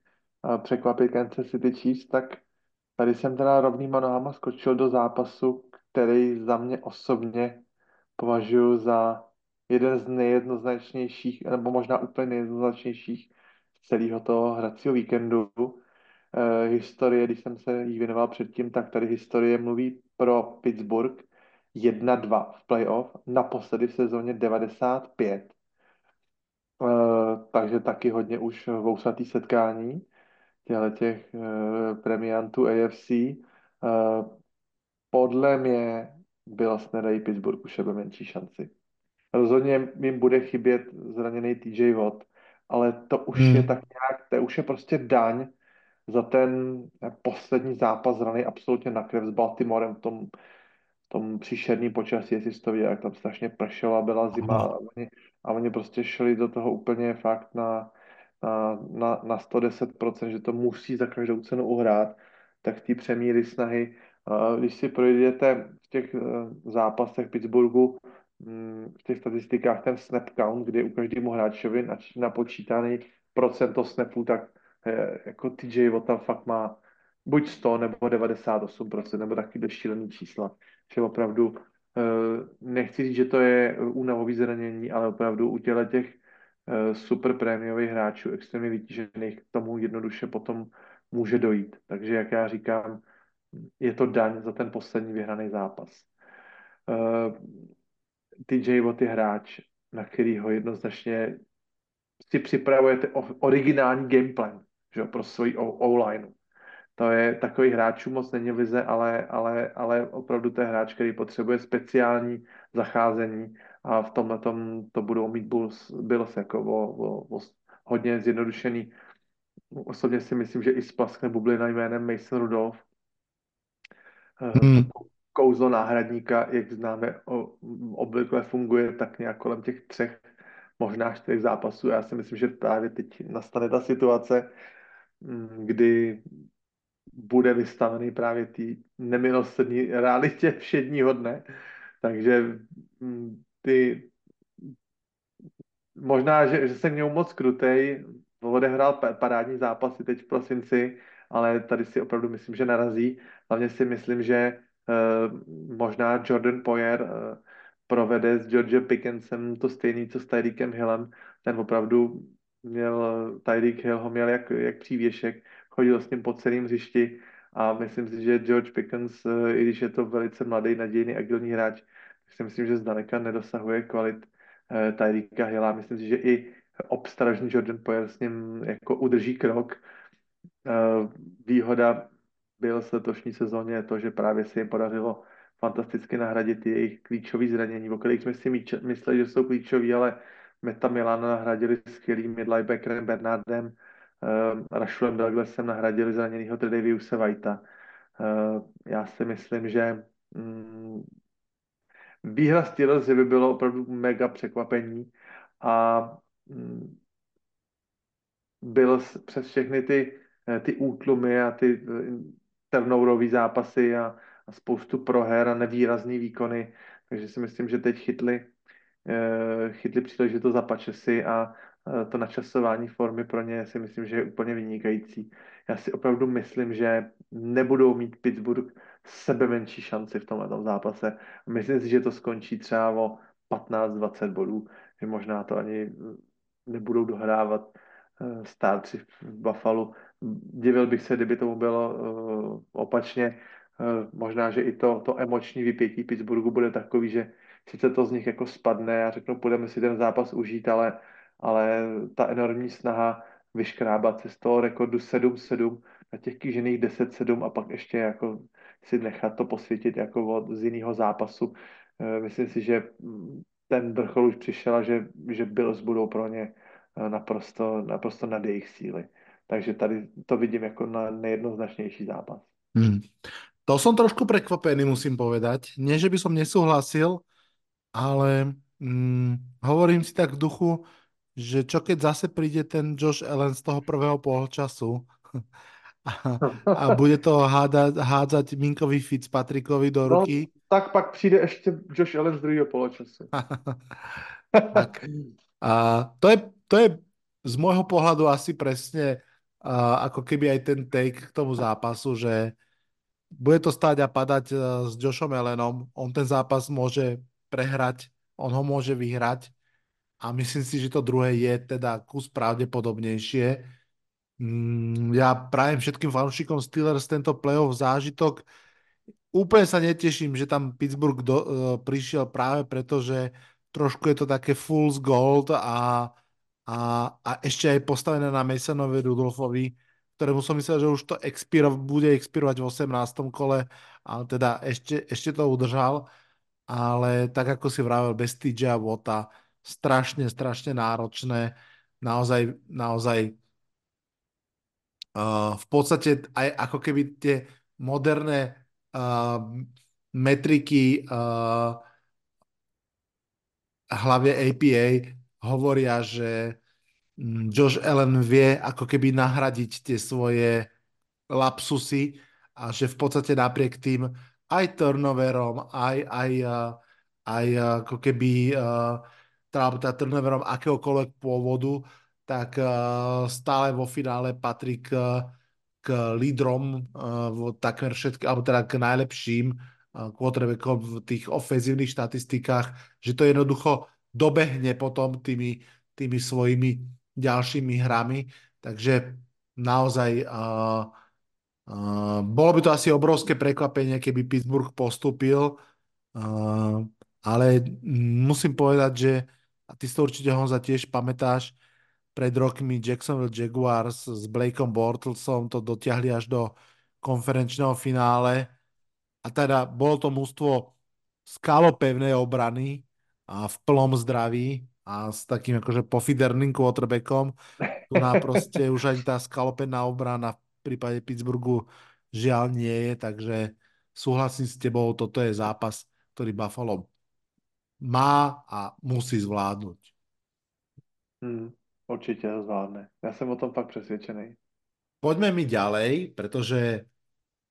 překvapit Kansas City Chiefs, tak tady jsem teda rovnýma nohama skočil do zápasu, který za mě osobně považuji za jeden z nejjednoznačnějších, nebo možná úplně nejjednoznačnějších z celého toho hracího víkendu. Eh, historie, když jsem se jí věnoval předtím, tak tady historie mluví pro Pittsburgh 1-2 v playoff, naposledy v sezóně 95. Eh, takže taky hodně už vousatý setkání těchto těch uh, premiantů AFC. Uh, podle mě Bills nedají Pittsburghu šebe menší šanci. Rozhodně jim bude chybět zraněný TJ Watt, ale to už hmm. je tak nějak, to už je prostě daň za ten poslední zápas zraný absolutně na krev s Baltimorem v tom, v tom příšerným počasí, jestli to viděl, jak tam strašně pršelo a byla zima a oni, a oni prostě šli do toho úplně fakt na, na, na, na 110%, že to musí za každou cenu uhrát, tak ty přemíry snahy, když si projdete v těch eh, zápasech Pittsburghu, v těch statistikách ten snap count, kdy u každému hráčovi napočítaný procento snapů, tak eh, jako TJ Watt fakt má buď 100 nebo 98%, nebo taky šílený čísla. Že opravdu eh, nechci říct, že to je únavový zranění, ale opravdu u těle těch eh, super prémiových hráčů, extrémně vytížených, k tomu jednoduše potom může dojít. Takže, jak já říkám, je to daň za ten poslední vyhraný zápas. TJ Watt je hráč, na kterýho jednoznačně si připravujete originální gameplan že, pro svoji O-line. To je takový hráčů moc není v lize, ale, ale, ale opravdu to je hráč, který potřebuje speciální zacházení a v tomhle tom to budou mít Bulls, Bills jako o, o, o hodně zjednodušený. Osobně si myslím, že i splaskne bublina jménem Mason Rudolph. Hmm. Kouzlo náhradníka, jak známe, obvykle funguje tak nějak kolem těch třech možná čtyřech zápasů. Já si myslím, že právě teď nastane ta situace, mm, kdy bude vystavený právě té nemilosrdní realitě všedního dne. Takže mm, ty možná, že, že jsem měl moc krutej, odehrál parádní zápasy teď v prosinci, ale tady si opravdu myslím, že narazí. Hlavně si myslím, že možná Jordan Poyer uh, provede s George Pickensem to stejný, co s Tyreekem Hillem. Ten opravdu měl, Tyreek Hill ho měl jak, jak přívěšek, chodil s ním po celém hřišti a myslím si, že George Pickens, eh, i když je to velice mladý, nadějný, agilní hráč, tak si myslím, že zdaleka nedosahuje kvalit Tyreeka Hilla. Myslím si, že i obstražný Jordan Poyer s ním jako udrží krok. Výhoda byl v letošní sezóně to, že právě se jim podařilo fantasticky nahradit jejich klíčový zranění, o kterých jsme si mysleli, že jsou klíčoví, ale Meta Milana nahradili skvělým midlibackerem Bernardem, uh, Rashulem Douglasem nahradili zraněnýho Tredaviuse Whitea. Uh, já si myslím, že um, výhra Steelers by bylo opravdu mega překvapení a um, byl přes všechny ty, eh, ty útlumy a ty turnoverové zápasy a a spoustu proher a nevýrazný výkony, takže si myslím, že teď chytli, eh, chytli příležitost za si a eh, to načasování formy pro ně si myslím, že je úplně vynikající. Já si opravdu myslím, že nebudou mít Pittsburgh sebe menší šanci v tomhle zápase. Myslím si, že to skončí třeba o 15-20 bodů, že možná to ani nebudou dohrávat eh, stárci v Buffalo. Divil bych se, kdyby tomu bylo opačně. Eh, možná, že i to, to emoční vypětí Pittsburghu bude takový, že sice to z nich jako spadne a řeknou, půjdeme si ten zápas užít, ale, ale ta enormní snaha vyškrábat se z toho rekordu 7-7 na těch kýžených 10-7 a pak ještě jako si nechat to posvětit jako od, z jiného zápasu. Eh, myslím si, že ten vrchol už přišel a že, že Bills budou pro ně eh, naprosto, naprosto nad jejich síly. Takže tady to vidím jako na nejjednoznačnější zápas. Hmm. To som trošku prekvapený, musím povedať. Nie, že by som nesúhlasil, ale mm, hovorím si tak v duchu, že čo keď zase príde ten Josh Allen z toho prvého polčasu a, a bude to hádať, hádzať Minkovi Fitzpatrickovi do no, ruky. No, tak pak přijde ještě Josh Allen z druhého poločasu. tak. A to je, to je z môjho pohľadu asi presne uh, ako keby aj ten take k tomu zápasu, že bude to stáť a padať eh, s Joshom Ellenom. On ten zápas môže prehrať, on ho môže vyhrať a myslím si, že to druhé je teda kus pravdepodobnejšie. Mm, ja prajem všetkým fanúšikom Steelers tento playoff zážitok. Úplne sa neteším, že tam Pittsburgh do, uh, prišiel práve preto, že trošku je to také fool's gold a, a, a ešte aj postavené na Masonovi Rudolfovi ktorému som myslel, že už to expiro, bude expirovať v 18. kole, ale teda ešte, ešte to udržal. Ale tak ako si vravel, bez TJ Vota, strašne, strašne náročné. Naozaj, naozaj uh, v podstate aj ako keby tie moderné uh, metriky uh, hlavne APA hovoria, že mm, Josh Allen vie ako keby nahradiť tie svoje lapsusy a že v podstate napriek tým aj turnoverom, aj, aj, aj ako keby teda turnoverom akéhokoľvek pôvodu, tak stále vo finále patrí k, k lídrom takmer všetky, alebo teda k najlepším quarterbackom v tých ofenzívnych štatistikách, že to jednoducho dobehne potom tými, tými svojimi ďalšími hrami. Takže naozaj uh, uh, bolo by to asi obrovské prekvapenie, keby Pittsburgh postupil, uh, ale musím povedať, že a ty si to určite Honza tiež pamätáš, pred rokmi Jacksonville Jaguars s Blakeom Bortlesom to dotiahli až do konferenčného finále. A teda bolo to mústvo skalopevnej obrany a v plnom zdraví a s takým akože pofiderným quarterbackom. Tu nám proste už ani tá skalopená obrana v prípade Pittsburghu žiaľ nie je, takže súhlasím s tebou, toto je zápas, ktorý Buffalo má a musí zvládnuť. Hmm, určitě to zvládne. Já jsem o tom fakt přesvědčený. Poďme mi ďalej, pretože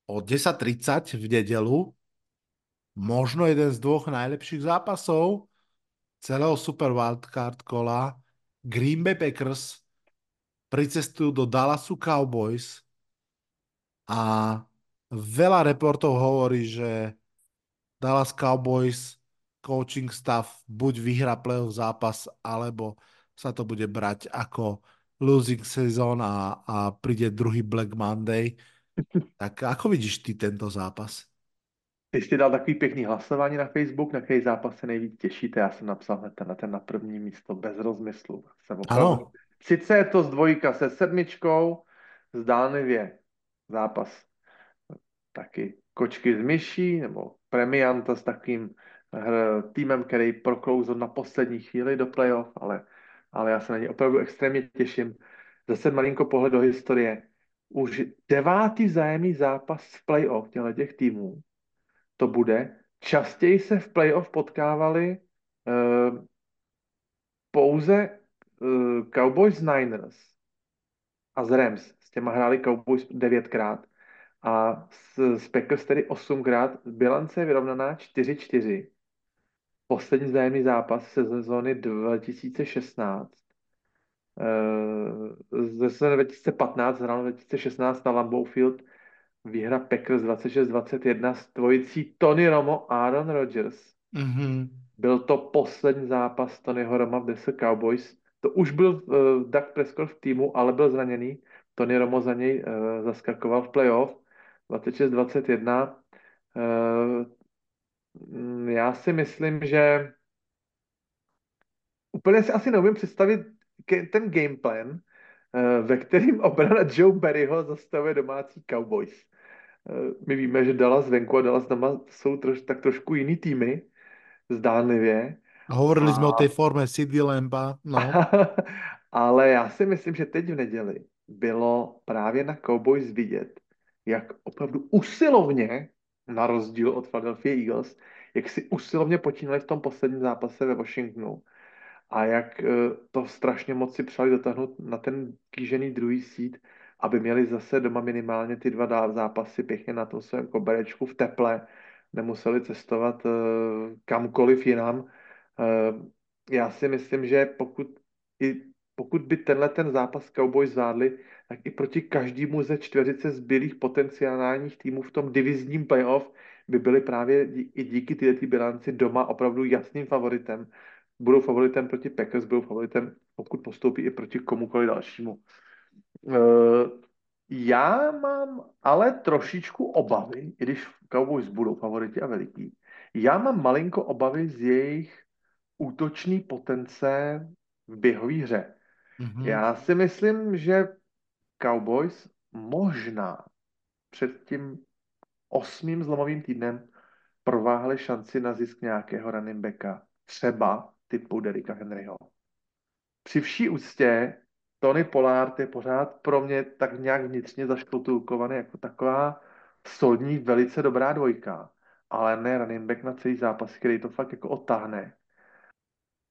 o 10.30 v nedelu možno jeden z dvoch najlepších zápasov celého Super Wildcard kola Green Bay Packers pricestujú do Dallasu Cowboys a veľa reportov hovorí, že Dallas Cowboys coaching staff buď vyhra playoff zápas, alebo sa to bude brať ako losing season a, a príde druhý Black Monday. Tak ako vidíš ty tento zápas? Jsi dal takový pěkný hlasování na Facebook, na který zápas se nejvíc těšíte. Já jsem napsal hned ten, ten na první místo bez rozmyslu. Jsem opravdu... Ano. Sice je to z dvojka se sedmičkou, zdánlivě zápas taky kočky z myší, nebo premianta s takým týmem, který proklouzl na poslední chvíli do playoff, ale, ale já se na ně opravdu extrémně těším. Zase malinko pohled do historie už devátý zájemný zápas v playoff těchto těch týmů to bude. Častěji se v playoff potkávali uh, pouze uh, Cowboys Niners a z Rams. S těma hráli Cowboys devětkrát a s, s Packers tedy osmkrát. Bilance je vyrovnaná 4-4. Poslední zájemný zápas se sezóny 2016 Eh, ze sezóny 2015 hrál 2016 na Lambeau Field výhra Packers 26-21 s dvojicí Tony Romo Aaron Rodgers. Mm-hmm. Byl to poslední zápas Tonyho Roma v Desa Cowboys. To už byl uh, Doug Prescott v týmu, ale byl zraněný. Tony Romo za něj uh, zaskakoval v playoff 26-21. Uh, já si myslím, že úplně si asi neumím představit ten game plan, eh, ve kterým obrana Joe Barryho zastavuje domácí Cowboys. Eh, my víme, že Dallas venku a Dallas doma jsou troš, tak trošku jiný týmy, zdánlivě. Hovorili a... jsme o té formě CD Lampa, no. Ale já si myslím, že teď v neděli bylo právě na Cowboys vidět, jak opravdu usilovně, na rozdíl od Philadelphia Eagles, jak si usilovně počínali v tom posledním zápase ve Washingtonu a jak eh, to strašně moc si přáli dotáhnout na ten kýžený druhý sít, aby měli zase doma minimálně ty dva zápasy pěkně na tom svém koberečku v teple, nemuseli cestovat eh, kamkoliv jinam. Eh, já si myslím, že pokud, i, pokud by tenhle ten zápas Cowboys zvládli, tak i proti každému ze čtveřice zbylých potenciálních týmů v tom divizním playoff by byli právě i díky této bilanci doma opravdu jasným favoritem budou favoritem proti Packers, budou favoritem, pokud postoupí i proti komukoliv dalšímu. Uh, já mám ale trošičku obavy, i když Cowboys budou favoriti a veliký, já mám malinko obavy z jejich útočný potence v běhové hře. Mm-hmm. Já si myslím, že Cowboys možná před tím osmým zlomovým týdnem prováhali šanci na zisk nějakého running backa. Třeba typu Derika Henryho. Při vší úctě Tony Pollard je pořád pro mě tak nějak vnitřně zaškotulkovaný jako taková solidní, velice dobrá dvojka, ale ne running back na celý zápas, který to fakt jako otáhne.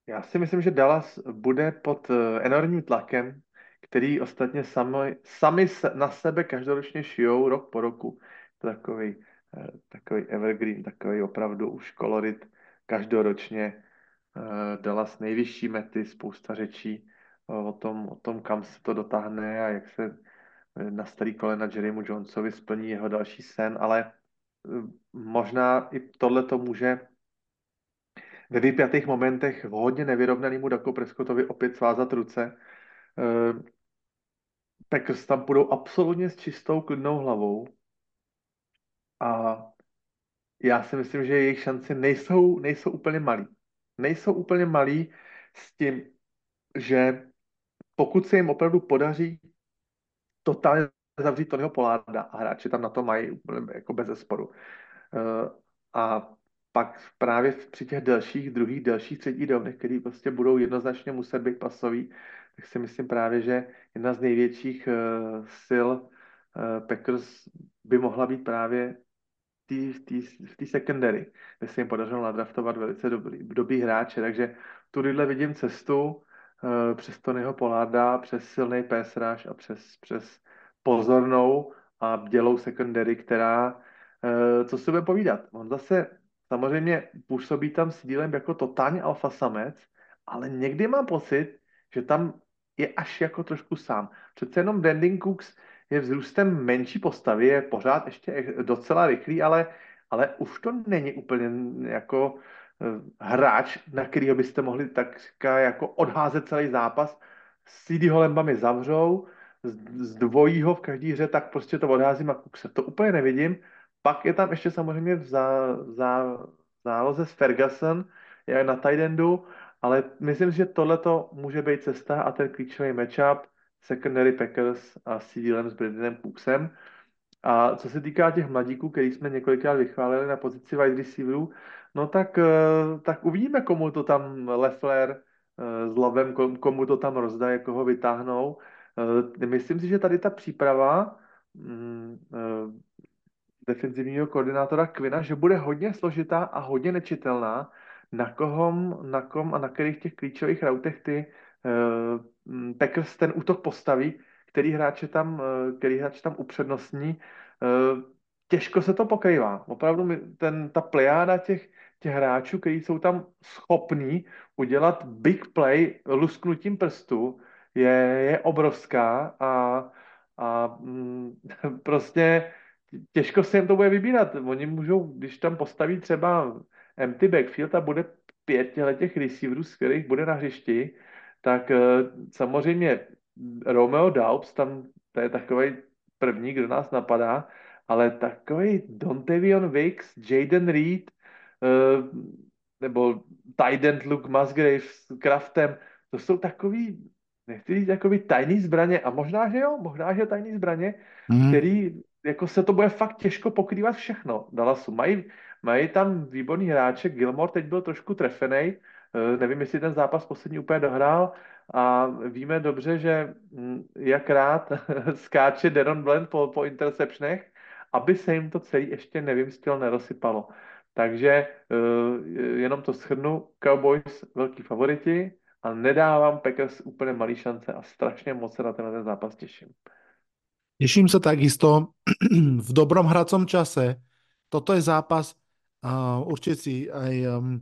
Já si myslím, že Dallas bude pod eh, enormním tlakem, který ostatně sami, sami na sebe každoročně šijou rok po roku. Takový, eh, takový evergreen, takový opravdu už kolorit každoročně. Eh, Dallas nejvyšší mety, spousta řečí o tom, o tom, kam se to dotáhne a jak se na starý kolena Jerrymu Jonesovi splní jeho další sen, ale možná i tohle to může ve vypjatých momentech hodně nevyrovnanému Daku Prescottovi opět svázat ruce. Eh, Packers tam budou absolutně s čistou, klidnou hlavou. A já si myslím, že jejich šance nejsou, nejsou úplně malý. Nejsou úplně malý s tím, že pokud se jim opravdu podaří totálně zavřít Tonyho Poláda a hráči tam na to mají jako bez zesporu. Eh, a pak právě při těch dalších, druhých, dalších, třetích downech, který prostě budou jednoznačně muset být pasový, tak si myslím právě, že jedna z největších uh, sil uh, Packers by mohla být právě v té secondary, kde se jim podařilo nadraftovat velice dobrý, dobrý hráče, takže tudyhle vidím cestu přes Tonyho Poláda, přes silný pass rush a přes, přes pozornou a bdělou secondary, která, uh, co si bude povídat, on zase Samozřejmě působí tam s dílem jako totálně alfa samec, ale někdy mám pocit, že tam je až jako trošku sám. Přece jenom Brandon Cooks je vzrůstem menší postavy, je pořád ještě docela rychlý, ale, ale už to není úplně jako eh, hráč, na kterého byste mohli tak jako odházet celý zápas. S CD Holembami zavřou, z, z dvojího v každý hře, tak prostě to odházím a Cookse. To úplně nevidím. Pak je tam ještě samozřejmě v, zá, zá, záloze s Ferguson, je na tight ale myslím že tohle může být cesta a ten klíčový matchup secondary Packers a CD s Bradynem Cooksem. A co se týká těch mladíků, který jsme několikrát vychválili na pozici wide receiverů, no tak, eh, tak uvidíme, komu to tam Leffler eh, s Lovem, komu to tam rozdaje, koho vytáhnou. Eh, myslím si, že tady ta příprava mm, defenzivního koordinátora Kvina, že bude hodně složitá a hodně nečitelná, na kohom, na kom a na kterých těch klíčových routech ty uh, Packers ten útok postaví, který hráče tam, uh, který hráč tam upřednostní. Uh, těžko se to pokrývá. Opravdu ten, ta plejáda těch, těch hráčů, kteří jsou tam schopní udělat big play lusknutím prstu, je, je obrovská a, a mm, prostě těžko se jim to bude vybírat. Oni můžou, když tam postaví třeba empty backfield a bude pět těch receiverů, z kterých bude na hřišti, tak uh, samozřejmě Romeo Daubs, tam to je takový první, kdo nás napadá, ale takový Dontavion Wicks, Jaden Reed, uh, nebo Tident Luke Musgrave s Craftem, to jsou takový, nechci říct, takový tajný zbraně, a možná, že jo, možná, že tajný zbraně, mm. který jako se to bude fakt těžko pokrývat všechno Dallasu. Mají, mají tam výborný hráče, Gilmore teď byl trošku trefený, eh, nevím, jestli ten zápas poslední úplně dohrál a víme dobře, že hm, jak rád skáče Deron Blend po, po interceptionech, aby se jim to celý ještě nevymstil, nerozsypalo. Takže eh, jenom to shrnu, Cowboys velký favoriti a nedávám Packers úplně malý šance a strašně moc se na ten zápas těším. Teším sa takisto v dobrom hracom čase. Toto je zápas, uh, určite si aj um,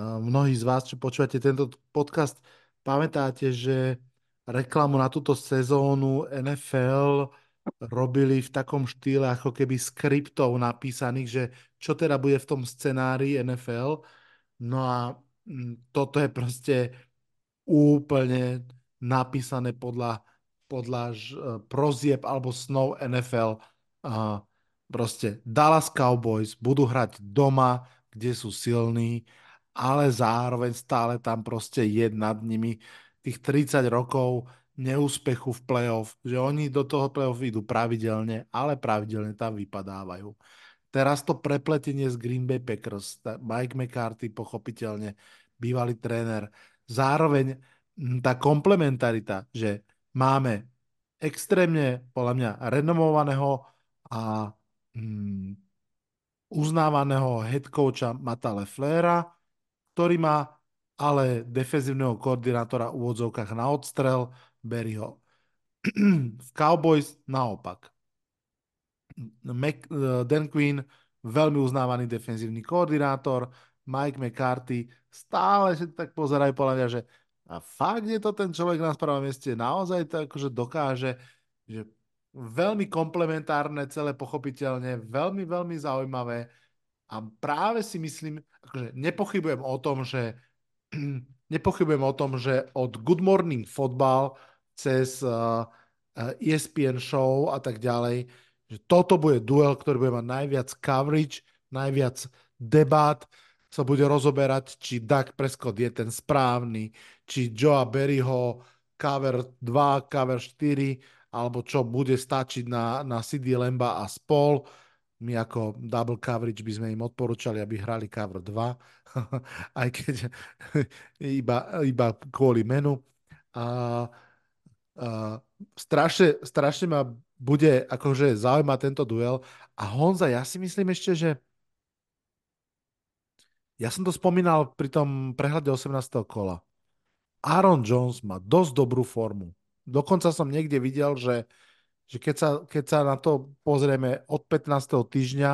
uh, mnohí z vás, čo počúvate tento podcast, pamätáte, že reklamu na túto sezónu NFL robili v takom štýle ako keby skriptov napísaných, že čo teda bude v tom scenári NFL. No a mm, toto je proste úplne napísané podľa podľa eh, prozieb alebo snov NFL. Uh, proste Dallas Cowboys budú hrať doma, kde sú silní, ale zároveň stále tam proste je nad nimi tých 30 rokov neúspechu v playoff, že oni do toho playoff idú pravidelne, ale pravidelne tam vypadávajú. Teraz to prepletenie z Green Bay Packers, Mike McCarthy pochopiteľne, bývalý tréner, zároveň hm, tá komplementarita, že máme extrémne, podľa mňa, renomovaného a mm, uznávaného head coacha Mata Leflera, ktorý má ale defenzívneho koordinátora v úvodzovkách na odstrel Berryho. v Cowboys naopak. Mac, uh, Dan Quinn, veľmi uznávaný defenzívny koordinátor, Mike McCarthy, stále si tak pozerajú podľa mňa, že a fakt je to ten človek na správnom mieste, naozaj to akože dokáže, že veľmi komplementárne, celé pochopiteľne, veľmi, veľmi zaujímavé a práve si myslím, akože nepochybujem o tom, že nepochybujem o tom, že od Good Morning Football cez uh, uh, ESPN show a tak ďalej, že toto bude duel, ktorý bude mať najviac coverage, najviac debát, sa bude rozoberať, či Dak Prescott je ten správny, či Joa Berryho cover 2, cover 4, alebo čo bude stačiť na, na CD Lemba a spol. My ako double coverage by sme im odporúčali, aby hrali cover 2, aj keď iba, iba kvôli menu. A, a strašne, strašne ma bude akože zaujímať tento duel. A Honza, ja si myslím ešte, že ja som to spomínal pri tom prehľade 18. kola. Aaron Jones má dosť dobrú formu. Dokonca som niekde videl, že, že keď, sa, keď sa na to pozrieme od 15. týždňa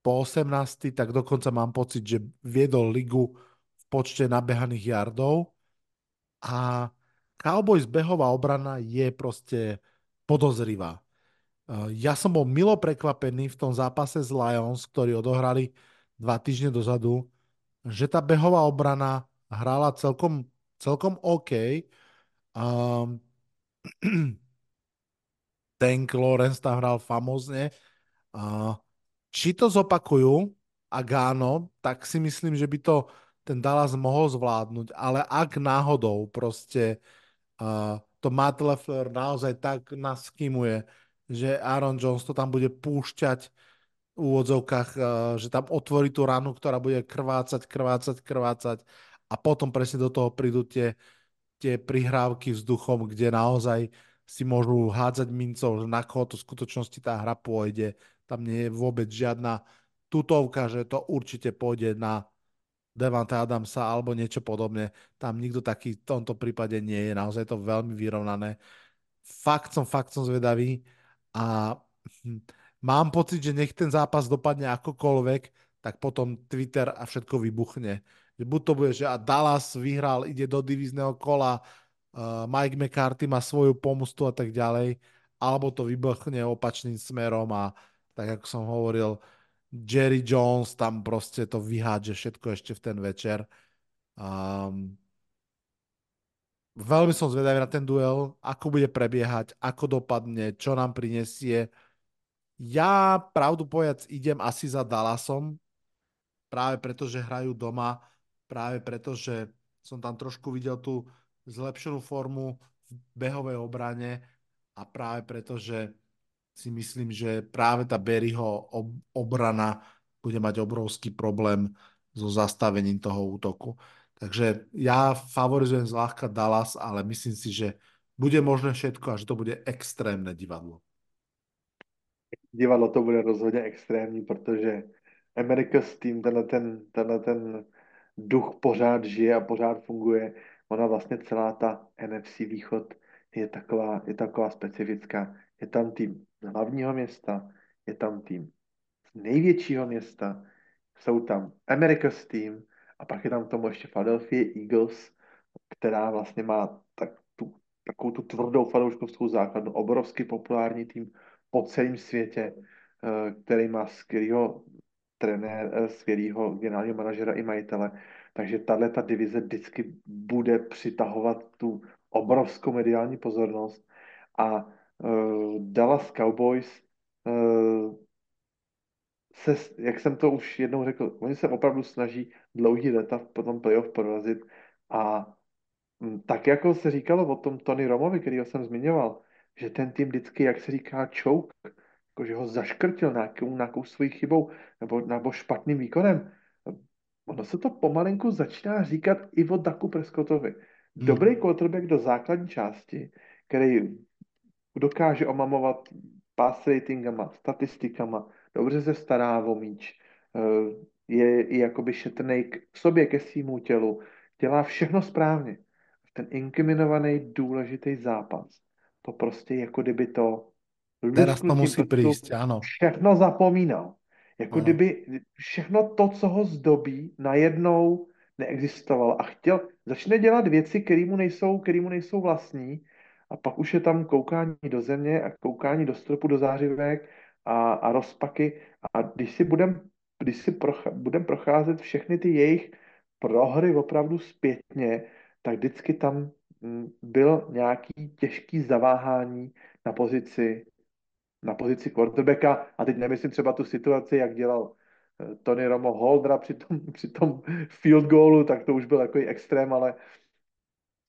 po 18. tak dokonca mám pocit, že viedol ligu v počte nabehaných yardov a Cowboys behová obrana je proste podozrivá. Ja som bol milo prekvapený v tom zápase s Lions, ktorý odohrali dva týždne dozadu, že tá behová obrana hrála celkom, celkom OK. Um, Tank Lawrence tam hral famózne. Uh, či to zopakujú, ak áno, tak si myslím, že by to ten Dallas mohol zvládnuť, ale ak náhodou proste uh, to Matt Leffler naozaj tak naskimuje, že Aaron Jones to tam bude púšťať úvodzovkách, eh, že tam otvorí tú ranu, ktorá bude krvácať, krvácať, krvácať a potom presne do toho prídu tie, tie prihrávky vzduchom, kde naozaj si môžu hádzať mincov, na koho to v skutočnosti tá hra pôjde. Tam nie je vôbec žiadna tutovka, že to určite pôjde na Devante Adamsa alebo niečo podobné. Tam nikto taký v tomto prípade nie je. Naozaj to veľmi vyrovnané. Fakt som, fakt som zvedavý a mám pocit, že nech ten zápas dopadne akokoľvek, tak potom Twitter a všetko vybuchne. Buď to bude, že a Dallas vyhral, ide do divízneho kola, uh, Mike McCarthy má svoju pomostu a tak ďalej, alebo to vybuchne opačným smerom a tak ako som hovoril, Jerry Jones tam proste to vyhádže všetko ešte v ten večer. Um, veľmi som zvedavý na ten duel, ako bude prebiehať, ako dopadne, čo nám prinesie. Ja, pravdu povedať, idem asi za Dallasom, práve preto, že hrajú doma, práve preto, že som tam trošku videl tú zlepšenú formu v behovej obrane a práve preto, že si myslím, že práve tá Berryho obrana bude mať obrovský problém so zastavením toho útoku. Takže ja favorizujem zľahka Dallas, ale myslím si, že bude možné všetko a že to bude extrémne divadlo divadlo to bude rozhodně extrémní, protože America's Team, tenhle ten, tenhle ten duch pořád žije a pořád funguje. Ona vlastně celá ta NFC východ je taková, je taková specifická. Je tam tým z hlavního města, je tam tým z největšího města, jsou tam America's Team a pak je tam tomu ještě Philadelphia Eagles, která vlastně má tak tu, takovou tu tvrdou fanouškovskou základnu, obrovsky populární tým, po celém světě, eh, který má skvělého trenér, eh, skvělého generálního manažera i majitele. Takže tahle ta divize vždycky bude přitahovat tu obrovskou mediální pozornost a uh, Dallas Cowboys uh, se, jak jsem to už jednou řekl, oni se opravdu snaží dlouhý leta po tom playoff prorazit a mm, tak jako se říkalo o tom Tony Romovi, kterýho jsem zmiňoval, že ten tým vždycky, jak se říká, choke, jako že ho zaškrtil nějakou, nějakou svojí chybou nebo, nebo špatným výkonem. Ono se to pomalinku začíná říkat i o Daku Prescottovi. Hmm. Dobrý quarterback do základní části, který dokáže omamovat pass ratingama, statistikama, dobře se stará o míč, eh, je i jakoby šetrný k sobě, ke svýmu tělu, dělá všechno správně. Ten inkriminovaný důležitý zápas, to prostě jako kdyby to Teraz to musí přijít, ano. Všechno zapomínal. Jako no. kdyby všechno to, co ho zdobí, najednou neexistovalo a chtěl, začne dělat věci, které mu nejsou, který mu nejsou vlastní a pak už je tam koukání do země a koukání do stropu, do zářivek a, a rozpaky a když si budem, když si procha, budem procházet všechny ty jejich prohry opravdu zpětně, tak vždycky tam mm, byl nějaký těžký zaváhání na pozici na pozici quarterbacka. A teď nemyslím třeba tu situaci, jak dělal eh, Tony Romo Holdra při tom, při tom field goalu, tak to už byl takový extrém, ale,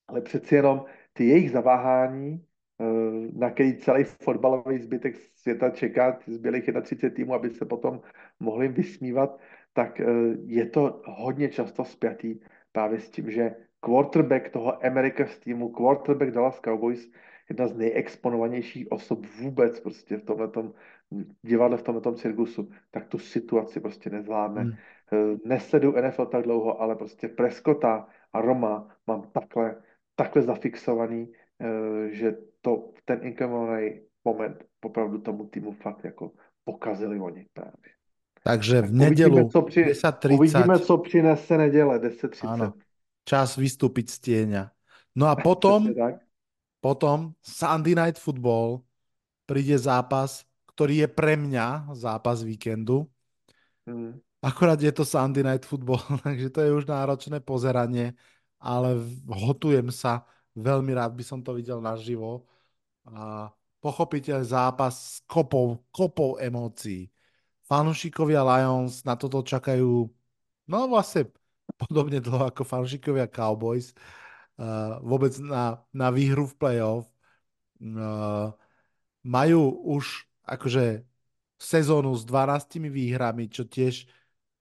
ale přeci jenom ty jejich zaváhání, eh, na který celý fotbalový zbytek světa čeká, z bělých 31 týmů, aby se potom mohli vysmívat, tak eh, je to hodně často spjatý právě s tím, že quarterback toho America's týmu, quarterback Dallas Cowboys jedna z nejexponovanějších osob vůbec prostě v tomhle divadle, v tomhle cirkusu, tak tu situaci prostě nezvládne. Hmm. Eh, nesledu NFL tak dlouho, ale prostě Preskota a Roma mám takhle, takhle zafixovaný, eh, že to ten inkomový moment opravdu tomu týmu fakt jako pokazili oni právě. Takže v nedělu uvidíme, co, při, 10.30. uvidíme, co přinese neděle 10.30. Ano, čas vystúpiť z tieňa. No a potom potom Sunday Night Football príde zápas, ktorý je pre mňa zápas víkendu. Mm. Akorát je to Sunday Night Football, takže to je už náročné pozeranie, ale hotujem sa, veľmi rád by som to videl naživo. A pochopiteľ zápas s kopou, kopou emócií. Fanúšikovia Lions na toto čakajú, no vlastne podobne dlho ako fanúšikovia Cowboys uh, vôbec na, na výhru v playoff. Uh, majú už akože sezónu s 12 výhrami, čo tiež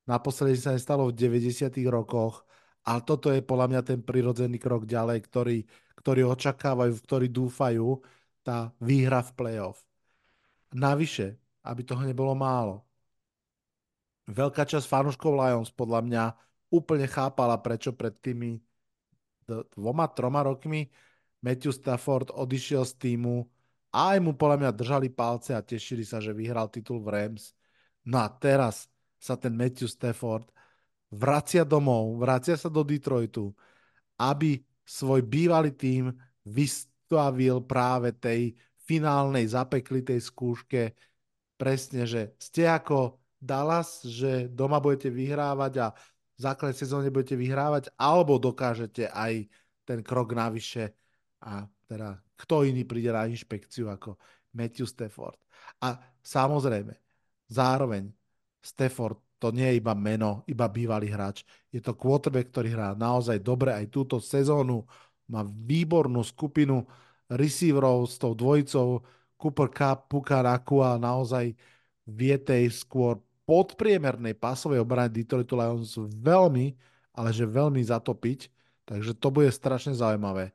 naposledy sa nestalo v 90 rokoch, ale toto je podľa mňa ten prirodzený krok ďalej, ktorý, ktorý očakávajú, v ktorý dúfajú, tá výhra v playoff. Navyše, aby toho nebolo málo, veľká časť fanúškov Lions podľa mňa úplne chápala, prečo pred tými dvoma, troma rokmi Matthew Stafford odišiel z týmu a aj mu podľa mňa držali palce a tešili sa, že vyhral titul v Rams. No a teraz sa ten Matthew Stafford vracia domov, vracia sa do Detroitu, aby svoj bývalý tým vystavil práve tej finálnej zapeklitej skúške presne, že ste ako Dallas, že doma budete vyhrávať a základnej sezóne budete vyhrávať, alebo dokážete aj ten krok navyše a teda kto iný príde na inšpekciu ako Matthew Stafford. A samozrejme, zároveň Stafford to nie je iba meno, iba bývalý hráč. Je to quarterback, ktorý hrá naozaj dobre aj túto sezónu. Má výbornú skupinu receiverov s tou dvojicou Cooper Cup, Puka Nakua naozaj vie tej skôr podpriemernej pásovej obrany Detroitu Lions veľmi, ale že veľmi zatopiť, takže to bude strašne zaujímavé.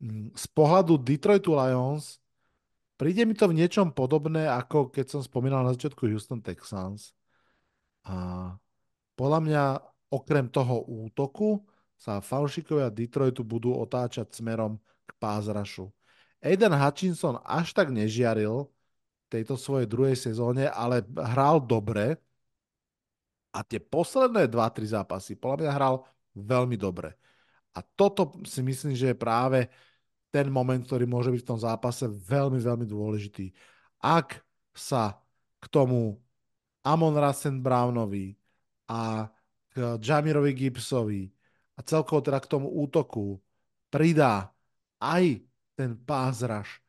Mm, z pohľadu Detroitu Lions príde mi to v niečom podobné, ako keď som spomínal na začiatku Houston Texans. A podľa mňa okrem toho útoku sa fanšikovia Detroitu budú otáčať smerom k pázrašu. Aiden Hutchinson až tak nežiaril, tejto svojej druhej sezóne, ale hral dobre a tie posledné 2-3 zápasy podľa mňa hral veľmi dobre. A toto si myslím, že je práve ten moment, ktorý môže byť v tom zápase veľmi, veľmi dôležitý. Ak sa k tomu Amon Rasen Brownovi a k Jamirovi Gibsovi a celkovo teda k tomu útoku pridá aj ten pázraž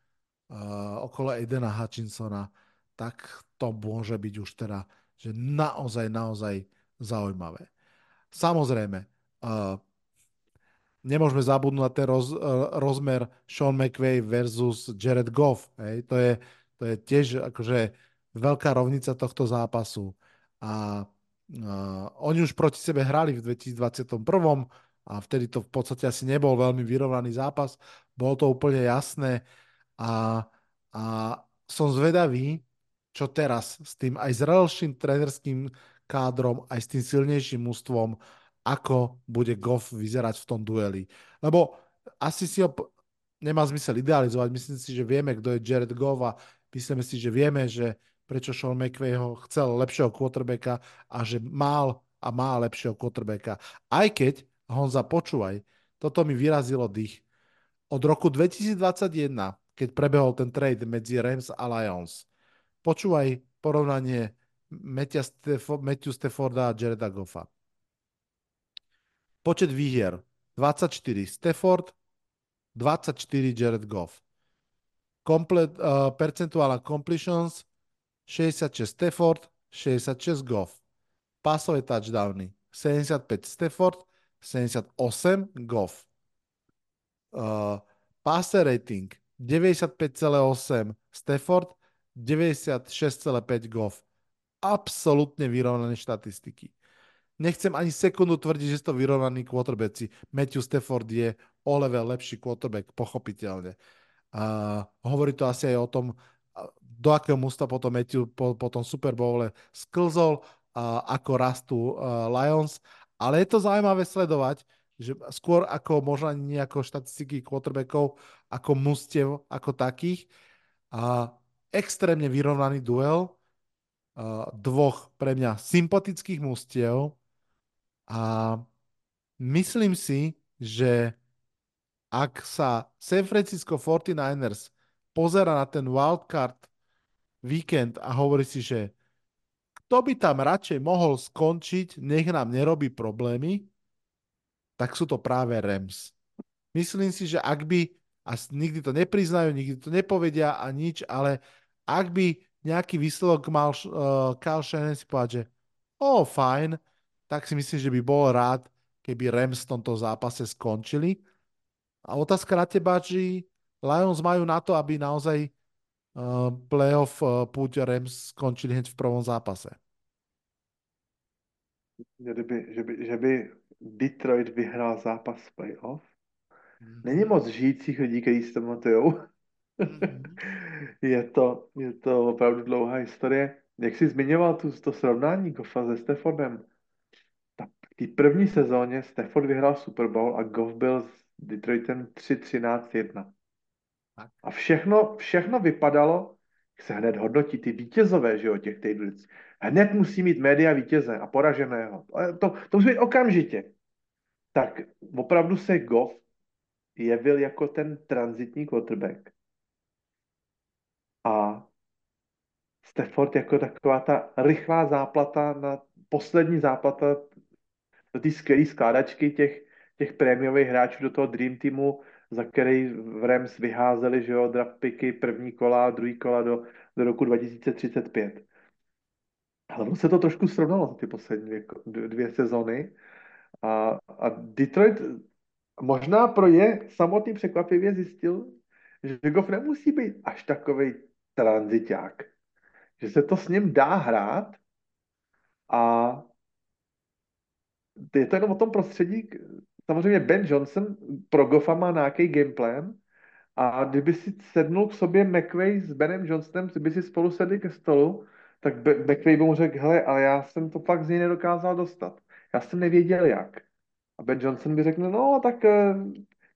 okolo Edena Hutchinsona, tak to môže byť už teda že naozaj, naozaj zaujímavé. Samozrejme, uh, nemôžeme zabudnúť na ten roz, uh, rozmer Sean McVay versus Jared Goff. Hej? To, je, to je tiež akože veľká rovnica tohto zápasu. A uh, oni už proti sebe hrali v 2021. a vtedy to v podstate asi nebol veľmi vyrovnaný zápas, bolo to úplne jasné a, a som zvedavý, čo teraz s tým aj zrelším trenerským kádrom, aj s tým silnejším mústvom, ako bude Goff vyzerať v tom dueli. Lebo asi si ho nemá zmysel idealizovať. Myslím si, že vieme, kto je Jared Goff a myslíme si, že vieme, že prečo Sean McVay ho chcel lepšieho quarterbacka a že mal a má lepšieho quarterbacka. Aj keď, Honza, počúvaj, toto mi vyrazilo dých. Od roku 2021, keď prebehol ten trade medzi Rams a Lions, počúvaj porovnanie Matthew Stafforda a Jareda Goffa. Počet výhier 24 Stafford, 24 Jared Goff. Komplet, uh, percentuálna completions 66 Stafford, 66 Goff. Pasové touchdowny 75 Stafford, 78 Goff. Uh, passer rating 95,8 Stafford, 96,5 Goff. Absolutne vyrovnané štatistiky. Nechcem ani sekundu tvrdiť, že to vyrovnaní quarterbacki. Matthew Stafford je o level lepší quarterback, pochopiteľne. Uh, hovorí to asi aj o tom, do akého mústva potom Matthew po, po tom Super Bowle sklzol, a ako rastú uh, Lions. Ale je to zaujímavé sledovať, že skôr ako možno nie ako štatistiky quarterbackov, ako mústiev, ako takých. A extrémne vyrovnaný duel uh, dvoch pre mňa sympatických mústiev a myslím si, že ak sa San Francisco 49ers pozera na ten wildcard víkend a hovorí si, že kto by tam radšej mohol skončiť, nech nám nerobí problémy, tak sú to práve Rams. Myslím si, že ak by, a nikdy to nepriznajú, nikdy to nepovedia a nič, ale ak by nejaký výsledok mal uh, Kyle Shannon si povedať, že oh, fajn, tak si myslím, že by bol rád, keby Rams v tomto zápase skončili. A otázka na teba, či Lions majú na to, aby naozaj uh, playoff uh, púť Rams skončili hned v prvom zápase. Kdyby, že, by, že by Detroit vyhrál zápas playoff, mm-hmm. není moc žijících lidí, kteří si to pamatujou. Mm-hmm. je, to, je to opravdu dlouhá historie. Jak jsi zmiňoval tu, to srovnání Goffa se Staffordem, ta, v té první sezóně Stafford vyhrál Super Bowl a Goff byl s Detroitem 3-13-1. A všechno, všechno vypadalo, jak se hned hodnotí ty vítězové, že jo, těch týdlic. Hned musí mít média vítěze a poraženého. To, to musí být okamžitě. Tak opravdu se Goff jevil jako ten transitní quarterback. A Stafford jako taková ta rychlá záplata na poslední záplata do té skvělé skládačky těch, těch prémiových hráčů do toho Dream Teamu, za který v Rams vyházeli, že jo, draft picky první kola, druhý kola do, do roku 2035. Ale se to trošku srovnalo ty poslední dvě, dvě sezony. A, a Detroit možná pro je samotný překvapivě zjistil, že Goff nemusí být až takový tranziták. Že se to s ním dá hrát a je to jenom o tom prostředí, samozřejmě Ben Johnson pro Goffa má nějaký gameplan a kdyby si sednul k sobě McVay s Benem Johnsonem, kdyby si spolu sedli ke stolu, tak McVay by mu řekl, hele, ale já jsem to fakt z něj nedokázal dostat. Já jsem nevěděl jak. A Ben Johnson by řekl, no tak eh,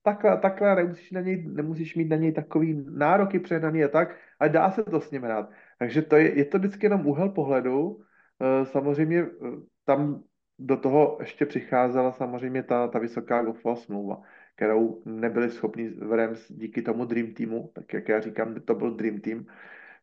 takhle, takhle nemusíš, na něj, nemusíš mít na něj takový nároky předaný a tak, ale dá se to s ním hrát. Takže to je, je to vždycky jenom úhel pohledu. Eh, samozřejmě eh, tam do toho ještě přicházela samozřejmě ta, ta vysoká Goffova smlouva, kterou nebyli schopni Rams díky tomu Dream Teamu, tak jak já říkám, to byl Dream Team,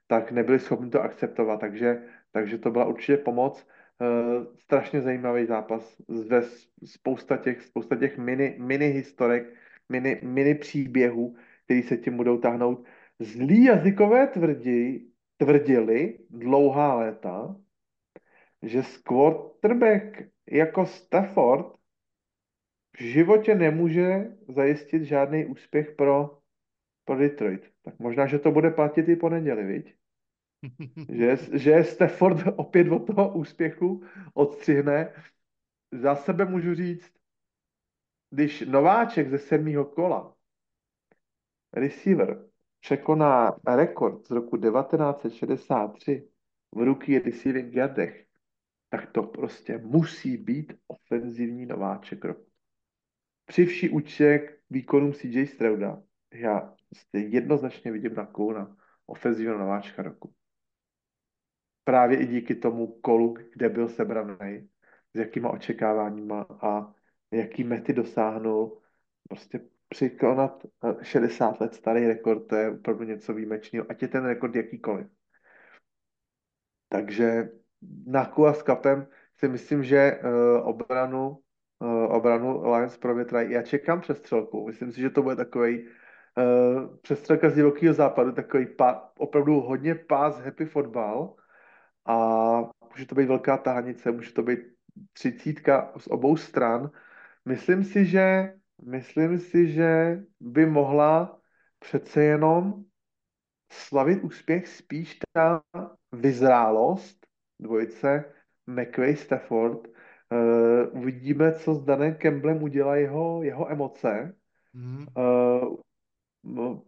tak nebyli schopni to akceptovat, takže, takže to byla určitě pomoc. Uh, strašně zajímavý zápas, zde spousta těch, spousta těch mini, mini historek, mini, mini příběhů, který se tím budou táhnout. Zlí jazykové tvrdí, tvrdili dlouhá léta, že quarterback jako Stafford v životě nemůže zajistit žádný úspěch pro, pro Detroit. Tak možná, že to bude platit i po neděli, viď? že, že Stafford opět od toho úspěchu odstřihne. Za sebe můžu říct, když nováček ze sedmého kola, receiver, překoná rekord z roku 1963 v ruky receiving yardech, tak to prostě musí být ofenzivní nováček roku. Při vší účtě k výkonům CJ Strauda, já jednoznačně vidím na Kouna ofenzivního nováčka roku. Právě i díky tomu kolu, kde byl sebraný, s jakýma očekáváníma a jaký mety dosáhnul. Prostě překonat 60 let starý rekord, to je opravdu něco výjimečného, ať je ten rekord jakýkoliv. Takže na Kua s kapem si myslím, že uh, obranu, uh, obranu Lions provětrají. Já čekám přestřelku. Myslím si, že to bude takový uh, přestřelka z divokého západu, takový pá, opravdu hodně pás happy fotbal a může to být velká tahanice, může to být třicítka z obou stran. Myslím si, že myslím si, že by mohla přece jenom slavit úspěch spíš ta vyzrálost dvojice McVay Stafford. Uh, uvidíme, co s Danem Campbellem udělá jeho, jeho emoce. Mm. Uh, no,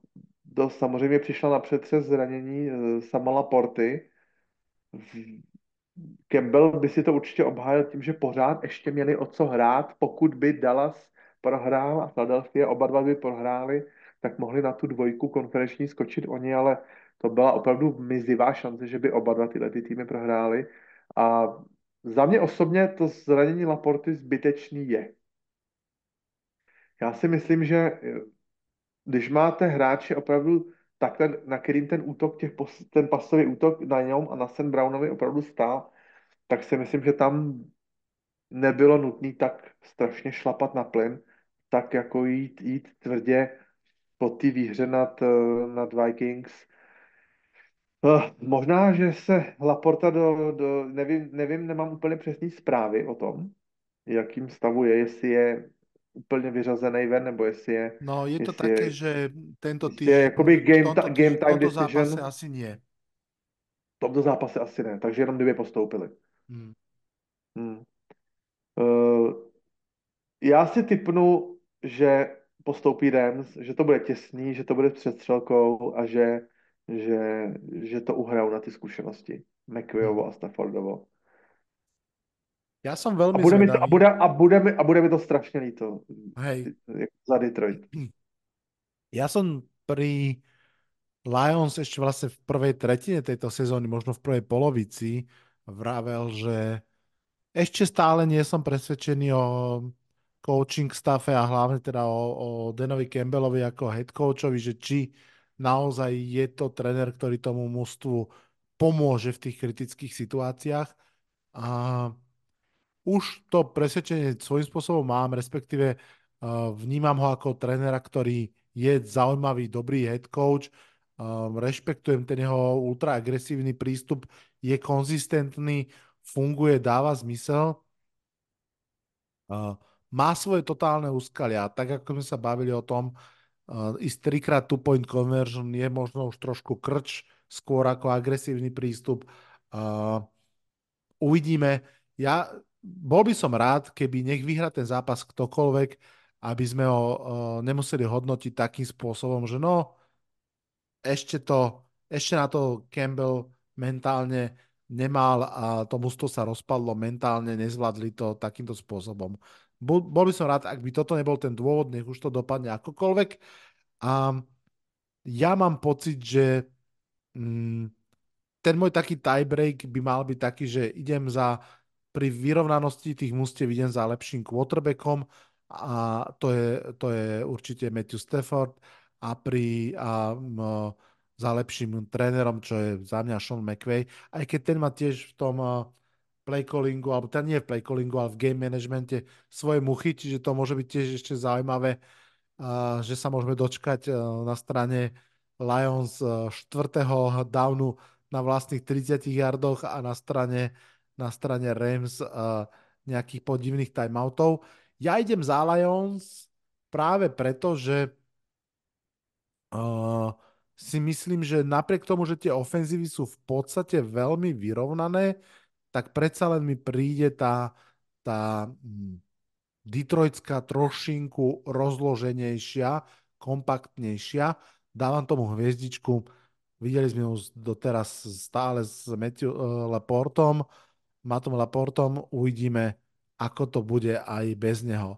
to samozřejmě přišla napřed přes zranění uh, Samala Porty. Campbell by si to určitě obhájil tím, že pořád ještě měli o co hrát, pokud by Dallas prohrál a Philadelphia oba dva by prohráli, tak mohli na tu dvojku konferenční skočit oni, ale to byla opravdu mizivá šance, že by oba dva tyhle ty týmy prohráli. A za mě osobně to zranění Laporty zbytečný je. Já si myslím, že eh, když máte hráče opravdu takhle, na kterým ten útok, těch, ten pasový útok na něm a na Sen Brownovi opravdu stál, tak si myslím, že tam nebylo nutné tak strašně šlapat na plyn, tak jako jít, jít tvrdě po té výhře nad, eh, nad Vikings. Uh, možná, že se Laporta do, do nevím, nevím, nemám úplně přesné zprávy o tom, jakým stavu je, jestli je úplně vyřazený ven, nebo jestli je... No, je to také, je, že tento týden... Je jakoby game, ta, game time decision. zápase asi nie. V tomto zápase asi ne, takže jenom dvě postoupili. Hmm. Hmm. Uh, já si typnu, že postoupí Rams, že to bude těsný, že to bude přestřelkou a že, že, že to uhrajou na ty zkušenosti. McVayovo a Staffordovo. Já jsem velmi a bude, mi to, a, bude, a, bude mi, a bude mi to strašně líto. Hej. Za Detroit. Já jsem pri Lions ešte vlastne v prvej tretine tejto sezóny, možno v prvej polovici, vravel, že ešte stále nie som presvedčený o coaching staffe a hlavne teda o, o Denovi Campbellovi ako head coachovi, že či naozaj je to trener, ktorý tomu mústvu pomôže v tých kritických situáciách. A už to presvedčenie svojím spôsobom mám, respektíve uh, vnímam ho ako trénera, ktorý je zaujímavý, dobrý head coach, um, rešpektujem ten jeho ultraagresívny prístup, je konzistentný, funguje, dáva zmysel. Uh, má svoje totálne úskalia. Tak ako sme sa bavili o tom, uh, ísť trikrát two point conversion je možno už trošku krč, skôr ako agresívny prístup. Uvidíme. Ja bol by som rád, keby nech vyhra ten zápas ktokoľvek, aby sme ho uh, nemuseli hodnotiť takým spôsobom, že no, ešte to, ešte na to Campbell mentálne nemal a to musto sa rozpadlo mentálne, nezvládli to takýmto spôsobom bol, bol by som rád, ak by toto nebol ten dôvod, nech už to dopadne akokoľvek. A ja mám pocit, že mm, ten môj taký tiebreak by mal byť taký, že idem za pri vyrovnanosti tých mústiev idem za lepším quarterbackom a to je, to je určite Matthew Stafford a pri a, m, za lepším trénerom, čo je za mňa Sean McVay, aj keď ten má tiež v tom play callingu, alebo teda nie v play callingu, ale v game managemente svoje muchy, čiže to môže byť tiež ešte zaujímavé, že sa môžeme dočkať na strane Lions štvrtého downu na vlastných 30 yardoch a na strane, na strane Rams nejakých podivných timeoutov. Ja idem za Lions práve preto, že uh, si myslím, že napriek tomu, že tie ofenzívy sú v podstate veľmi vyrovnané, tak predsa len mi príde tá, tá, hm, Detroitská trošinku rozloženejšia, kompaktnejšia. Dávam tomu hviezdičku. Videli sme ju doteraz stále s Matthew Laportom, Matom Laportom. Uvidíme, ako to bude aj bez neho.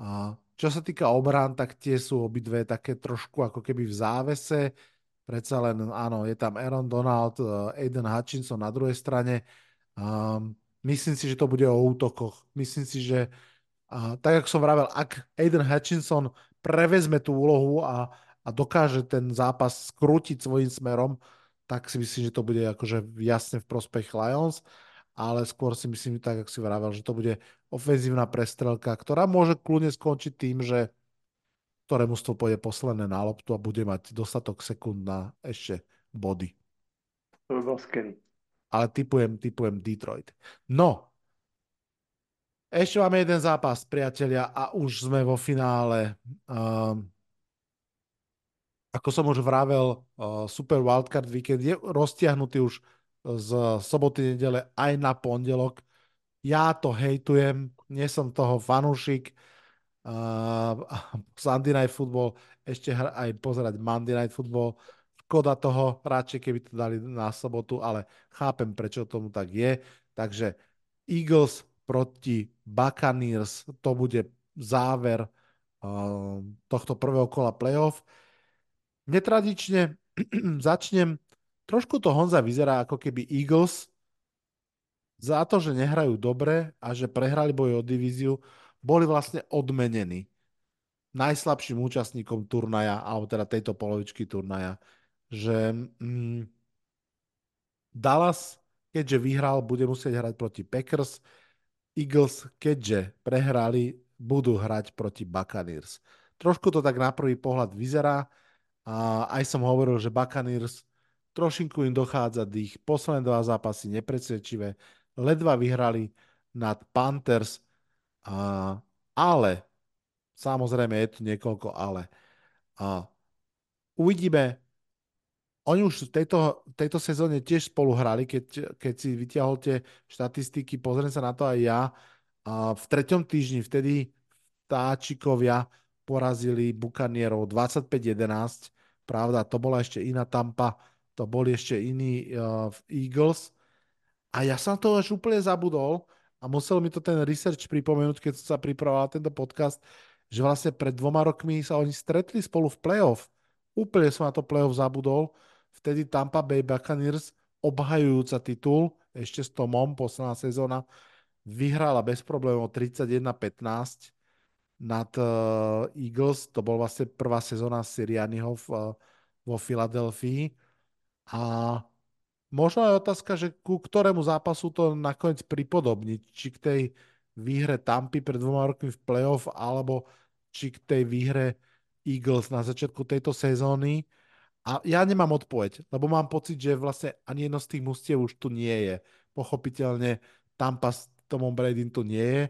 A čo sa týka obrán, tak tie sú obidve také trošku ako keby v závese. Predsa len, áno, je tam Aaron Donald, Aiden Hutchinson na druhej strane. Um, myslím si, že to bude o útokoch. Myslím si, že a tak, ako som vravel, ak Aiden Hutchinson prevezme tú úlohu a, a dokáže ten zápas skrútiť svojím smerom, tak si myslím, že to bude akože jasne v prospech Lions, ale skôr si myslím, tak, ako si vravel, že to bude ofenzívna prestrelka, ktorá môže kľudne skončiť tým, že ktoré mužstvo pôjde posledné na loptu a bude mať dostatok sekúnd na ešte body. To by bol skvělý. Ale typujem, typujem Detroit. No, ešte máme jeden zápas, priatelia, a už sme vo finále. Um, ako som už vravel, uh, Super Wildcard Weekend je roztiahnutý už z soboty, nedele aj na pondelok. Ja to hejtujem, nie som toho fanúšik. Uh, Sunday Night Football, ešte aj pozerať Monday Night Football. Škoda toho, radšej keby to dali na sobotu, ale chápem, prečo tomu tak je. Takže Eagles proti Buccaneers. To bude záver uh, tohto prvého kola playoff. Netradične začnem, trošku to Honza vyzerá ako keby Eagles za to, že nehrajú dobre a že prehrali boj o divíziu, boli vlastne odmenení najslabším účastníkom turnaja, alebo teda tejto polovičky turnaja, že mm, Dallas, keďže vyhral, bude musieť hrať proti Packers, Eagles, keďže prehrali, budú hrať proti Buccaneers. Trošku to tak na prvý pohľad vyzerá. A aj som hovoril, že Buccaneers trošinku im dochádza dých. Posledné dva zápasy nepredsvedčivé. Ledva vyhrali nad Panthers. A, ale, samozrejme je tu niekoľko ale. A, uvidíme, oni už v tejto, tejto sezóne tiež spolu hrali, keď, keď si vyťahol tie štatistiky, pozriem sa na to aj ja. A v treťom týždni vtedy táčikovia porazili Bukanierov 25-11. Pravda, to bola ešte iná Tampa, to boli ešte iní uh, Eagles. A ja som to až úplne zabudol a musel mi to ten research pripomenúť, keď sa pripravoval tento podcast, že vlastne pred dvoma rokmi sa oni stretli spolu v playoff. Úplne som na to playoff zabudol Vtedy Tampa Bay Buccaneers, obhajujúca titul, ešte s Tomom, posledná sezóna, vyhrala bez problémov 31-15 nad uh, Eagles. To bol vlastne prvá sezóna Sirianiho v, uh, vo Filadelfii. A možno je otázka, že ku ktorému zápasu to nakoniec pripodobniť. Či k tej výhre Tampy pred dvoma rokmi v playoff, alebo či k tej výhre Eagles na začiatku tejto sezóny. A ja nemám odpoveď, lebo mám pocit, že vlastne ani jedno z tých mustiev už tu nie je. Pochopiteľne Tampa s Tomom Brady tu nie je,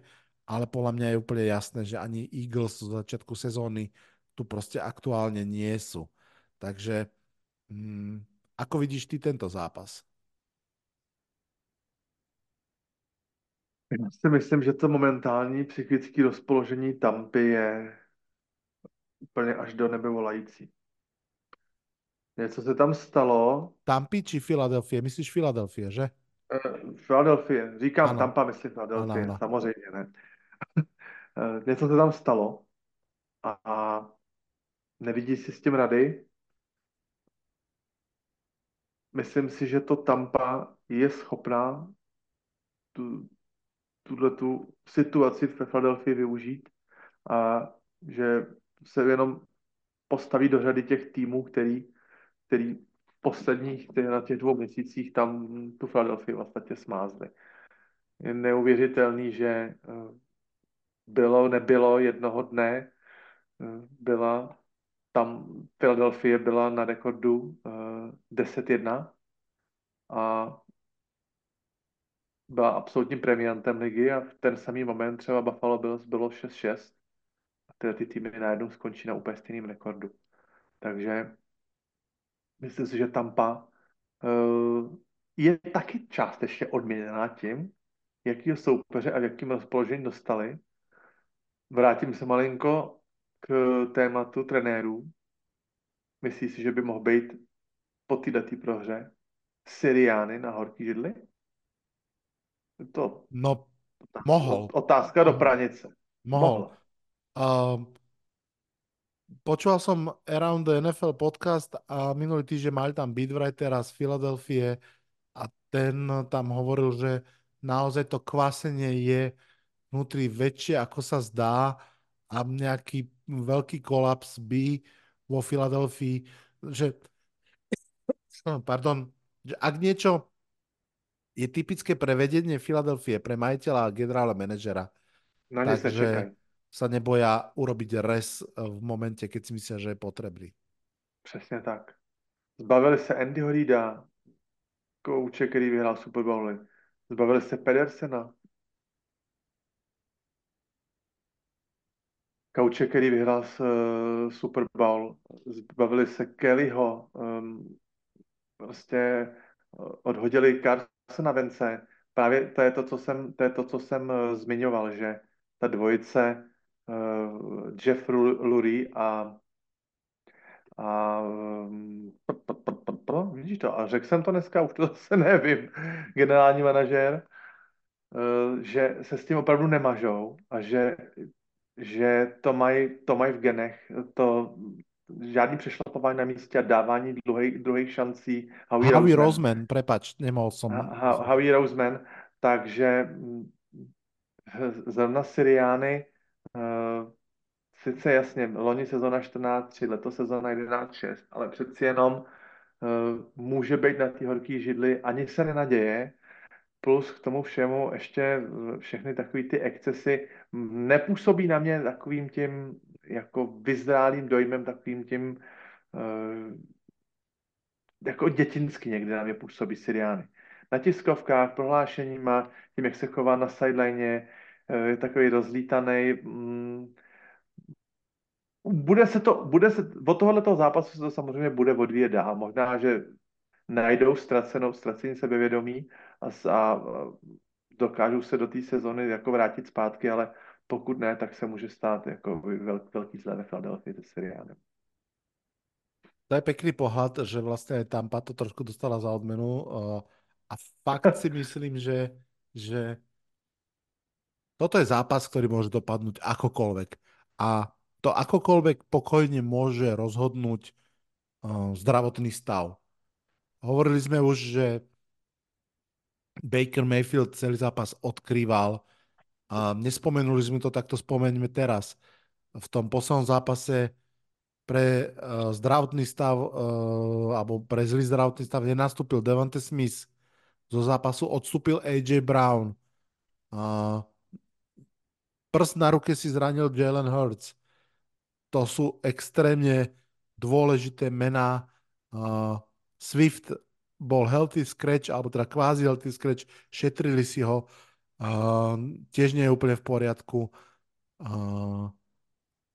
ale podľa mňa je úplne jasné, že ani Eagles z začiatku sezóny tu proste aktuálne nie sú. Takže hm, ako vidíš ty tento zápas? Já si myslím, že to momentální psychické rozpoložení Tampy je úplně až do nebe volající. Něco se tam stalo. Tampy či Filadelfie? Myslíš Filadelfie, že? Uh, Filadelfie. Říkám ano. Tampa, myslím Filadelfie, ano, ano. samozřejmě ne. uh, něco se tam stalo a nevidí si s tím rady. Myslím si, že to Tampa je schopná tu, tuhle tu situaci v Filadelfii využít a že se jenom postaví do řady těch týmů, který který v posledních na těch dvou měsících tam tu Philadelphia vlastně smázli. Je neuvěřitelný, že eh, bylo, nebylo jednoho dne, eh, byla tam Philadelphia byla na rekordu 10-1 eh, a byla absolutním premiantem ligy a v ten samý moment třeba Buffalo Bills bylo 6-6 a tyhle ty týmy najednou skončí na úplně stejným rekordu. Takže Myslím si, že Tampa uh, je taky částečně odměněná tím, jakýho soupeře a v jakým rozpoložení dostali. vrátím se malinko k tématu trenérů. Myslíš si, že by mohl být po této prohře Syriány na horký židli? To No, mohl. otázka do pranice. Mohol. Uh, počúval som Around the NFL podcast a minulý týždeň mali tam beatwritera z Filadelfie a ten tam hovoril, že naozaj to kvásenie je vnútri väčšie, ako sa zdá a nejaký veľký kolaps by vo Filadelfii, že pardon, že ak niečo je typické pre vedenie Filadelfie, pre majiteľa a generálneho manažera, takže čekaj. sa neboja urobiť res v momente, keď si myslia, že je potrebný. Přesně tak. Zbavili se Andyho Reida, kouče, který vyhrál Super Bowly. Zbavili se Pedersena, kouče, který vyhrál s, uh, Super Bowl. Zbavili se Kellyho, um, prostě uh, odhodili Carsona Vence. Právě to je to, co jsem, to je to, co jsem uh, zmiňoval, že ta dvojice uh, Jeff Lu- Lurie a a um, p- p- p- p- p- vidíš to, a řekl jsem to dneska, už to zase nevím, generální manažér, uh, že se s tím opravdu nemažou a že, že to mají to maj v genech, to žádný přešlapování na místě a dávání druhých, šancí. Howie, Howie Roseman. Roseman, prepač. Ha- Ha- Howie Roseman, takže mm, zrovna Syriány, uh, sice jasně, loni sezona 14-3, letos sezona 11-6, ale přeci jenom uh, může být na té horké židli, ani se nenaděje, plus k tomu všemu ještě eh, všechny takové ty excesy nepůsobí na mě takovým tím jako vyzrálým dojmem, takovým tím uh, jako dětinsky někdy na mě působí Syriány. Na tiskovkách, prohlášeníma, tím, jak se chová na sideline, eh, je takový rozlítaný. mm, Bude se to, bude se, od tohoto zápasu se to samozřejmě bude odvíjet dál. Možná, že najdou ztracenou, ztracení sebevědomí a, a, a dokážou se do té sezony jako vrátit zpátky, ale pokud ne, tak se může stát jako velký, zlé ve Philadelphia se Syriánem. To je pekný pohľad, že vlastne aj Tampa to trošku dostala za odmenu uh, a fakt si myslím, že, že toto je zápas, ktorý môže dopadnúť akokoľvek. A to akokoľvek pokojne môže rozhodnúť uh, zdravotný stav. Hovorili sme už, že Baker Mayfield celý zápas odkrýval. A nespomenuli sme to, tak to spomeňme teraz. V tom poslednom zápase pre uh, zdravotný stav uh, alebo pre zlý zdravotný stav nenastúpil Devante Smith. Zo zápasu odstúpil AJ Brown. Uh, prst na ruke si zranil Jalen Hurts. To sú extrémne dôležité mená. Uh, Swift bol healthy scratch, alebo teda kvázi healthy scratch, šetrili si ho. Uh, tiež nie je úplne v poriadku. Uh,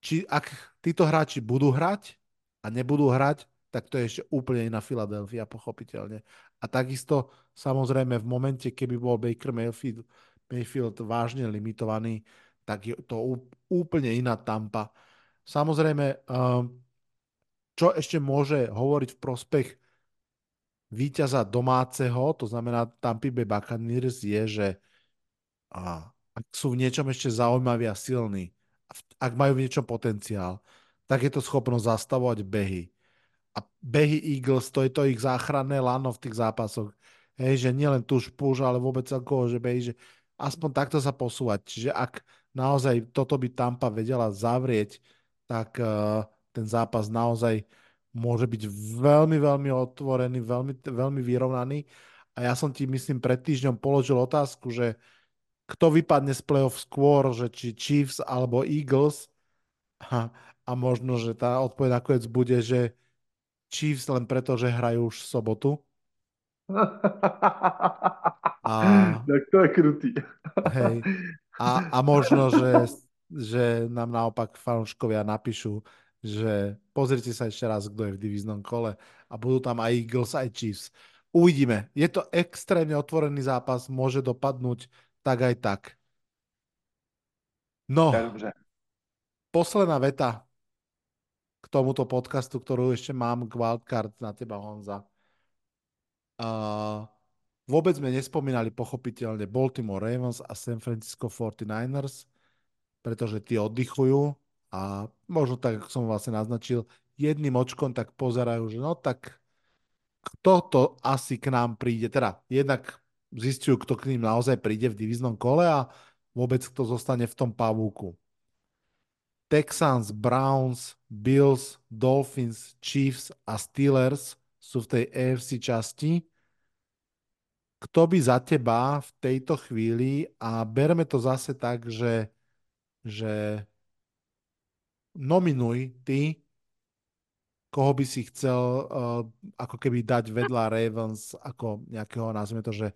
či ak títo hráči budú hrať a nebudú hrať, tak to je ešte úplne iná Filadelfia, pochopiteľne. A takisto, samozrejme, v momente, keby bol Baker Mayfield, Mayfield vážne limitovaný, tak je to úplne iná Tampa. Samozrejme, um, čo ešte môže hovoriť v prospech víťaza domáceho, to znamená Tampa Bay Buccaneers, je, že a, ak sú v niečom ešte zaujímaví a silní, ak majú v niečom potenciál, tak je to schopnosť zastavovať behy. A behy Eagles, to je to ich záchranné lano v tých zápasoch. Hej, že nielen tuž puš, ale vôbec celkovo, že behy, že aspoň takto sa posúvať. Čiže ak naozaj toto by Tampa vedela zavrieť, tak uh, ten zápas naozaj môže byť veľmi, veľmi otvorený, veľmi, veľmi vyrovnaný. A ja som ti, myslím, pred týždňom položil otázku, že kto vypadne z playoff skôr, že či Chiefs alebo Eagles. A, a možno, že tá odpoveď nakoniec bude, že Chiefs len preto, že hrajú už v sobotu. A, tak to je krutý. hej, a, a možno, že, že nám naopak fanúškovia napíšu, že pozrite sa ešte raz, kto je v divíznom kole a budú tam aj Eagles, aj Chiefs. Uvidíme. Je to extrémne otvorený zápas, môže dopadnúť tak aj tak. No, dobře. posledná veta k tomuto podcastu, ktorú ešte mám k Wildcard na teba, Honza. Uh, vôbec sme nespomínali pochopiteľne Baltimore Ravens a San Francisco 49ers, pretože tí oddychujú a možno tak, ako som vlastne naznačil, jedným očkom tak pozerajú, že no tak kto to asi k nám príde. Teda jednak zistujú, kto k ním naozaj príde v divíznom kole a vôbec kto zostane v tom pavúku. Texans, Browns, Bills, Dolphins, Chiefs a Steelers sú v tej AFC časti. Kto by za teba v tejto chvíli, a berme to zase tak, že, že nominuj ty, koho by si chcel uh, ako keby dať vedľa Ravens ako nejakého, nazvime to, že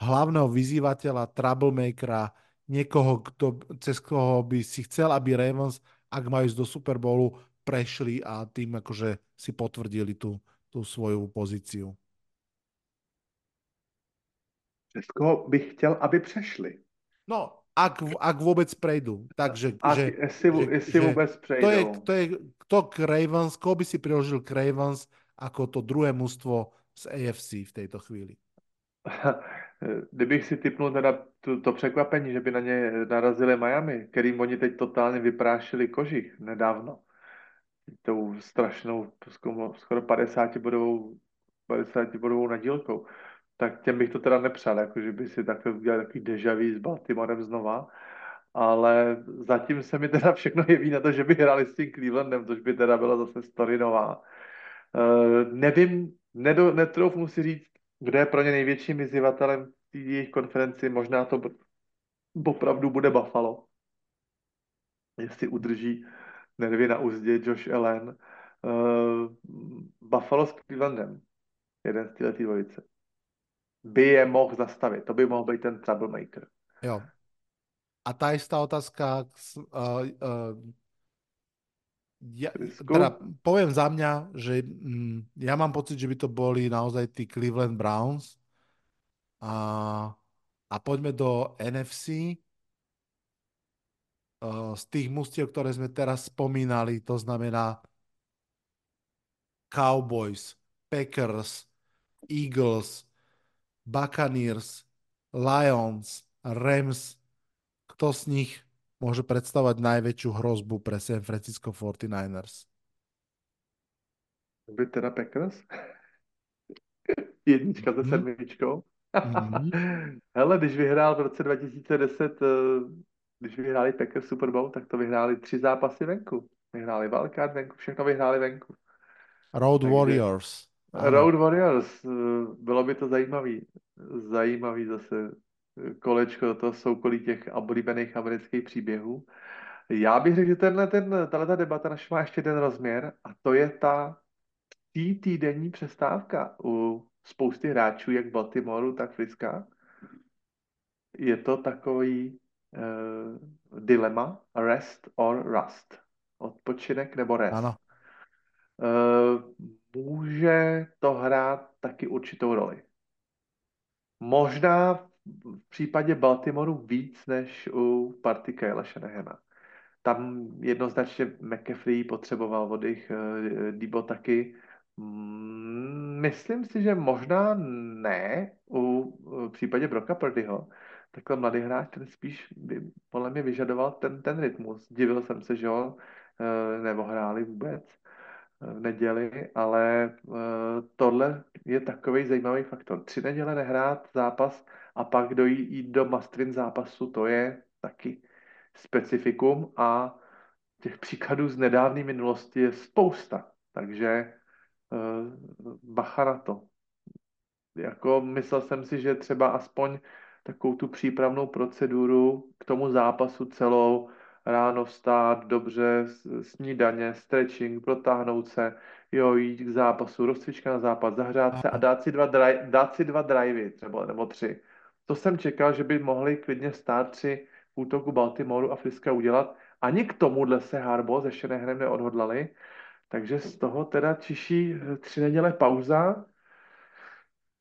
hlavného vyzývateľa, troublemakera, niekoho, kto, cez koho by si chcel, aby Ravens, ak majú ísť do Super Bowlu, prešli a tým akože si potvrdili tú, tú svoju pozíciu. Přes koho bych chtěl, aby přešli? No, ak, ak vůbec prejdú. Takže, ak, že, jestli, že, jestli vůbec prejdou. To je, to je kto k Ravens, koho by si priložil k Ravens ako to druhé mužstvo z AFC v tejto chvíli? Kdybych si typnul teda to, to překvapení, že by na ně narazili Miami, kterým oni teď totálně vyprášili kožich nedávno, tou strašnou, skoro 50 bodovou, 50 bodovou nadílkou, tak těm bych to teda nepřál, jako že by si takhle udělali takový dejaví s Baltimorem znova, ale zatím se mi teda všechno jeví na to, že by hráli s tím Clevelandem, což by teda byla zase story nová. Uh, nevím, nedo, netroufnu si říct, kdo je pro ně největším vyzývatelem v jejich konferenci, možná to opravdu bude Buffalo. Jestli udrží nervy na úzdě Josh Allen. Uh, Buffalo s Clevelandem, jeden z této dvojice, by je mohl zastavit. To by mohl být ten troublemaker. Jo. A tá istá otázka, uh, uh, ja, teda poviem za mňa, že mm, ja mám pocit, že by to boli naozaj tí Cleveland Browns. A, a poďme do NFC uh, z tých mustiev, ktoré sme teraz spomínali, to znamená Cowboys, Packers, Eagles, Buccaneers, Lions, Rams, kto z nich môže predstavovať najväčšiu hrozbu pre San Francisco 49ers? By teda Packers? Jednička se mm. sedmičkou. mm. Hele, když vyhrál v roce 2010, eh, když vyhráli Packers Super Bowl, tak to vyhráli tři zápasy venku. Vyhráli Wildcard venku, všechno vyhráli venku. Road Takže, Warriors. Road Warriors, eh, bylo by to zajímavý. Zajímavý zase kolečko toho soukolí těch oblíbených amerických příběhů. Já bych řekl, že tenhle, ten, tato debata naše má ještě jeden rozměr a to je ta tý týdenní přestávka u spousty hráčů, jak Baltimoreu, tak Friska. Je to takový uh, dilema rest or rust. Odpočinek nebo rest. Ano. Uh, může to hrát taky určitou roli. Možná v případě Baltimoru víc než u party Kyle Shanahana. Tam jednoznačně McAfee potřeboval oddych, eh, Debo taky. Mm, myslím si, že možná ne u v případě Broka Purdyho. Takhle mladý hráč, ten spíš by podle mě vyžadoval ten, ten rytmus. Divil jsem se, že ho eh, nebo hráli vůbec neděli, ale uh, tohle je takový zajímavý faktor. Tři neděle nehrát zápas a pak dojít jít do mastrin zápasu, to je taky specifikum a těch příkladů z nedávné minulosti je spousta. Takže uh, bacha na to. Jako myslel jsem si, že třeba aspoň takovou tu přípravnou proceduru k tomu zápasu celou ráno vstát, dobře, snídaně, stretching, protáhnout se, jo, jít k zápasu, rozcvička na zápas, zahřát se a dát si dva, dry, dát si dva drivey třeba, nebo tři. To jsem čekal, že by mohli klidně stát tři v útoku Baltimoru a Friska udělat. Ani k tomuhle se Harbo ze Shanahanem neodhodlali, takže z toho teda čiší tři neděle pauza.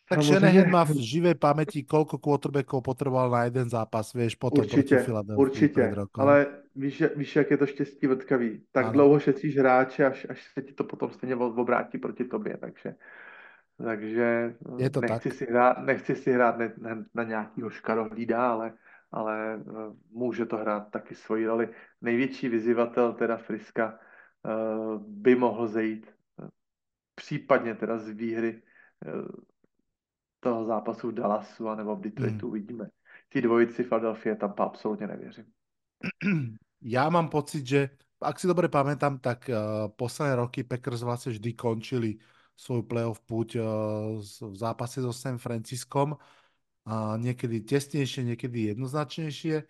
Tak Shanahan má v živej paměti, kolko quarterbackov potreboval na jeden zápas, vieš, potom určitě, proti Philadelphia. Určitě, ale víš, víš, jak je to štěstí vrtkavý. Tak ano. dlouho šetříš hráče, až, až se ti to potom stejně obrátí proti tobě, takže takže je to nechci, tak. Si hrát, nechci si hrát na, na, na nějakýho škarohlída, ale, ale eh, může to hrát taky svoji roli. Největší vyzývatel teda Friska uh, by mohl zejít uh, případně teda z výhry toho zápasu v Dallasu anebo v Detroitu, hmm. uvidíme. Ty dvojici Philadelphia tam absolutně nevěřím. Já mám pocit, že ak si dobre pamätám, tak uh, posledné roky Packers vlastne vždy končili svoju playoff púť uh, v zápase so San Franciskom. Uh, niekedy tesnejšie, niekedy jednoznačnejšie.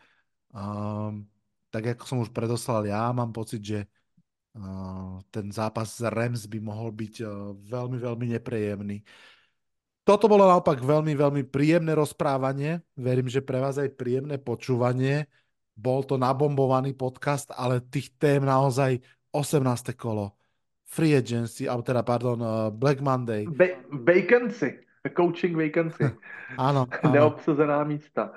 Uh, tak ako som už predoslal ja, mám pocit, že uh, ten zápas z Rams by mohol byť uh, veľmi, veľmi nepríjemný. Toto bolo naopak veľmi, veľmi príjemné rozprávanie. Verím, že pre vás aj príjemné počúvanie. Bol to nabombovaný podcast, ale tých tém naozaj 18. kolo free agency, alebo teda, pardon, uh, Black Monday. Ba- vacancy, coaching vacancy. áno, áno. Neobsazená místa.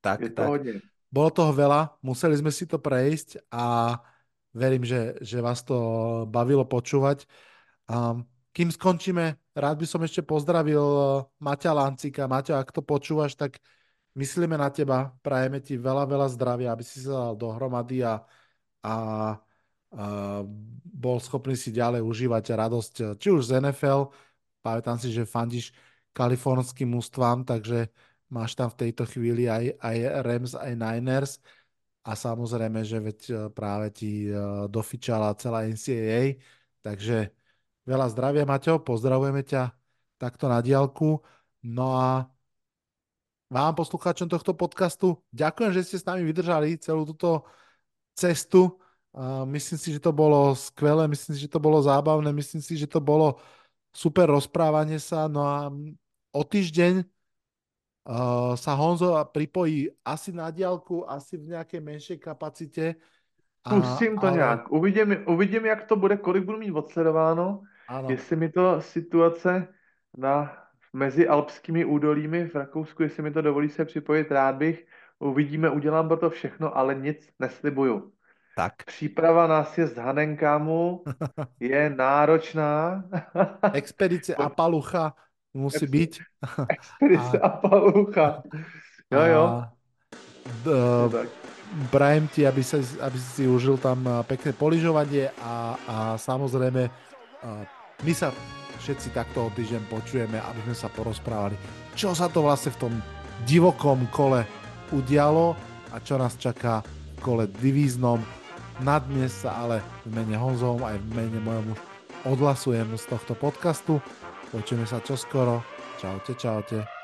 Tak, Je to tak. Hodně. Bolo toho veľa, museli sme si to prejsť a verím, že, že vás to bavilo počúvať. Um, kým skončíme, rád by som ešte pozdravil uh, Maťa Lancika. Maťo, ak to počúvaš, tak myslíme na teba, prajeme ti veľa, veľa zdravia, aby si sa dal dohromady a, a bol schopný si ďalej užívať radosť, či už z NFL, pamätám si, že fandíš kalifornským ústvám, takže máš tam v tejto chvíli aj, aj Rams, aj Niners. A samozrejme, že veď práve ti dofičala celá NCAA, takže veľa zdravia, Maťo, pozdravujeme ťa takto na diálku. No a vám, poslucháčom tohto podcastu, ďakujem, že ste s nami vydržali celú túto cestu myslím si, že to bolo skvelé, myslím si, že to bolo zábavné, myslím si, že to bolo super rozprávanie sa. No a o týždeň uh, sa Honzo pripojí asi na diálku, asi v nějaké menšej kapacitě. Pustím to ale... nějak. Uvidím, uvidím, jak to bude, kolik budu mít odsledováno. Ano. Jestli mi to situace na mezi alpskými údolími v Rakousku, jestli mi to dovolí se připojit, rád bych. Uvidíme, udělám pro to všechno, ale nic neslibuju. Tak. Příprava na sjezd Hanenkamu je náročná. Expedice Apalucha musí být. Expedice a... Apalucha. Jo, jo. D- prajem ti, aby, sa, aby si užil tam pekné poližovanie a, a samozrejme my sa všetci takto o týždeň počujeme, aby sme sa porozprávali, čo sa to vlastne v tom divokom kole udialo a čo nás čaká v kole divíznom na dnes sa ale v mene Honzovom aj v mene mojom už odhlasujem z tohto podcastu. Počujeme sa čoskoro. Čaute, čaute.